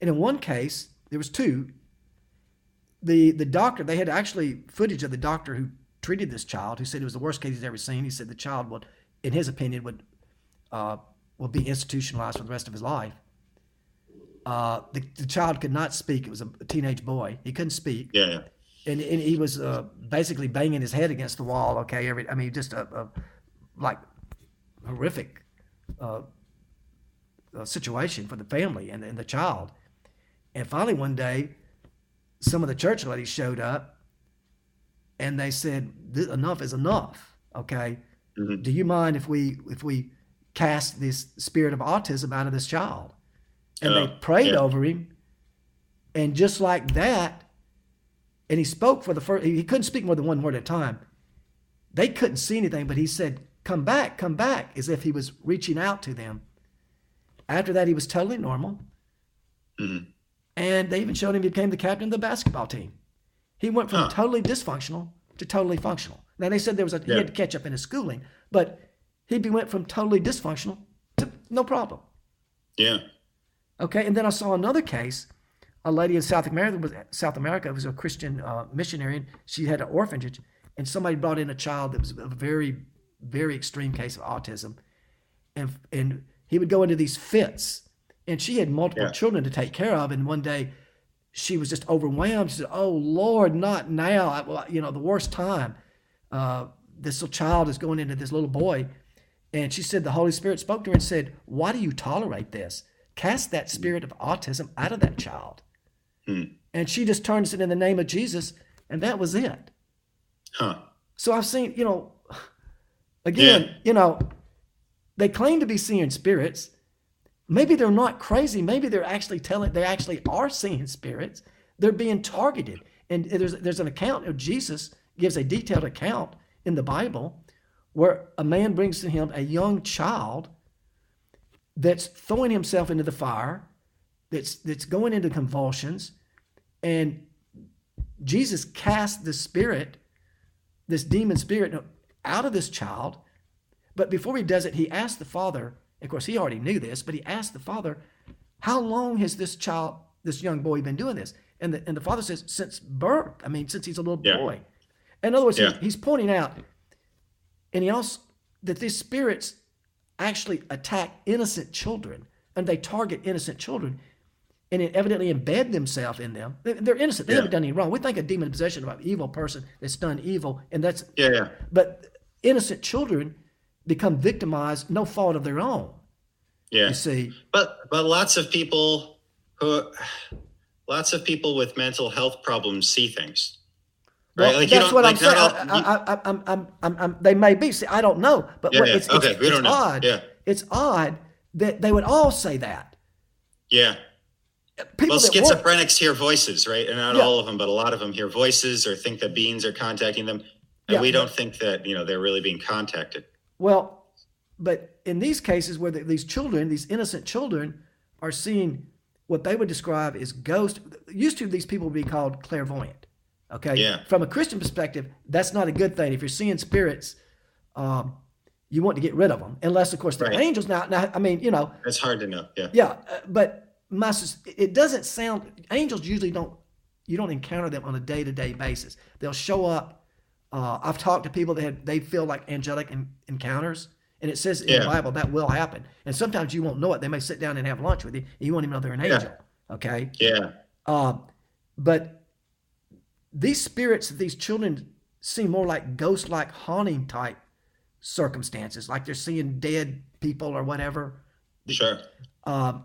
Speaker 3: and in one case there was two the the doctor they had actually footage of the doctor who treated this child who said it was the worst case he's ever seen he said the child would in his opinion would uh, would be institutionalized for the rest of his life uh, the, the child could not speak it was a teenage boy he couldn't speak
Speaker 4: Yeah. Yeah.
Speaker 3: and, and he was uh, basically banging his head against the wall. Okay, every I mean, just a, a like horrific uh, uh, situation for the family and, and the child. And finally, one day, some of the church ladies showed up, and they said, "Enough is enough. Okay,
Speaker 4: Mhm.
Speaker 3: do you mind if we if we cast this spirit of autism out of this child?" And they
Speaker 4: Oh,
Speaker 3: prayed
Speaker 4: yeah.
Speaker 3: over him, and just like that, and he spoke for the first he couldn't speak more than one word at a time they couldn't see anything but he said come back come back as if he was reaching out to them after that he was totally normal
Speaker 4: Mhm.
Speaker 3: and they even showed him he became the captain of the basketball team he went from
Speaker 4: Huh.
Speaker 3: totally dysfunctional to totally functional now they said there was a he had to catch up in his schooling but he went from totally dysfunctional to no problem
Speaker 4: Yeah.
Speaker 3: Okay, and then I saw another case. A lady in South America was South America was a Christian uh, missionary. And she had an orphanage, and somebody brought in a child that was a very, very extreme case of autism, and and he would go into these fits, and she had multiple
Speaker 4: Yeah.
Speaker 3: children to take care of, and one day she was just overwhelmed. She said, "Oh Lord, not now! I, you know, the worst time." uh, this little child is going into this little boy, and she said the Holy Spirit spoke to her and said, "Why do you tolerate this? Cast that spirit of autism out of that child."
Speaker 2: Hmm.
Speaker 3: And she just turns it in the name of Jesus, and that was it.
Speaker 2: Huh.
Speaker 3: So I've seen, you know, again,
Speaker 2: Yeah.
Speaker 3: you know, they claim to be seeing spirits. Maybe they're not crazy. Maybe they're actually telling. They actually are seeing spirits. They're being targeted. And there's there's an account of Jesus gives a detailed account in the Bible where a man brings to him a young child that's throwing himself into the fire, that's that's going into convulsions, and Jesus casts the spirit, this demon spirit, out of this child. But before he does it, he asks the father. Of course, he already knew this, but he asked the father, "How long has this child, this young boy, been doing this?" And the and the father says, "Since birth. I mean, since he's a little
Speaker 2: Yeah.
Speaker 3: boy." In other words, he- he's pointing out, and he also that these spirits actually attack innocent children, and they target innocent children, and it evidently embed themselves in them. They- They're innocent. They
Speaker 2: Yeah.
Speaker 3: haven't done anything wrong. We think of demon possession of an evil person that's done evil, and that's
Speaker 2: Yeah, yeah.
Speaker 3: but innocent children become victimized, no fault of their own.
Speaker 2: Yeah.
Speaker 3: You see,
Speaker 2: But but lots of people who lots of people with mental health problems see things. Right?
Speaker 3: Well,
Speaker 2: Like, you
Speaker 3: that's
Speaker 2: don't-
Speaker 3: what
Speaker 2: like,
Speaker 3: I'm saying. I, I'm, I'm, I'm, they may be. See, I don't know, but
Speaker 2: Yeah,
Speaker 3: what,
Speaker 2: yeah.
Speaker 3: it's,
Speaker 2: Okay,
Speaker 3: it's,
Speaker 2: we
Speaker 3: it's
Speaker 2: don't know.
Speaker 3: odd.
Speaker 2: Yeah.
Speaker 3: It's odd that they would all say that.
Speaker 2: Yeah.
Speaker 3: People
Speaker 2: Well, schizophrenics hear voices, right? And not
Speaker 3: Yeah.
Speaker 2: all of them, but a lot of them hear voices or think that beings are contacting them. And we don't think that, you know, they're really being contacted.
Speaker 3: Well, but in these cases where the, these children, these innocent children, are seeing what they would describe as ghost. Used to these people would be called clairvoyant. Okay.
Speaker 2: Yeah.
Speaker 3: From a Christian perspective, that's not a good thing. If you're seeing spirits, um, you want to get rid of them, unless of course they're
Speaker 2: Right.
Speaker 3: angels. Now, now, I mean, you know,
Speaker 2: It's hard to know. Yeah.
Speaker 3: yeah, uh, but my it doesn't sound. Angels usually don't. You don't encounter them on a day to day basis. They'll show up. Uh, I've talked to people that they feel like angelic en- encounters, and it says in the Bible that will happen. And sometimes you won't know it. They may sit down and have lunch with you, and you won't even know they're an
Speaker 2: Yeah.
Speaker 3: angel. Okay,
Speaker 2: Yeah.
Speaker 3: uh, but these spirits, these children, seem more like ghost-like haunting type circumstances, like they're seeing dead people or whatever
Speaker 2: Sure.
Speaker 3: um,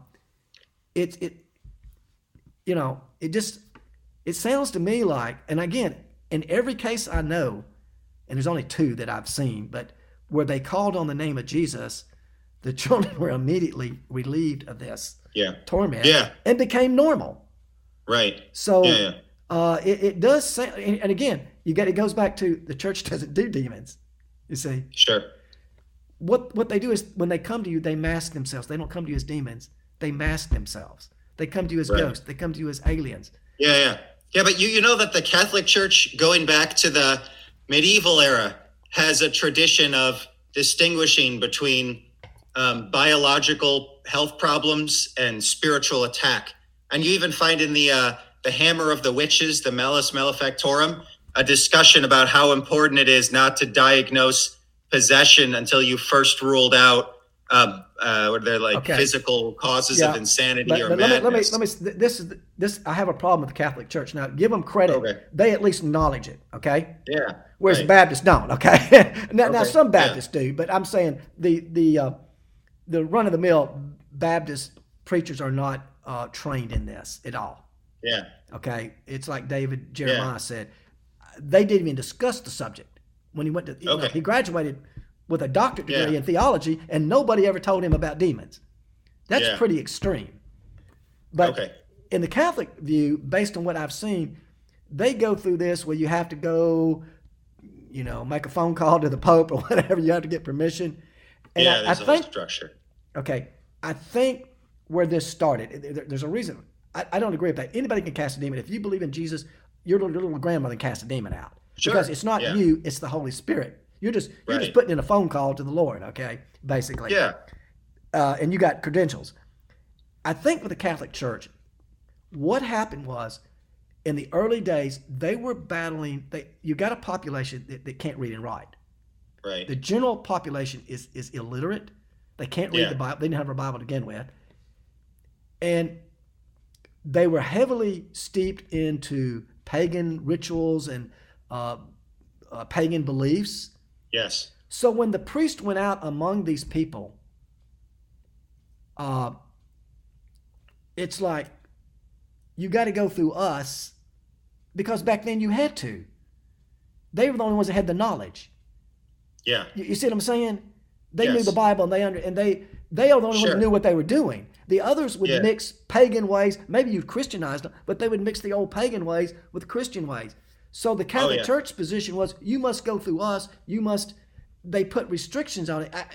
Speaker 3: it it you know it just it sounds to me like and again in every case i know and there's only two that i've seen but where they called on the name of jesus the [laughs] children were immediately relieved of this
Speaker 2: Yeah.
Speaker 3: torment
Speaker 2: Yeah.
Speaker 3: and became normal
Speaker 2: Right.
Speaker 3: so
Speaker 2: Yeah.
Speaker 3: Uh, it, it does and and again you get it goes back to the church [laughs] doesn't do demons you see
Speaker 2: Sure.
Speaker 3: what what they do is when they come to you, they mask themselves. They don't come to you as demons. They mask themselves. They come to you as
Speaker 2: Right.
Speaker 3: ghosts. They come to you as aliens.
Speaker 2: Yeah, yeah. Yeah, but you, you know that the Catholic Church, going back to the medieval era, has a tradition of distinguishing between um, biological health problems and spiritual attack. And you even find in the uh, the Hammer of the Witches, the Malleus Maleficarum, a discussion about how important it is not to diagnose possession until you first ruled out um, uh, they like
Speaker 3: Okay.
Speaker 2: physical causes
Speaker 3: Yeah.
Speaker 2: of insanity
Speaker 3: But,
Speaker 2: or
Speaker 3: but let me let me
Speaker 2: madness.
Speaker 3: let me. This is this. I have a problem with the Catholic Church. Now, give them credit.
Speaker 2: Okay.
Speaker 3: They at least acknowledge it. Okay.
Speaker 2: yeah.
Speaker 3: Whereas
Speaker 2: right.
Speaker 3: Baptists don't. Okay. [laughs] now, now
Speaker 2: Okay,
Speaker 3: some
Speaker 2: yeah.
Speaker 3: Baptists do, but I'm saying the the uh, the run of the mill Baptist preachers are not uh, trained in this at all.
Speaker 2: Yeah.
Speaker 3: Okay, it's like David Jeremiah said. They didn't even discuss the subject when he went to. You know,
Speaker 2: Okay.
Speaker 3: he graduated with a doctorate degree
Speaker 2: Yeah.
Speaker 3: in theology, and nobody ever told him about demons. That's
Speaker 2: Yeah.
Speaker 3: pretty extreme. But
Speaker 2: Okay.
Speaker 3: in the Catholic view, based on what I've seen, they go through this where you have to go, you know, make a phone call to the Pope or [laughs] whatever. You have to get permission. And
Speaker 2: yeah,
Speaker 3: I, I
Speaker 2: there's a
Speaker 3: think
Speaker 2: structure.
Speaker 3: Okay, I think where this started, there- there's a reason. I, I don't agree with that. Anybody can cast a demon. If you believe in Jesus, your little, your little grandmother can cast a demon out.
Speaker 2: Sure,
Speaker 3: Because it's not
Speaker 2: yeah.
Speaker 3: you, it's the Holy Spirit. You're just you're just putting in a phone call to the Lord, okay? Basically.
Speaker 2: Yeah.
Speaker 3: Uh, and you got credentials. I think with the Catholic Church, what happened was in the early days, they were battling they you got a population that, that can't read and write.
Speaker 2: Right.
Speaker 3: The general population is is illiterate. They can't read
Speaker 2: Yeah.
Speaker 3: the Bible. They didn't have a Bible to begin with, and they were heavily steeped into pagan rituals and uh, uh, pagan beliefs.
Speaker 4: Yes.
Speaker 3: So when the priest went out among these people, uh, it's like you got to go through us because back then you had to. They were the only ones that had the knowledge.
Speaker 4: Yeah.
Speaker 3: You, you see what I'm saying? They knew the Bible and they under and they they are the only ones
Speaker 4: Sure.
Speaker 3: that knew what they were doing. The others would
Speaker 4: Yeah.
Speaker 3: mix pagan ways. Maybe you've Christianized them, but they would mix the old pagan ways with Christian ways. So the oh, Catholic
Speaker 4: Oh, yeah.
Speaker 3: Church position was you must go through us. You must. They put restrictions on it, I,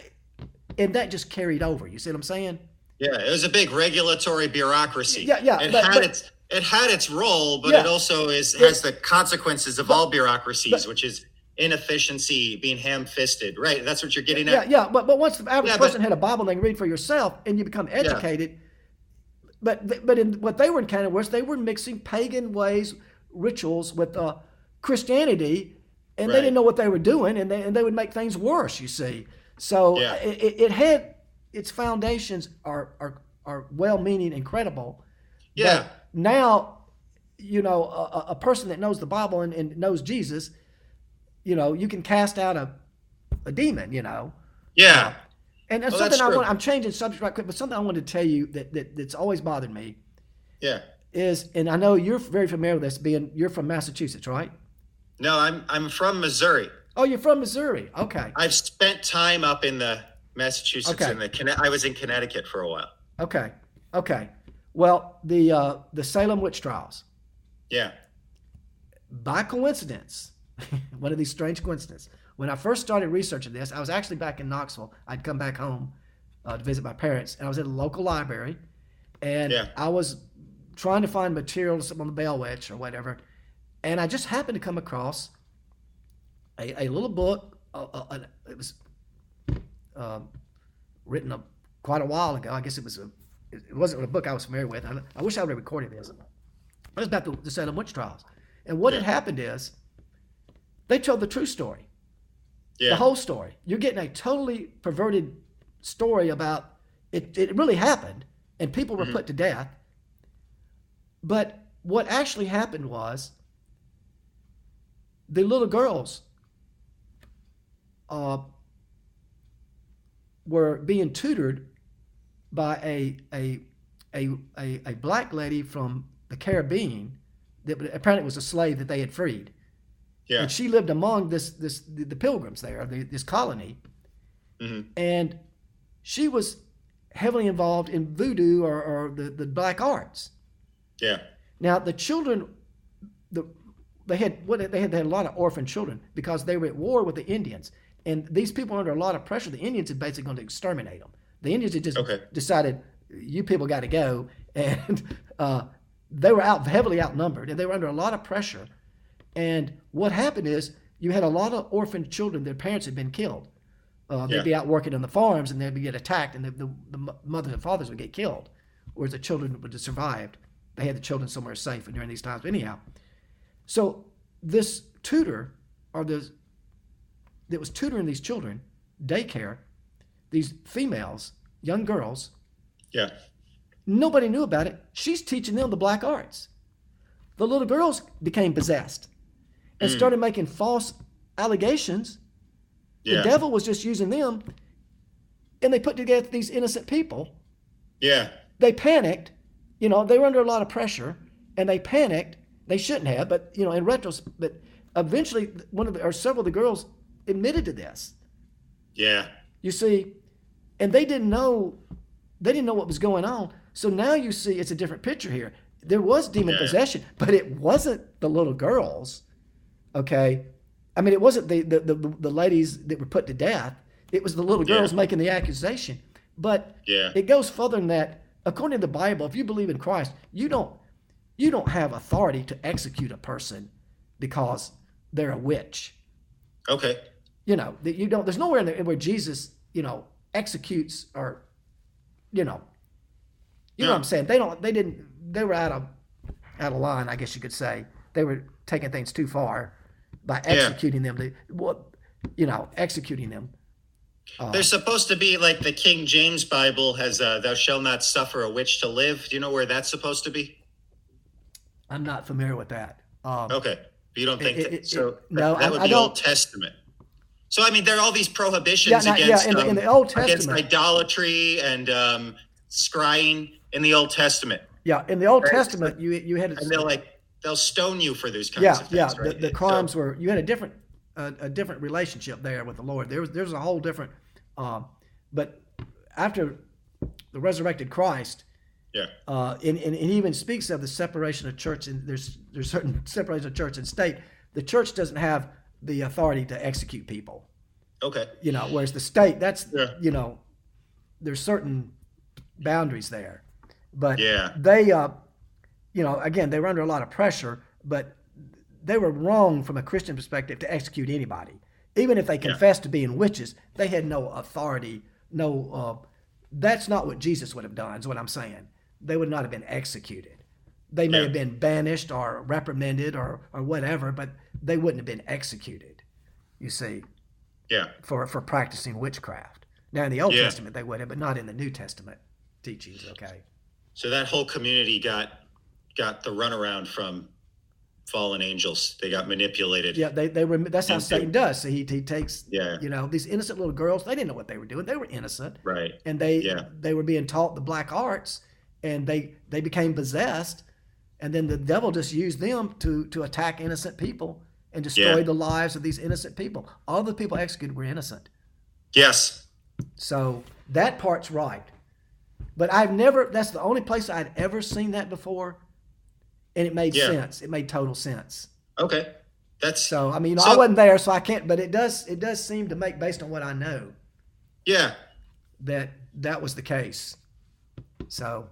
Speaker 3: and that just carried over. You see what I'm saying?
Speaker 4: Yeah, it was a big regulatory bureaucracy.
Speaker 3: Yeah, yeah,
Speaker 4: It
Speaker 3: but-
Speaker 4: had
Speaker 3: but-
Speaker 4: its it had its role, but
Speaker 3: Yeah.
Speaker 4: it also is
Speaker 3: Yeah.
Speaker 4: has the consequences of all bureaucracies,
Speaker 3: but-
Speaker 4: which is inefficiency, being ham-fisted. Right? That's what you're getting
Speaker 3: Yeah,
Speaker 4: at.
Speaker 3: yeah. But but once the average
Speaker 4: Yeah, but-
Speaker 3: person had a Bible, they can read for yourself, and you become educated. But but in what they were in encountering was they were mixing pagan ways, rituals with uh, Christianity, and they didn't know what they were doing, and they and they would make things worse. You see, so
Speaker 4: Yeah.
Speaker 3: it, it- it had its foundations are are are well-meaning and credible.
Speaker 4: Yeah.
Speaker 3: But now, you know, a, a- person that knows the Bible and, and knows Jesus, you know, you can cast out a, a demon, you know.
Speaker 4: Yeah.
Speaker 3: And, and
Speaker 4: Well,
Speaker 3: something
Speaker 4: that's
Speaker 3: I want, I'm changing subject right quick, but something I wanted to tell you that, that that's always bothered me
Speaker 4: Yeah.
Speaker 3: Is, and I know you're very familiar with this, being you're from Massachusetts, right?
Speaker 4: No, I'm I'm from Missouri.
Speaker 3: Oh, you're from Missouri. Okay,
Speaker 4: I've spent time up in the Massachusetts
Speaker 3: Okay.
Speaker 4: and the I was in Connecticut for a while.
Speaker 3: okay, okay. Well, the uh, the Salem witch trials,
Speaker 4: Yeah.
Speaker 3: by coincidence, [laughs] one of these strange coincidences. When I first started researching this, I was actually back in Knoxville. I'd come back home uh, to visit my parents, and I was at a local library, and
Speaker 4: Yeah.
Speaker 3: I was trying to find materials on the Bell Witch or whatever, and I just happened to come across a, a little book. Uh, uh, it was um, written a, quite a while ago. I guess it was a. It wasn't a book I was familiar with. I, I wish I would have recorded this. It was about the, the Salem witch trials, and what had happened is they told the true story,
Speaker 4: Yeah.
Speaker 3: the whole story. You're getting a totally perverted story about it. It really happened, and people were put to death. But what actually happened was the little girls uh, were being tutored by a a a, a, a black lady from the Caribbean that apparently was a slave that they had freed,
Speaker 4: yeah.
Speaker 3: and she lived among this this the, the pilgrims there, the, this colony,
Speaker 4: Mhm.
Speaker 3: and she was heavily involved in voodoo or, or the, the black arts.
Speaker 4: Yeah.
Speaker 3: Now the children, the they had what they had they had a lot of orphan children because they were at war with the Indians, and these people were under a lot of pressure. The Indians had basically going to exterminate them. The Indians had just
Speaker 4: Okay.
Speaker 3: decided you people got to go, [laughs] and uh, they were out heavily outnumbered, and they were under a lot of pressure. And what happened is you had a lot of orphan children. Their parents had been killed. Uh, they'd
Speaker 4: Yeah.
Speaker 3: be out working on the farms, and they'd be get attacked, and the, the, the mothers and fathers would get killed, whereas the children would have survived. They had the children somewhere safe during these times. But anyhow, so this tutor, or the that was tutoring these children, daycare, these females, young girls,
Speaker 4: Yeah.
Speaker 3: nobody knew about it. She's teaching them the black arts. The little girls became possessed and
Speaker 4: Mm.
Speaker 3: started making false allegations.
Speaker 4: Yeah.
Speaker 3: The devil was just using them, and they put together these innocent people.
Speaker 4: Yeah.
Speaker 3: They panicked. You know, they were under a lot of pressure, and they panicked. They shouldn't have, but you know, in retrospect, but eventually, one of the, or several of the girls admitted to this.
Speaker 4: Yeah.
Speaker 3: You see, and they didn't know they didn't know what was going on. So now you see it's a different picture here. There was demon
Speaker 4: Yeah.
Speaker 3: possession, but it wasn't the little girls. Okay. I mean, it wasn't the, the, the, the ladies that were put to death. It was the little
Speaker 4: Yeah.
Speaker 3: girls making the accusation. But
Speaker 4: Yeah.
Speaker 3: it goes further than that. According to the Bible, if you believe in Christ, you don't you don't have authority to execute a person because they're a witch.
Speaker 4: Okay.
Speaker 3: you know that you don't there's nowhere in there where jesus you know executes or you know you know what i'm saying? They don't they didn't they were out of out of line i guess you could say. They were taking things too far by executing them. They, what you know executing them
Speaker 4: There's supposed to be like the King James Bible has uh, "Thou shalt not suffer a witch to live." Do you know where that's supposed to be?
Speaker 3: i'm not familiar with that um,
Speaker 4: Okay.
Speaker 2: You don't think
Speaker 3: It-
Speaker 2: that?
Speaker 3: it-
Speaker 2: so
Speaker 3: it- no,
Speaker 2: that
Speaker 3: I-
Speaker 2: would be Old
Speaker 3: don't-
Speaker 2: Testament. So I mean, there are all these prohibitions
Speaker 3: Yeah, no, yeah,
Speaker 2: against
Speaker 3: in the- in
Speaker 2: um,
Speaker 3: the Old
Speaker 2: against idolatry and um, scrying in the Old Testament,
Speaker 3: Yeah, in the Old
Speaker 2: Right.
Speaker 3: Testament, you you had
Speaker 2: and they're like they'll stone you for those kinds
Speaker 3: yeah,
Speaker 2: of things.
Speaker 3: yeah.
Speaker 2: right?
Speaker 3: The, the
Speaker 2: So-
Speaker 3: crimes were you had a different a, a different relationship there with the Lord. There was there's a whole different. Um, but after the resurrected Christ,
Speaker 2: yeah,
Speaker 3: uh, and, and even speaks of the separation of church and there's there's certain [laughs] separation of church and state. The church doesn't have the authority to execute people,
Speaker 2: okay,
Speaker 3: you know, whereas the state that's
Speaker 2: Yeah.
Speaker 3: you know there's certain boundaries there, but
Speaker 2: Yeah.
Speaker 3: they uh, you know again they were under a lot of pressure, but they were wrong from a Christian perspective to execute anybody, even if they confessed to being witches. They had no authority, no. Uh, that's not what Jesus would have done. Is what I'm saying. They would not have been executed. They may
Speaker 2: Yeah.
Speaker 3: have been banished or reprimanded or or whatever, but they wouldn't have been executed. You see,
Speaker 2: yeah,
Speaker 3: for for practicing witchcraft. Now in the Old
Speaker 2: Yeah.
Speaker 3: Testament they would have, but not in the New Testament teachings. Okay.
Speaker 2: so that whole community got got the runaround from fallen angels. They got manipulated.
Speaker 3: Yeah, they they were. That's how Satan does. So he he takes.
Speaker 2: Yeah.
Speaker 3: You know these innocent little girls. They didn't know what they were doing. They were innocent,
Speaker 2: right.
Speaker 3: and they
Speaker 2: Yeah.
Speaker 3: they were being taught the black arts, and they they became possessed, and then the devil just used them to to attack innocent people and destroy
Speaker 2: Yeah.
Speaker 3: the lives of these innocent people. All the people executed were innocent.
Speaker 2: Yes.
Speaker 3: So that part's right. But I've never, that's the only place I'd ever seen that before. And it made
Speaker 2: Yeah.
Speaker 3: sense. It made total sense.
Speaker 2: Okay. That's
Speaker 3: So, I mean,
Speaker 2: So-
Speaker 3: I wasn't there, so I can't, but it does, it does seem to make, based on what I know,
Speaker 2: yeah.
Speaker 3: that that was the case. So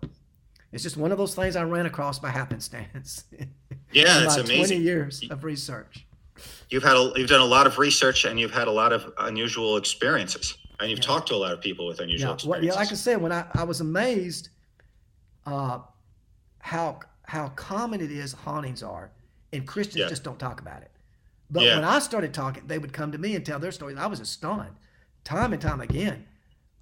Speaker 3: it's just one of those things I ran across by happenstance. [laughs]
Speaker 2: Yeah, it's amazing.
Speaker 3: 20 years of research.
Speaker 2: You've had a, you've done a lot of research and you've had a lot of unusual experiences. And you've talked to a lot of people with unusual
Speaker 3: Yeah, well,
Speaker 2: experiences.
Speaker 3: yeah, like I said, when I, I was amazed uh, how how common it is hauntings are, and Christians
Speaker 2: Yeah.
Speaker 3: just don't talk about it. But
Speaker 2: Yeah.
Speaker 3: when I started talking, they would come to me and tell their stories. I was astonished, time and time again,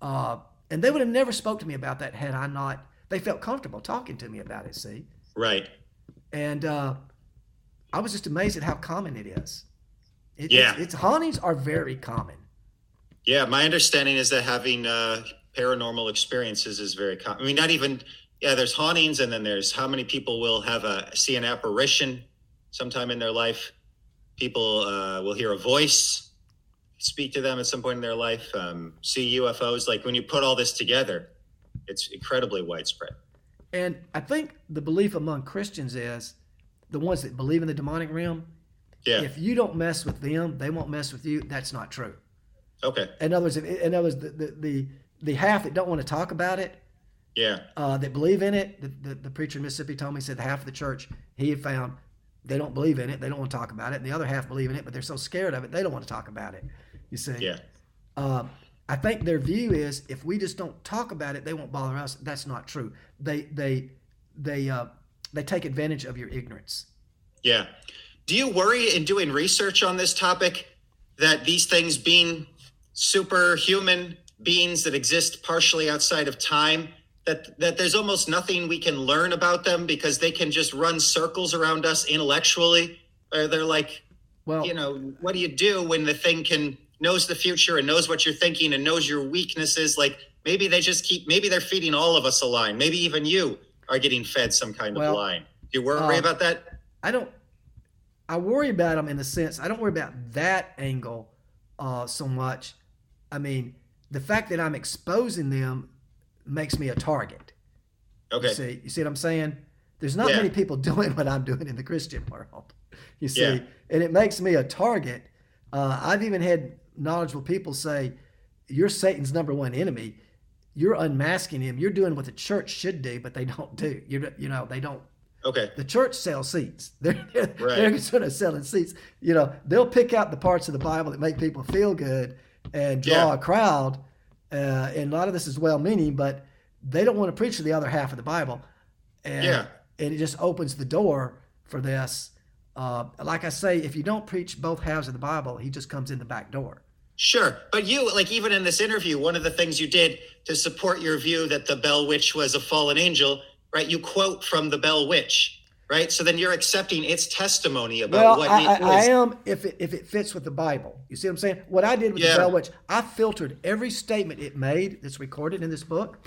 Speaker 3: uh, and they would have never spoke to me about that had I not. They felt comfortable talking to me about it. See,
Speaker 2: right.
Speaker 3: and uh, I was just amazed at how common it is. It,
Speaker 2: Yeah.
Speaker 3: it's, it's hauntings are very common.
Speaker 2: Yeah, my understanding is that having uh, paranormal experiences is very common. I mean, not even yeah. There's hauntings, and then there's how many people will have a see an apparition sometime in their life. People uh, will hear a voice, speak to them at some point in their life, um, see UFOs. Like when you put all this together, it's incredibly widespread.
Speaker 3: And I think the belief among Christians is the ones that believe in the demonic realm.
Speaker 2: Yeah.
Speaker 3: If you don't mess with them, they won't mess with you. That's not true.
Speaker 2: okay.
Speaker 3: In other words, in other words, the, the the the half that don't want to talk about it,
Speaker 2: Yeah.
Speaker 3: uh, that believe in it, the, the, the preacher in Mississippi told me he said half of the church he had found they don't believe in it, they don't want to talk about it, and the other half believe in it, but they're so scared of it they don't want to talk about it. You see?
Speaker 2: Yeah.
Speaker 3: Um, I think their view is if we just don't talk about it, they won't bother us. That's not true. They they they uh, they take advantage of your ignorance.
Speaker 2: Yeah. Do you worry in doing research on this topic that these things being superhuman beings that exist partially outside of time, that that there's almost nothing we can learn about them because they can just run circles around us intellectually? Or they're like,
Speaker 3: Well,
Speaker 2: you know, what do you do when the thing can knows the future and knows what you're thinking and knows your weaknesses? Like maybe they just keep maybe they're feeding all of us a line. Maybe even you are getting fed some kind
Speaker 3: Well,
Speaker 2: of line. Do you worry
Speaker 3: uh,
Speaker 2: about that?
Speaker 3: I don't. I worry about them in the sense I don't worry about that angle uh, so much. I mean, the fact that I'm exposing them makes me a target.
Speaker 2: Okay.
Speaker 3: You see, you see what I'm saying? There's not
Speaker 2: Yeah.
Speaker 3: many people [laughs] doing what I'm doing in the Christian world. [laughs] You see,
Speaker 2: Yeah.
Speaker 3: and it makes me a target. Uh, I've even had knowledgeable people say, "You're Satan's number one enemy. You're unmasking him. You're doing what the church should do, but they don't do. You you know they don't.
Speaker 2: Okay.
Speaker 3: The church sells seats. They're [laughs] they're,
Speaker 2: Right.
Speaker 3: they're concerned with selling seats. You know they'll pick out the parts of the Bible that make people feel good and draw
Speaker 2: Yeah.
Speaker 3: a crowd. Uh, and a lot of this is well-meaning, but they don't want to preach to the other half of the Bible. And,
Speaker 2: Yeah.
Speaker 3: and it just opens the door for this. Uh, like I say, if you don't preach both halves of the Bible, he just comes in the back door.
Speaker 2: Sure. But you, like, even in this interview, one of the things you did to support your view that the Bell Witch was a fallen angel, right? You quote from the Bell Witch.
Speaker 4: Right? So then you're accepting its testimony about
Speaker 3: Well,
Speaker 4: what
Speaker 3: I,
Speaker 4: it
Speaker 3: I, I am if it if it fits with the Bible. You see what I'm saying? What I did with
Speaker 4: Yeah.
Speaker 3: the Bell Witch, I filtered every statement it made that's recorded in this book.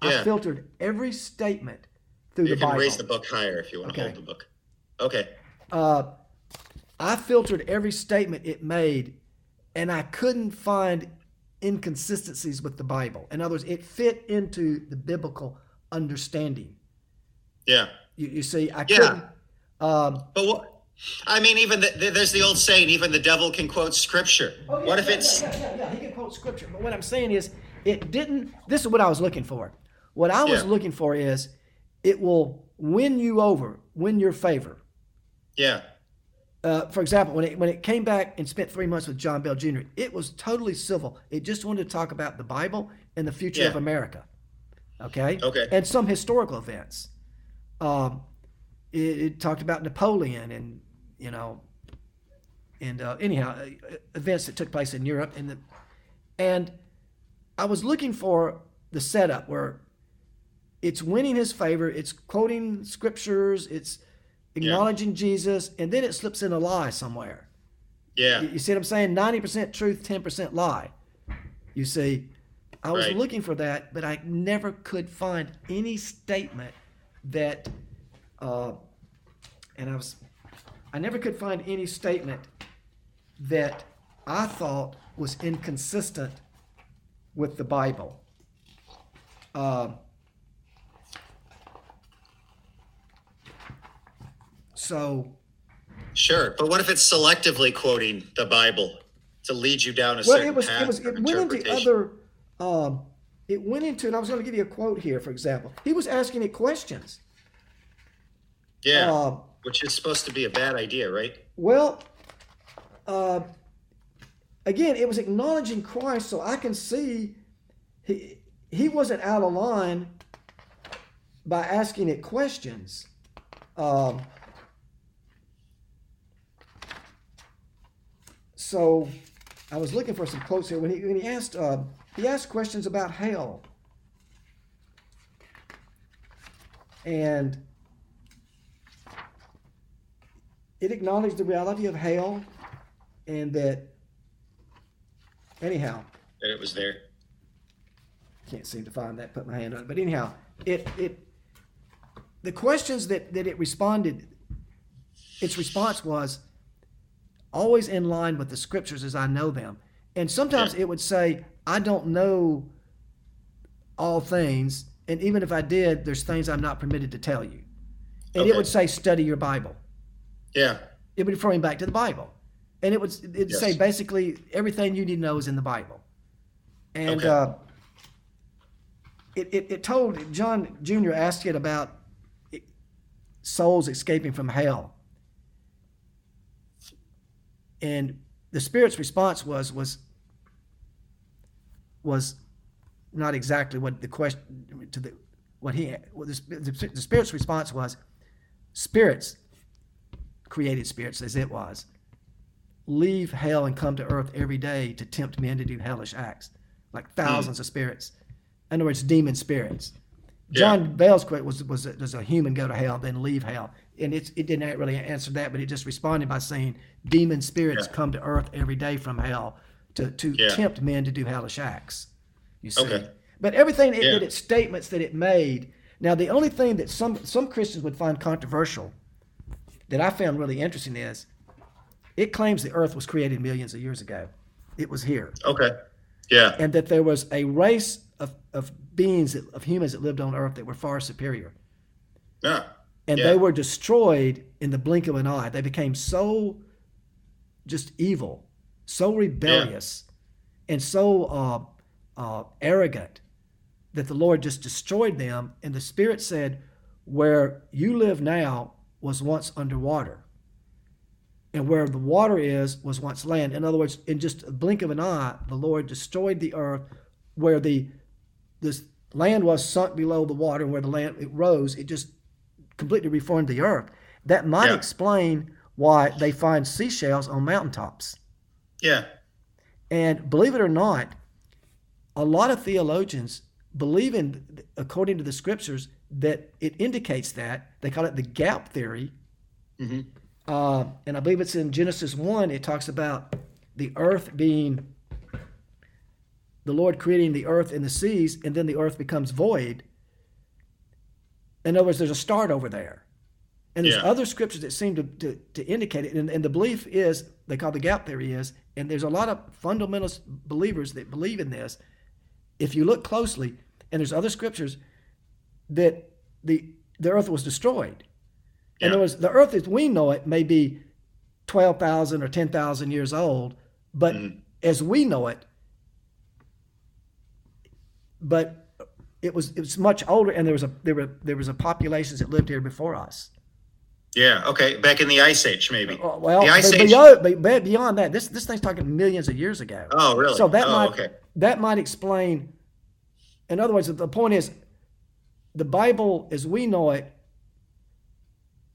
Speaker 3: I filtered every statement through
Speaker 4: You
Speaker 3: the
Speaker 4: can raise the book higher if you want to hold the book. Okay.
Speaker 3: uh, I filtered every statement it made, and I couldn't find inconsistencies with the Bible. In other words, it fit into the biblical understanding.
Speaker 4: Yeah.
Speaker 3: You, you see, I
Speaker 4: Yeah.
Speaker 3: couldn't. Um,
Speaker 4: But what? I mean, even the, the, there's the old saying: even the devil can quote scripture.
Speaker 3: Oh,
Speaker 4: what if it's?
Speaker 3: Yeah, yeah, yeah, he can quote scripture. But what I'm saying is, it didn't. This is what I was looking for. What I was
Speaker 4: Yeah.
Speaker 3: looking for is, it will win you over, win your favor.
Speaker 4: Yeah.
Speaker 3: uh, for example, when it when it came back and spent three months with John Bell Jr., it was totally civil. It just wanted to talk about the Bible and the future of America. Okay.
Speaker 4: Okay.
Speaker 3: And some historical events. Um, it, it talked about Napoleon and you know, and uh, anyhow, uh, events that took place in Europe and the, and I was looking for the setup where it's winning his favor, it's quoting scriptures, it's acknowledging Jesus, and then it slips in a lie somewhere.
Speaker 4: Yeah.
Speaker 3: You you see what I'm saying? 90% truth, 10% lie. You see, I was
Speaker 4: Right.
Speaker 3: looking for that, but I never could find any statement that, uh, and I was, I never could find any statement that I thought was inconsistent with the Bible. Um, so,
Speaker 4: Sure. But what if it's selectively quoting the Bible to lead you down a
Speaker 3: well,
Speaker 4: certain
Speaker 3: it was
Speaker 4: path
Speaker 3: it was it went into other. Um, it went into, and I was going to give you a quote here, for example. He was asking it questions.
Speaker 4: yeah.
Speaker 3: Uh,
Speaker 4: Which is supposed to be a bad idea, right?
Speaker 3: Well, uh, again, it was acknowledging Christ, so I can see he he wasn't out of line by asking it questions. Um, so I was looking for some quotes here when he when he asked uh, he asked questions about hell and it acknowledged the reality of hell and that anyhow
Speaker 4: That it was there.
Speaker 3: can't seem to find that put my hand on it but anyhow it it the questions that that it responded its response was always in line with the scriptures as i know them and sometimes
Speaker 4: Yeah.
Speaker 3: it would say i don't know all things and even if i did there's things i'm not permitted to tell you and it would say study your bible
Speaker 4: Yeah.
Speaker 3: it would refer me back to the Bible, and it would it'd
Speaker 4: Yes.
Speaker 3: say basically everything you need to know is in the Bible, and
Speaker 4: Okay.
Speaker 3: uh, it, it it told John Jr. asked it about souls escaping from hell, and the Spirit's response was was was not exactly what the question to the what he what the, the, the Spirit's response was spirits created spirits as it was leave hell and come to earth every day to tempt men to do hellish acts like hmm. thousands of spirits. In other words demon spirits. John bell's quote was was does a human go to hell then leave hell? And it's, it didn't really answer that but it just responded by saying demon spirits
Speaker 4: Yeah.
Speaker 3: come to earth every day from hell to, to
Speaker 4: Yeah.
Speaker 3: tempt men to do hellish acts you see
Speaker 4: Okay.
Speaker 3: but everything it,
Speaker 4: Yeah.
Speaker 3: that its statements that it made now the only thing that some some christians would find controversial that I found really interesting is it claims the earth was created millions of years ago. It was here.
Speaker 4: Okay. Yeah.
Speaker 3: And that there was a race of, of beings, that, of humans that lived on earth that were far superior.
Speaker 4: Yeah.
Speaker 3: And
Speaker 4: Yeah.
Speaker 3: they were destroyed in the blink of an eye. They became so just evil, so rebellious, and so uh, uh, arrogant that the Lord just destroyed them. And the Spirit said, Where you live now was once underwater. And where the water is was once land. In other words, in just a blink of an eye, the Lord destroyed the earth where the this land was sunk below the water and where the land it rose, it just completely reformed the earth. That might
Speaker 4: Yeah.
Speaker 3: explain why they find seashells on mountaintops.
Speaker 4: Yeah.
Speaker 3: And believe it or not, a lot of theologians believe in, according to the scriptures, that it indicates that they call it the gap theory.
Speaker 4: Mm-hmm.
Speaker 3: Uh, and I believe it's in Genesis 1, it talks about the earth being the Lord creating the earth and the seas, and then the earth becomes void. In other words, there's a start over there. And there's
Speaker 4: Yeah.
Speaker 3: other scriptures that seem to, to, to indicate it. And, and the belief is, they call the gap theory is, and there's a lot of fundamentalist believers that believe in this. If you look closely, and there's other scriptures that the the earth was destroyed. In
Speaker 4: Yeah.
Speaker 3: other words, the earth as we know it may be 12,000 or 10,000 years old, but
Speaker 4: Mm-hmm.
Speaker 3: as we know it, but it was it was much older, and there was a there were there was a populations that lived here before us.
Speaker 4: Yeah. Okay. Back in the Ice Age, maybe.
Speaker 3: Uh, Well,
Speaker 4: the Ice
Speaker 3: but
Speaker 4: Age.
Speaker 3: beyond, but- but beyond that, this this thing's talking millions of years ago.
Speaker 4: Oh, really?
Speaker 3: So that
Speaker 4: oh,
Speaker 3: might
Speaker 4: okay.
Speaker 3: that might explain. In other words, the point is, the Bible, as we know it,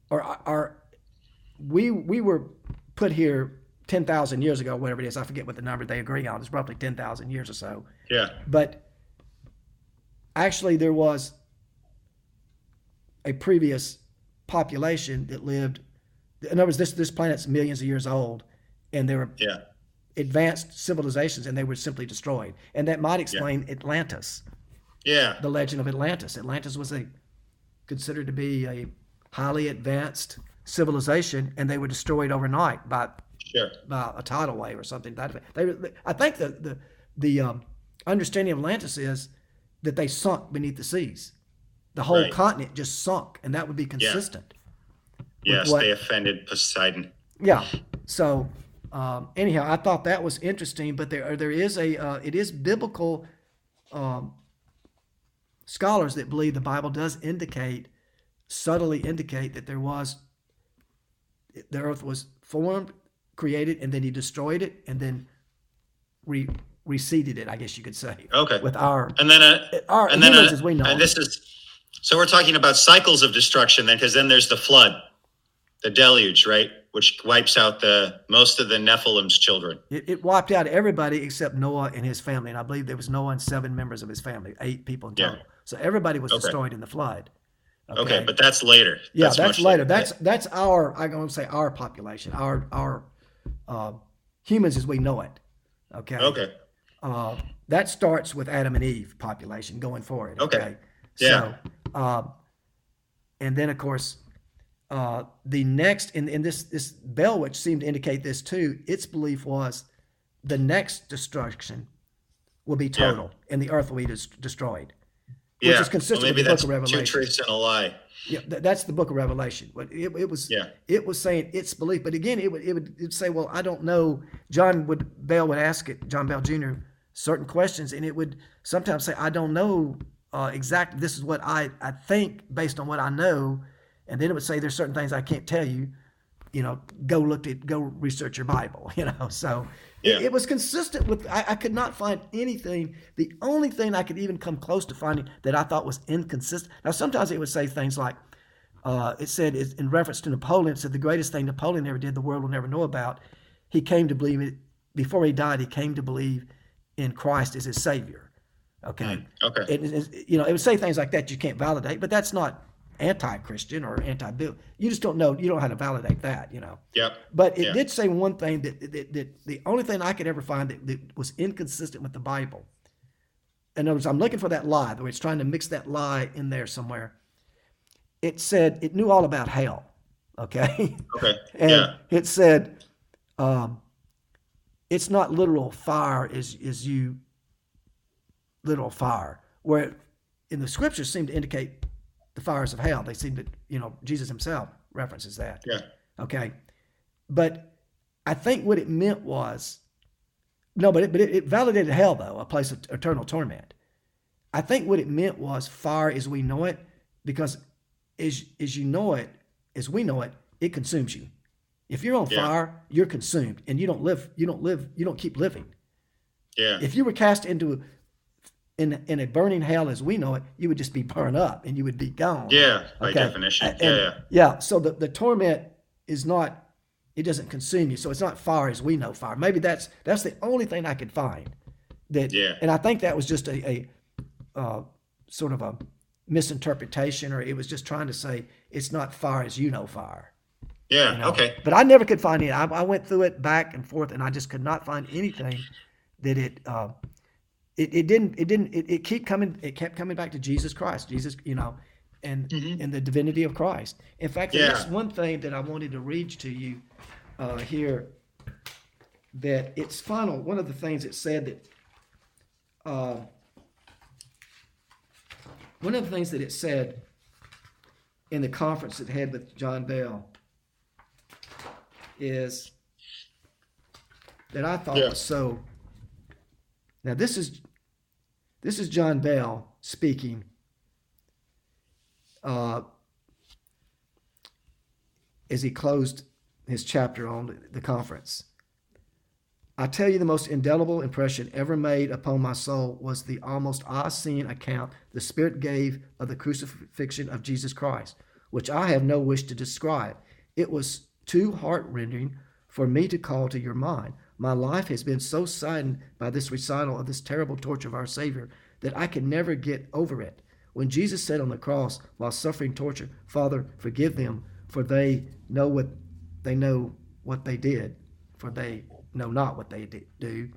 Speaker 3: or our we we were put here ten thousand years ago, whatever it is. I forget what the number they agree on. It's roughly ten thousand years or so.
Speaker 4: Yeah.
Speaker 3: But actually, there was a previous population that lived. In other words, this this planet's millions of years old, and there were
Speaker 4: Yeah.
Speaker 3: advanced civilizations, and they were simply destroyed. And that might explain Atlantis,
Speaker 4: Yeah.
Speaker 3: the legend of Atlantis. Atlantis was a considered to be a highly advanced civilization, and they were destroyed overnight by
Speaker 4: Sure.
Speaker 3: by a tidal wave or something. That they, they I think the the the um, understanding of Atlantis is that they sunk beneath the seas. The whole
Speaker 4: Right.
Speaker 3: continent just sunk, and that would be consistent.
Speaker 4: Yes,
Speaker 3: what-
Speaker 4: they offended Poseidon.
Speaker 3: Yeah. So um, anyhow, I thought that was interesting, but there there is a uh, it is biblical um, scholars that believe the Bible does indicate subtly indicate that there was the earth was formed, created, and then he destroyed it, and then re reseeded it. I guess you could say.
Speaker 4: Okay.
Speaker 3: With our
Speaker 4: And then a
Speaker 3: our
Speaker 4: and then
Speaker 3: humans
Speaker 4: a,
Speaker 3: as we know.
Speaker 4: and this is so we're talking about cycles of destruction then because then there's the flood, the deluge, right, which wipes out the most of the Nephilim's children.
Speaker 3: It, it wiped out everybody except Noah and his family, and I believe there was Noah and seven members of his family, eight people in
Speaker 4: Yeah.
Speaker 3: total. So everybody was
Speaker 4: Okay.
Speaker 3: destroyed in the flood.
Speaker 4: Okay, but that's later.
Speaker 3: yeah, that's,
Speaker 4: much
Speaker 3: later. That's that's our I'm to say our population, our our uh, humans as we know it. Okay.
Speaker 4: okay.
Speaker 3: Uh, that starts with Adam and Eve population going forward.
Speaker 4: Okay.
Speaker 3: Okay.
Speaker 4: Yeah.
Speaker 3: So, um, and then of course, uh, the next in, in this this bell, which seemed to indicate this too, its belief was the next destruction will be total, and the earth will be des- destroyed. Which
Speaker 4: Yeah.
Speaker 3: is consistent
Speaker 4: well,
Speaker 3: with the book of
Speaker 4: two
Speaker 3: Revelation.
Speaker 4: truths and a lie.
Speaker 3: Yeah, th- that's the book of Revelation. But it, it was
Speaker 4: Yeah.
Speaker 3: it was saying its belief. But again, it would it would it'd say, well, I don't know. John would Bell would ask it, John Bell Jr. certain questions, and it would sometimes say, I don't know uh, exactly. This is what I I think based on what I know, and then it would say there's certain things I can't tell you. You know, go look at go research your Bible. [laughs] You know, so
Speaker 4: Yeah.
Speaker 3: it, was consistent with. I, I could not find anything. The only thing I could even come close to finding that I thought was inconsistent. Now, sometimes it would say things like, uh, it said in reference to Napoleon, it said the greatest thing Napoleon ever did, the world will never know about. He came to believe it before he died. He came to believe in Christ as his Savior. Okay,
Speaker 4: Okay.
Speaker 3: it, it- you know, it would say things like that you can't validate, but that's not anti-Christian or anti-bill. You just don't know. You don't know how to validate that. You know.
Speaker 4: Yep.
Speaker 3: But it did say one thing that, that, that the only thing I could ever find that, that was inconsistent with the Bible. In other words, I'm looking for that lie, where it's trying to mix that lie in there somewhere. It said it knew all about hell. Okay.
Speaker 4: Okay. [laughs]
Speaker 3: and
Speaker 4: yeah.
Speaker 3: it said, um, it's not literal fire as, as you literal fire, where in the scriptures seem to indicate the fires of hell. They seem to, you know, Jesus himself references that.
Speaker 4: Yeah.
Speaker 3: Okay. But I think what it meant was no, but it, but it, it validated hell though, a place of eternal torment. I think what it meant was fire as we know it, because as as you know it, as we know it, it consumes you. If you're on
Speaker 4: Yeah.
Speaker 3: fire, you're consumed, and you don't live. You don't live. You don't keep living.
Speaker 4: Yeah.
Speaker 3: If you were cast into in in a burning hell as we know it, you would just be burned up, and you would be gone.
Speaker 4: Yeah. By
Speaker 3: Okay.
Speaker 4: definition.
Speaker 3: And-
Speaker 4: yeah. Yeah.
Speaker 3: yeah. So the, the torment is not, it doesn't consume you. So it's not fire as we know fire. Maybe that's that's the only thing I could find. That
Speaker 4: Yeah.
Speaker 3: and I think that was just a, a uh, sort of a misinterpretation or it was just trying to say it's not fire as you know fire.
Speaker 4: Yeah.
Speaker 3: you know?
Speaker 4: Okay.
Speaker 3: But I never could find it. I, I went through it back and forth, and I just could not find anything that it. Uh, it, it didn't. It didn't. It, it keep coming. It kept coming back to Jesus Christ. Jesus, you know, and and the divinity of Christ. In fact,
Speaker 4: Yeah.
Speaker 3: there's one thing that I wanted to read to you uh, here. That it's final. One of the things it said that. Uh, one of the things that it said in the conference it had with John Bell is that I thought
Speaker 4: Yeah.
Speaker 3: was so. Now this is this is John Bell speaking. Uh, as he closed his chapter on the conference. I tell you, the most indelible impression ever made upon my soul was the almost awe-seeing account the Spirit gave of the crucifixion of Jesus Christ, which I have no wish to describe. It was too heart-rending for me to call to your mind. My life has been so saddened by this recital of this terrible torture of our Savior that I can never get over it. When Jesus said on the cross while suffering torture, Father, forgive them, for they know what they know what they did, for they know not what they do.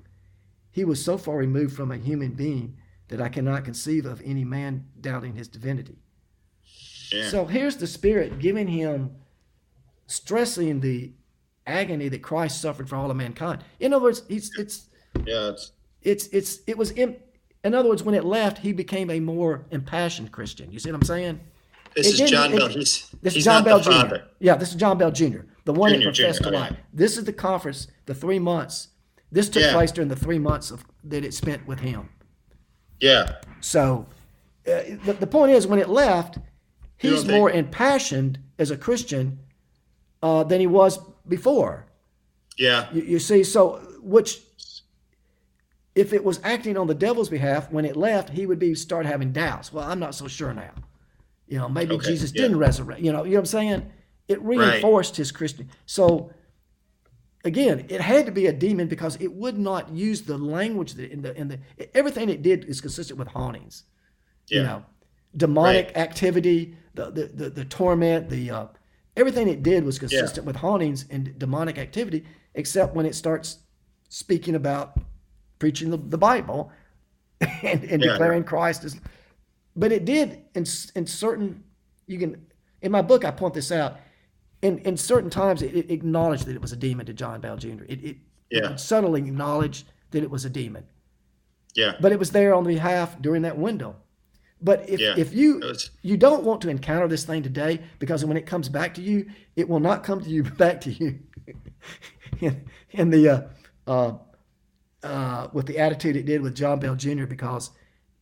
Speaker 3: He was so far removed from a human being that I cannot conceive of any man doubting his divinity.
Speaker 4: Yeah.
Speaker 3: So here's the Spirit giving him, stressing the agony that Christ suffered for all of mankind. In other words, he's, it's
Speaker 4: yeah. It's,
Speaker 3: it's it's it was in, in other words, when it left, he became a more impassioned Christian. You see what I'm saying?
Speaker 4: this
Speaker 3: It
Speaker 4: is John Bell. He's
Speaker 3: This
Speaker 4: he's
Speaker 3: is John Bell Jr.
Speaker 4: father.
Speaker 3: Yeah, this is John Bell Jr., the one
Speaker 4: Junior,
Speaker 3: that professed
Speaker 4: junior,
Speaker 3: to lie.
Speaker 4: yeah.
Speaker 3: This is the conference, the three months. This took
Speaker 4: Yeah.
Speaker 3: place during the three months of that it spent with him.
Speaker 4: Yeah.
Speaker 3: So uh, the, the point is, when it left, he's more impassioned as a Christian uh, than he was before.
Speaker 4: Yeah.
Speaker 3: You, you see, so which, if it was acting on the devil's behalf, when it left, he would be start having doubts. Well, I'm not so sure now. You know, maybe
Speaker 4: Okay,
Speaker 3: Jesus
Speaker 4: yeah.
Speaker 3: didn't resurrect. You know, you know what I'm saying? It reinforced his Christian. So again, it had to be a demon because it would not use the language that in the in the everything it did is consistent with hauntings.
Speaker 4: Yeah.
Speaker 3: You know, demonic activity, the the the, the torment, the uh, everything it did was consistent with hauntings and demonic activity, except when it starts speaking about preaching the, the Bible [laughs] and, and
Speaker 4: Yeah.
Speaker 3: declaring Christ as. But it did in in certain. You can in my book I point this out. In in certain times it, it acknowledged that it was a demon to John Bell Jr. It it,
Speaker 4: Yeah.
Speaker 3: it subtly acknowledged that it was a demon
Speaker 4: Yeah.
Speaker 3: but it was there on the behalf during that window. But if,
Speaker 4: Yeah,
Speaker 3: if you
Speaker 4: was-
Speaker 3: you don't want to encounter this thing today, because when it comes back to you, it will not come to you [laughs] back to you [laughs] in, in the uh, uh, uh, with the attitude it did with John Bell Jr. Because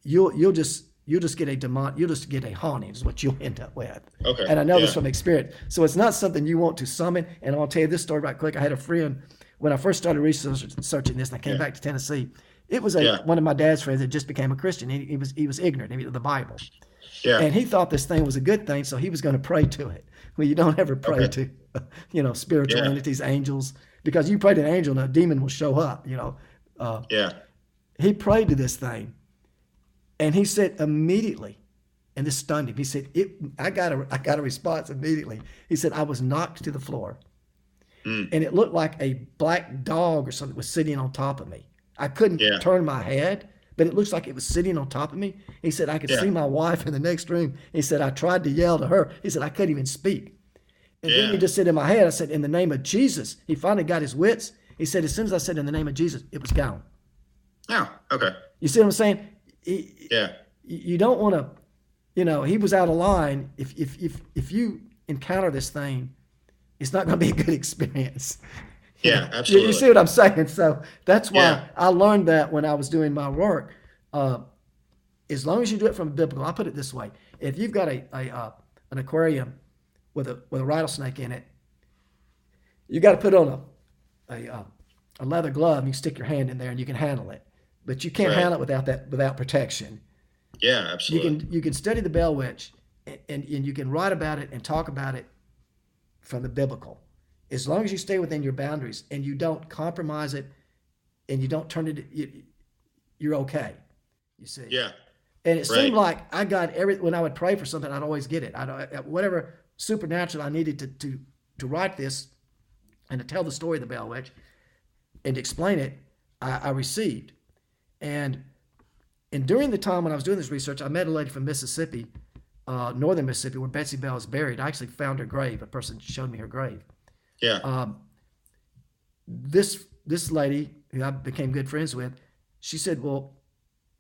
Speaker 3: you'll you'll just you'll just get a demon you'll just get a haunting is what you'll [laughs] end up with.
Speaker 4: Okay,
Speaker 3: And I know this from experience. So it's not something you want to summon. And I'll tell you this story right quick. I had a friend when I first started researching this, and I came back to Tennessee. It was a
Speaker 4: Yeah.
Speaker 3: one of my dad's friends that just became a Christian. He, he was he was ignorant of the Bible,
Speaker 4: Yeah.
Speaker 3: and he thought this thing was a good thing, so he was going to pray to it. Well, you don't ever pray
Speaker 4: Okay.
Speaker 3: to, [laughs] you know, spiritual
Speaker 4: Yeah.
Speaker 3: entities, angels, because you pray to an angel, and a demon will show up. You know, uh,
Speaker 4: yeah.
Speaker 3: he prayed to this thing, and he said immediately, and this stunned him. He said, "It." I got a I got a response immediately. He said, "I was knocked to the floor,
Speaker 4: Hmm.
Speaker 3: and it looked like a black dog or something was sitting on top of me. I couldn't
Speaker 4: Yeah.
Speaker 3: turn my head." But it looks like it was sitting on top of me. He said, I could
Speaker 4: Yeah.
Speaker 3: see my wife in the next room. He said, I tried to yell to her. He said, I couldn't even speak. And then he just said in my head, I said, in the name of Jesus. He finally got his wits. He said, as soon as I said in the name of Jesus, it was gone.
Speaker 4: Oh, okay.
Speaker 3: You see what I'm saying? He-
Speaker 4: Yeah.
Speaker 3: you don't want to, you know, he was out of line. If if if if you encounter this thing, it's not going to be a good [laughs] experience.
Speaker 4: Yeah,
Speaker 3: You,
Speaker 4: absolutely.
Speaker 3: you see what I'm saying? So that's why
Speaker 4: Yeah.
Speaker 3: I learned that when I was doing my work. Uh, as long as you do it from biblical, I'll put it this way: if you've got a, a uh, an aquarium with a with a rattlesnake in it, you got to put on a a, uh, a leather glove. And you stick your hand in there, and you can handle it. But you can't
Speaker 4: Right.
Speaker 3: handle it without that without protection
Speaker 4: yeah, absolutely.
Speaker 3: you can you can study the Bell Witch and, and, and you can write about it and talk about it from the biblical. As long as you stay within your boundaries and you don't compromise it and you don't turn it, you, you're okay. You see.
Speaker 4: yeah.
Speaker 3: And it
Speaker 4: Right.
Speaker 3: seemed like I got every when I would pray for something, I'd always get it. I don't whatever supernatural I needed to to to write this and to tell the story of the Bell Witch and to explain it, I, I received. And and during the time when I was doing this research, I met a lady from Mississippi, uh, northern Mississippi, where Betsy Bell is buried. I actually found her grave. A person showed me her grave.
Speaker 4: Yeah.
Speaker 3: Um, this this lady who I became good friends with, she said, "Well,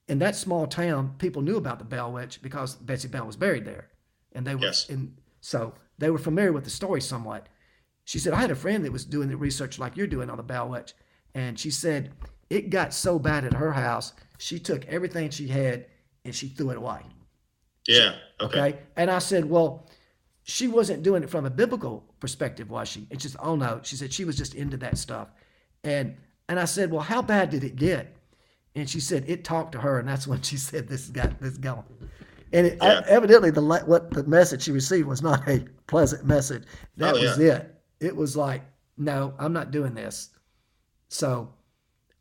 Speaker 3: in that small town, people knew about the Bell Witch because Betsy Bell was buried there, and they were
Speaker 4: Yes.
Speaker 3: and so they were familiar with the story somewhat." She said, "I had a friend that was doing the research like you're doing on the Bell Witch, and she said it got so bad at her house, she took everything she had and she threw it away."
Speaker 4: yeah. Okay.
Speaker 3: Okay. And I said, well, she wasn't doing it from a biblical perspective, was she? It's just, oh no. She said she was just into that stuff. And and I said, well, how bad did it get? And she said it talked to her, and that's [laughs] when she said this got this going. And it,
Speaker 4: Yeah.
Speaker 3: evidently, the what the message she received was not a pleasant message. That
Speaker 4: Oh,
Speaker 3: was
Speaker 4: yeah.
Speaker 3: it. It was like, no, I'm not doing this. So,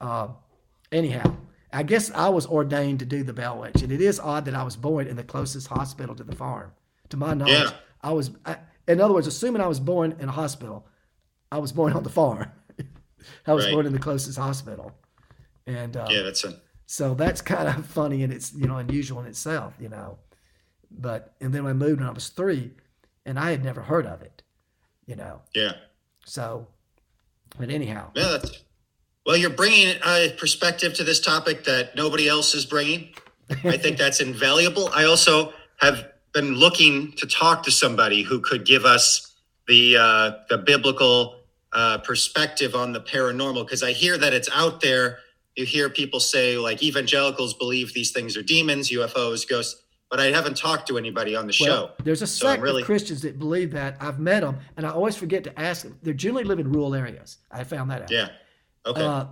Speaker 3: uh, anyhow, I guess I was ordained to do the Bell Witch, and it is odd that I was born in the closest hospital to the farm. To my knowledge,
Speaker 4: Yeah.
Speaker 3: I was. I, in other words, assuming I was born in a hospital, I was born on the farm. [laughs] I was
Speaker 4: Right.
Speaker 3: born in the closest hospital, and uh,
Speaker 4: Yeah. That's a.
Speaker 3: so that's kind of [laughs] funny and it's you know unusual in itself, you know. But and then I moved when I was three, and I had never heard of it, you know.
Speaker 4: Yeah.
Speaker 3: So, but anyhow,
Speaker 4: Yeah. That's. Well, you're bringing a perspective to this topic that nobody else is bringing. I think [laughs] that's invaluable. I also have been looking to talk to somebody who could give us the uh, the biblical uh, perspective on the paranormal because I hear that it's out there. You hear people say like evangelicals believe these things are demons, UFOs, ghosts, but I haven't talked to anybody on the show.
Speaker 3: there's a
Speaker 4: So
Speaker 3: sect
Speaker 4: really-
Speaker 3: of Christians that believe that. I've met them, and I always forget to ask them. They generally live in rural areas. I found that out.
Speaker 4: Yeah. Okay.
Speaker 3: Uh,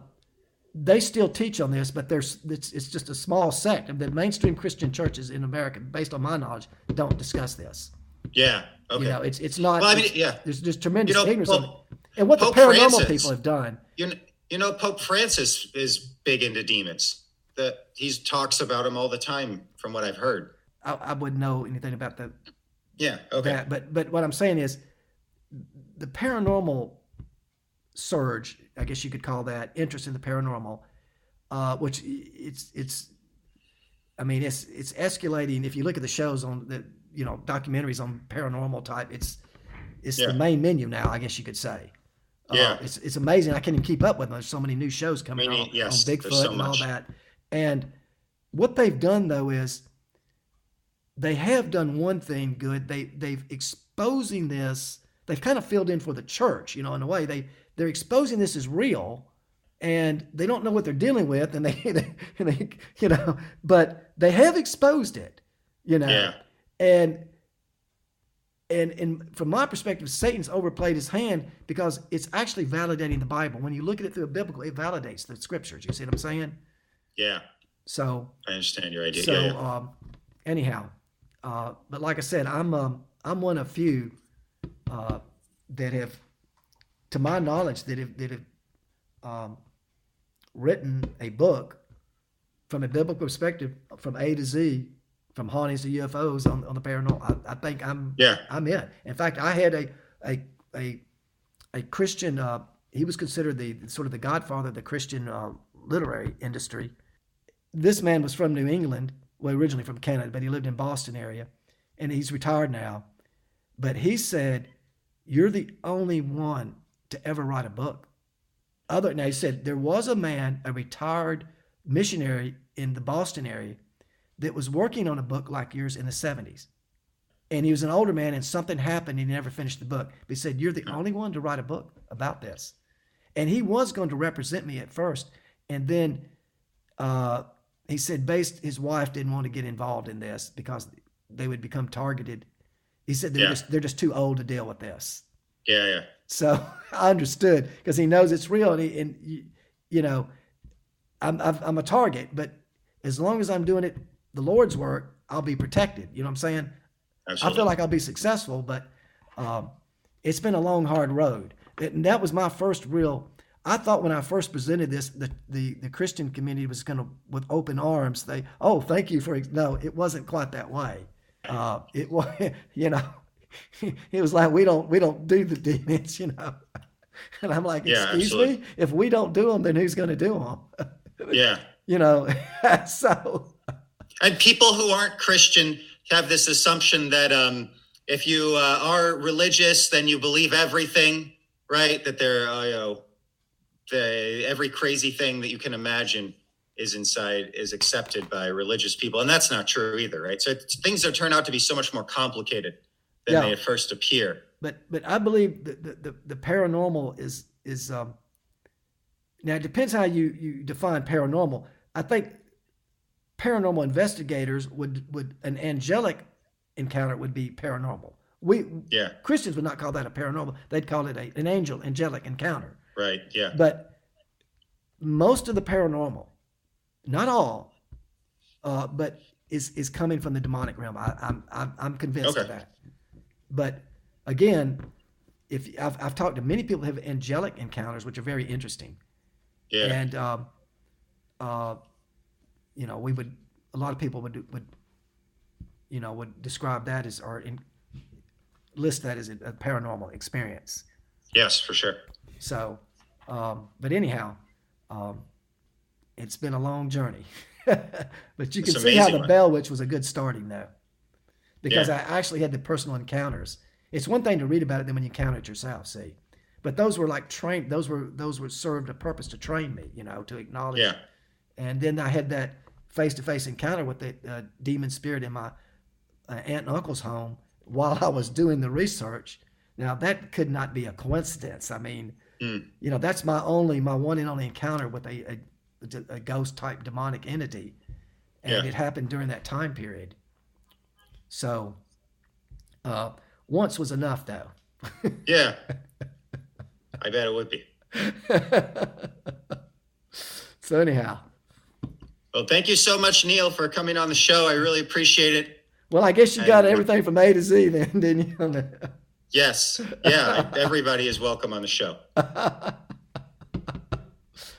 Speaker 3: they still teach on this, but there's it's, it's just a small sect. Of the mainstream Christian churches in America, based on my knowledge, don't discuss this.
Speaker 4: yeah. Okay.
Speaker 3: You know, it's it's not.
Speaker 4: Well, I mean,
Speaker 3: it's-
Speaker 4: yeah.
Speaker 3: There's just tremendous
Speaker 4: You know,
Speaker 3: ignorance.
Speaker 4: Pope-
Speaker 3: And what
Speaker 4: Pope
Speaker 3: the paranormal
Speaker 4: Francis-
Speaker 3: people have done.
Speaker 4: You know, you know, Pope Francis is big into demons. That he talks about them all the time, from what I've heard.
Speaker 3: I, I wouldn't know anything about the,
Speaker 4: Yeah. Okay.
Speaker 3: that, but but what I'm saying is, the paranormal surge, I guess you could call that interest in the paranormal, uh, which it's it's, I mean it's it's escalating. If you look at the shows on the you know documentaries on paranormal type, it's it's
Speaker 4: Yeah.
Speaker 3: the main menu now. I guess you could say. Uh,
Speaker 4: Yeah.
Speaker 3: it's it's amazing. I can't even keep up with them. There's so many new shows coming
Speaker 4: Me
Speaker 3: on,
Speaker 4: yes,
Speaker 3: on Bigfoot
Speaker 4: so
Speaker 3: and all that. And what they've done though is they have done one thing good. They they've exposing this. They've kind of filled in for the church, you know, in a way. They they're exposing this as real, and they don't know what they're dealing with, and they, [laughs] they, and they you know, but they have exposed it, you know,
Speaker 4: Yeah.
Speaker 3: and and and from my perspective, Satan's overplayed his hand because it's actually validating the Bible. When you look at it through a biblical, it validates the scriptures. You see what I'm saying?
Speaker 4: Yeah.
Speaker 3: So
Speaker 4: I understand your idea.
Speaker 3: so
Speaker 4: yeah. yeah.
Speaker 3: um, anyhow, uh, but like I said, I'm um, I'm one of few uh, that have, to my knowledge, that have that have um, written a book from a biblical perspective, from A to Z, from hauntings to UFOs on, on the paranormal. I, I think I'm
Speaker 4: Yeah.
Speaker 3: I'm it. In fact, I had a a a, a Christian. Uh, he was considered the sort of the godfather of the Christian uh, literary industry. This man was from New England, well, originally from Canada, but he lived in Boston area, and he's retired now. But he said, "You're the only one to ever write a book." Other now, he said there was a man, a retired missionary in the Boston area, that was working on a book like yours in the 70s and he was an older man and something happened and he never finished the book but he said you're the only one to write a book about this and he was going to represent me at first and then uh, he said based his wife didn't want to get involved in this because they would become targeted he said they're
Speaker 4: Yeah.
Speaker 3: just they're just too old to deal with this
Speaker 4: Yeah. Yeah.
Speaker 3: So [laughs] I understood because he knows it's real, and, he, and you, you know, I'm I've, I'm a target, but as long as I'm doing it the Lord's work, I'll be protected. You know what I'm saying? I feel like I'll be successful, but um, it's been a long, hard road. And that was my first real. I thought when I first presented this, the the, the Christian community was going to with open arms. They, oh, thank you for no, it wasn't quite that way. Uh, it was, [laughs] you know, [laughs] it was like we don't we don't do the demons, you know. [laughs] And I'm like,
Speaker 2: Yeah,
Speaker 3: excuse
Speaker 2: absolutely.
Speaker 3: me, if we don't do them, then who's going to do them? [laughs]
Speaker 2: Yeah.
Speaker 3: you know, so
Speaker 2: And people who aren't Christian have this assumption that um, if you uh, are religious, then you believe everything, right? That there, uh, you know, the, every crazy thing that you can imagine is inside is accepted by religious people, and that's not true either, right? So it's, things that turn out to be so much more complicated than
Speaker 3: Yeah.
Speaker 2: they first appear.
Speaker 3: but but I believe that the, the, the paranormal is is um now it depends how you you define paranormal. I think paranormal investigators would would an angelic encounter would be paranormal. We
Speaker 2: Yeah.
Speaker 3: Christians would not call that a paranormal. They'd call it a, an angel angelic encounter.
Speaker 2: Right. Yeah.
Speaker 3: But most of the paranormal, not all, uh, but is is coming from the demonic realm. I, I'm I'm I'm convinced of that. But again, if I've, I've talked to many people who have angelic encounters, which are very interesting,
Speaker 2: Yeah.
Speaker 3: and um, uh, you know, we would a lot of people would would you know would describe that as or in, list that as a, a paranormal experience.
Speaker 2: yes, for sure.
Speaker 3: So, um, but anyhow, um, it's been a long journey. [laughs] but you can see how the
Speaker 2: man.
Speaker 3: Bell Witch was a good starting though, because
Speaker 2: Yeah.
Speaker 3: I actually had the personal encounters. It's one thing to read about it than when you encounter it yourself. See, but those were like trained. Those were those were served a purpose to train me. You know, to acknowledge.
Speaker 2: Yeah.
Speaker 3: And then I had that face-to-face encounter with the uh, demon spirit in my uh, aunt and uncle's home while I was doing the research. Now that could not be a coincidence. I mean,
Speaker 2: Mm.
Speaker 3: you know, that's my only, my one and only encounter with a, a, a ghost type demonic entity, and
Speaker 2: Yeah.
Speaker 3: it happened during that time period. So, uh, once was enough, though. [laughs]
Speaker 2: Yeah. I bet it would be. [laughs]
Speaker 3: So anyhow,
Speaker 2: Well, thank you so much, Neil, for coming on the show. I really appreciate it.
Speaker 3: well, I guess you got
Speaker 2: I-
Speaker 3: everything from A to Z then, [laughs] didn't you?
Speaker 2: Yes. Yeah. Everybody is welcome on the show.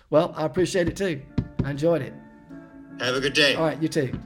Speaker 3: well, I appreciate it too. I enjoyed it.
Speaker 2: Have a good day.
Speaker 3: All right, you too.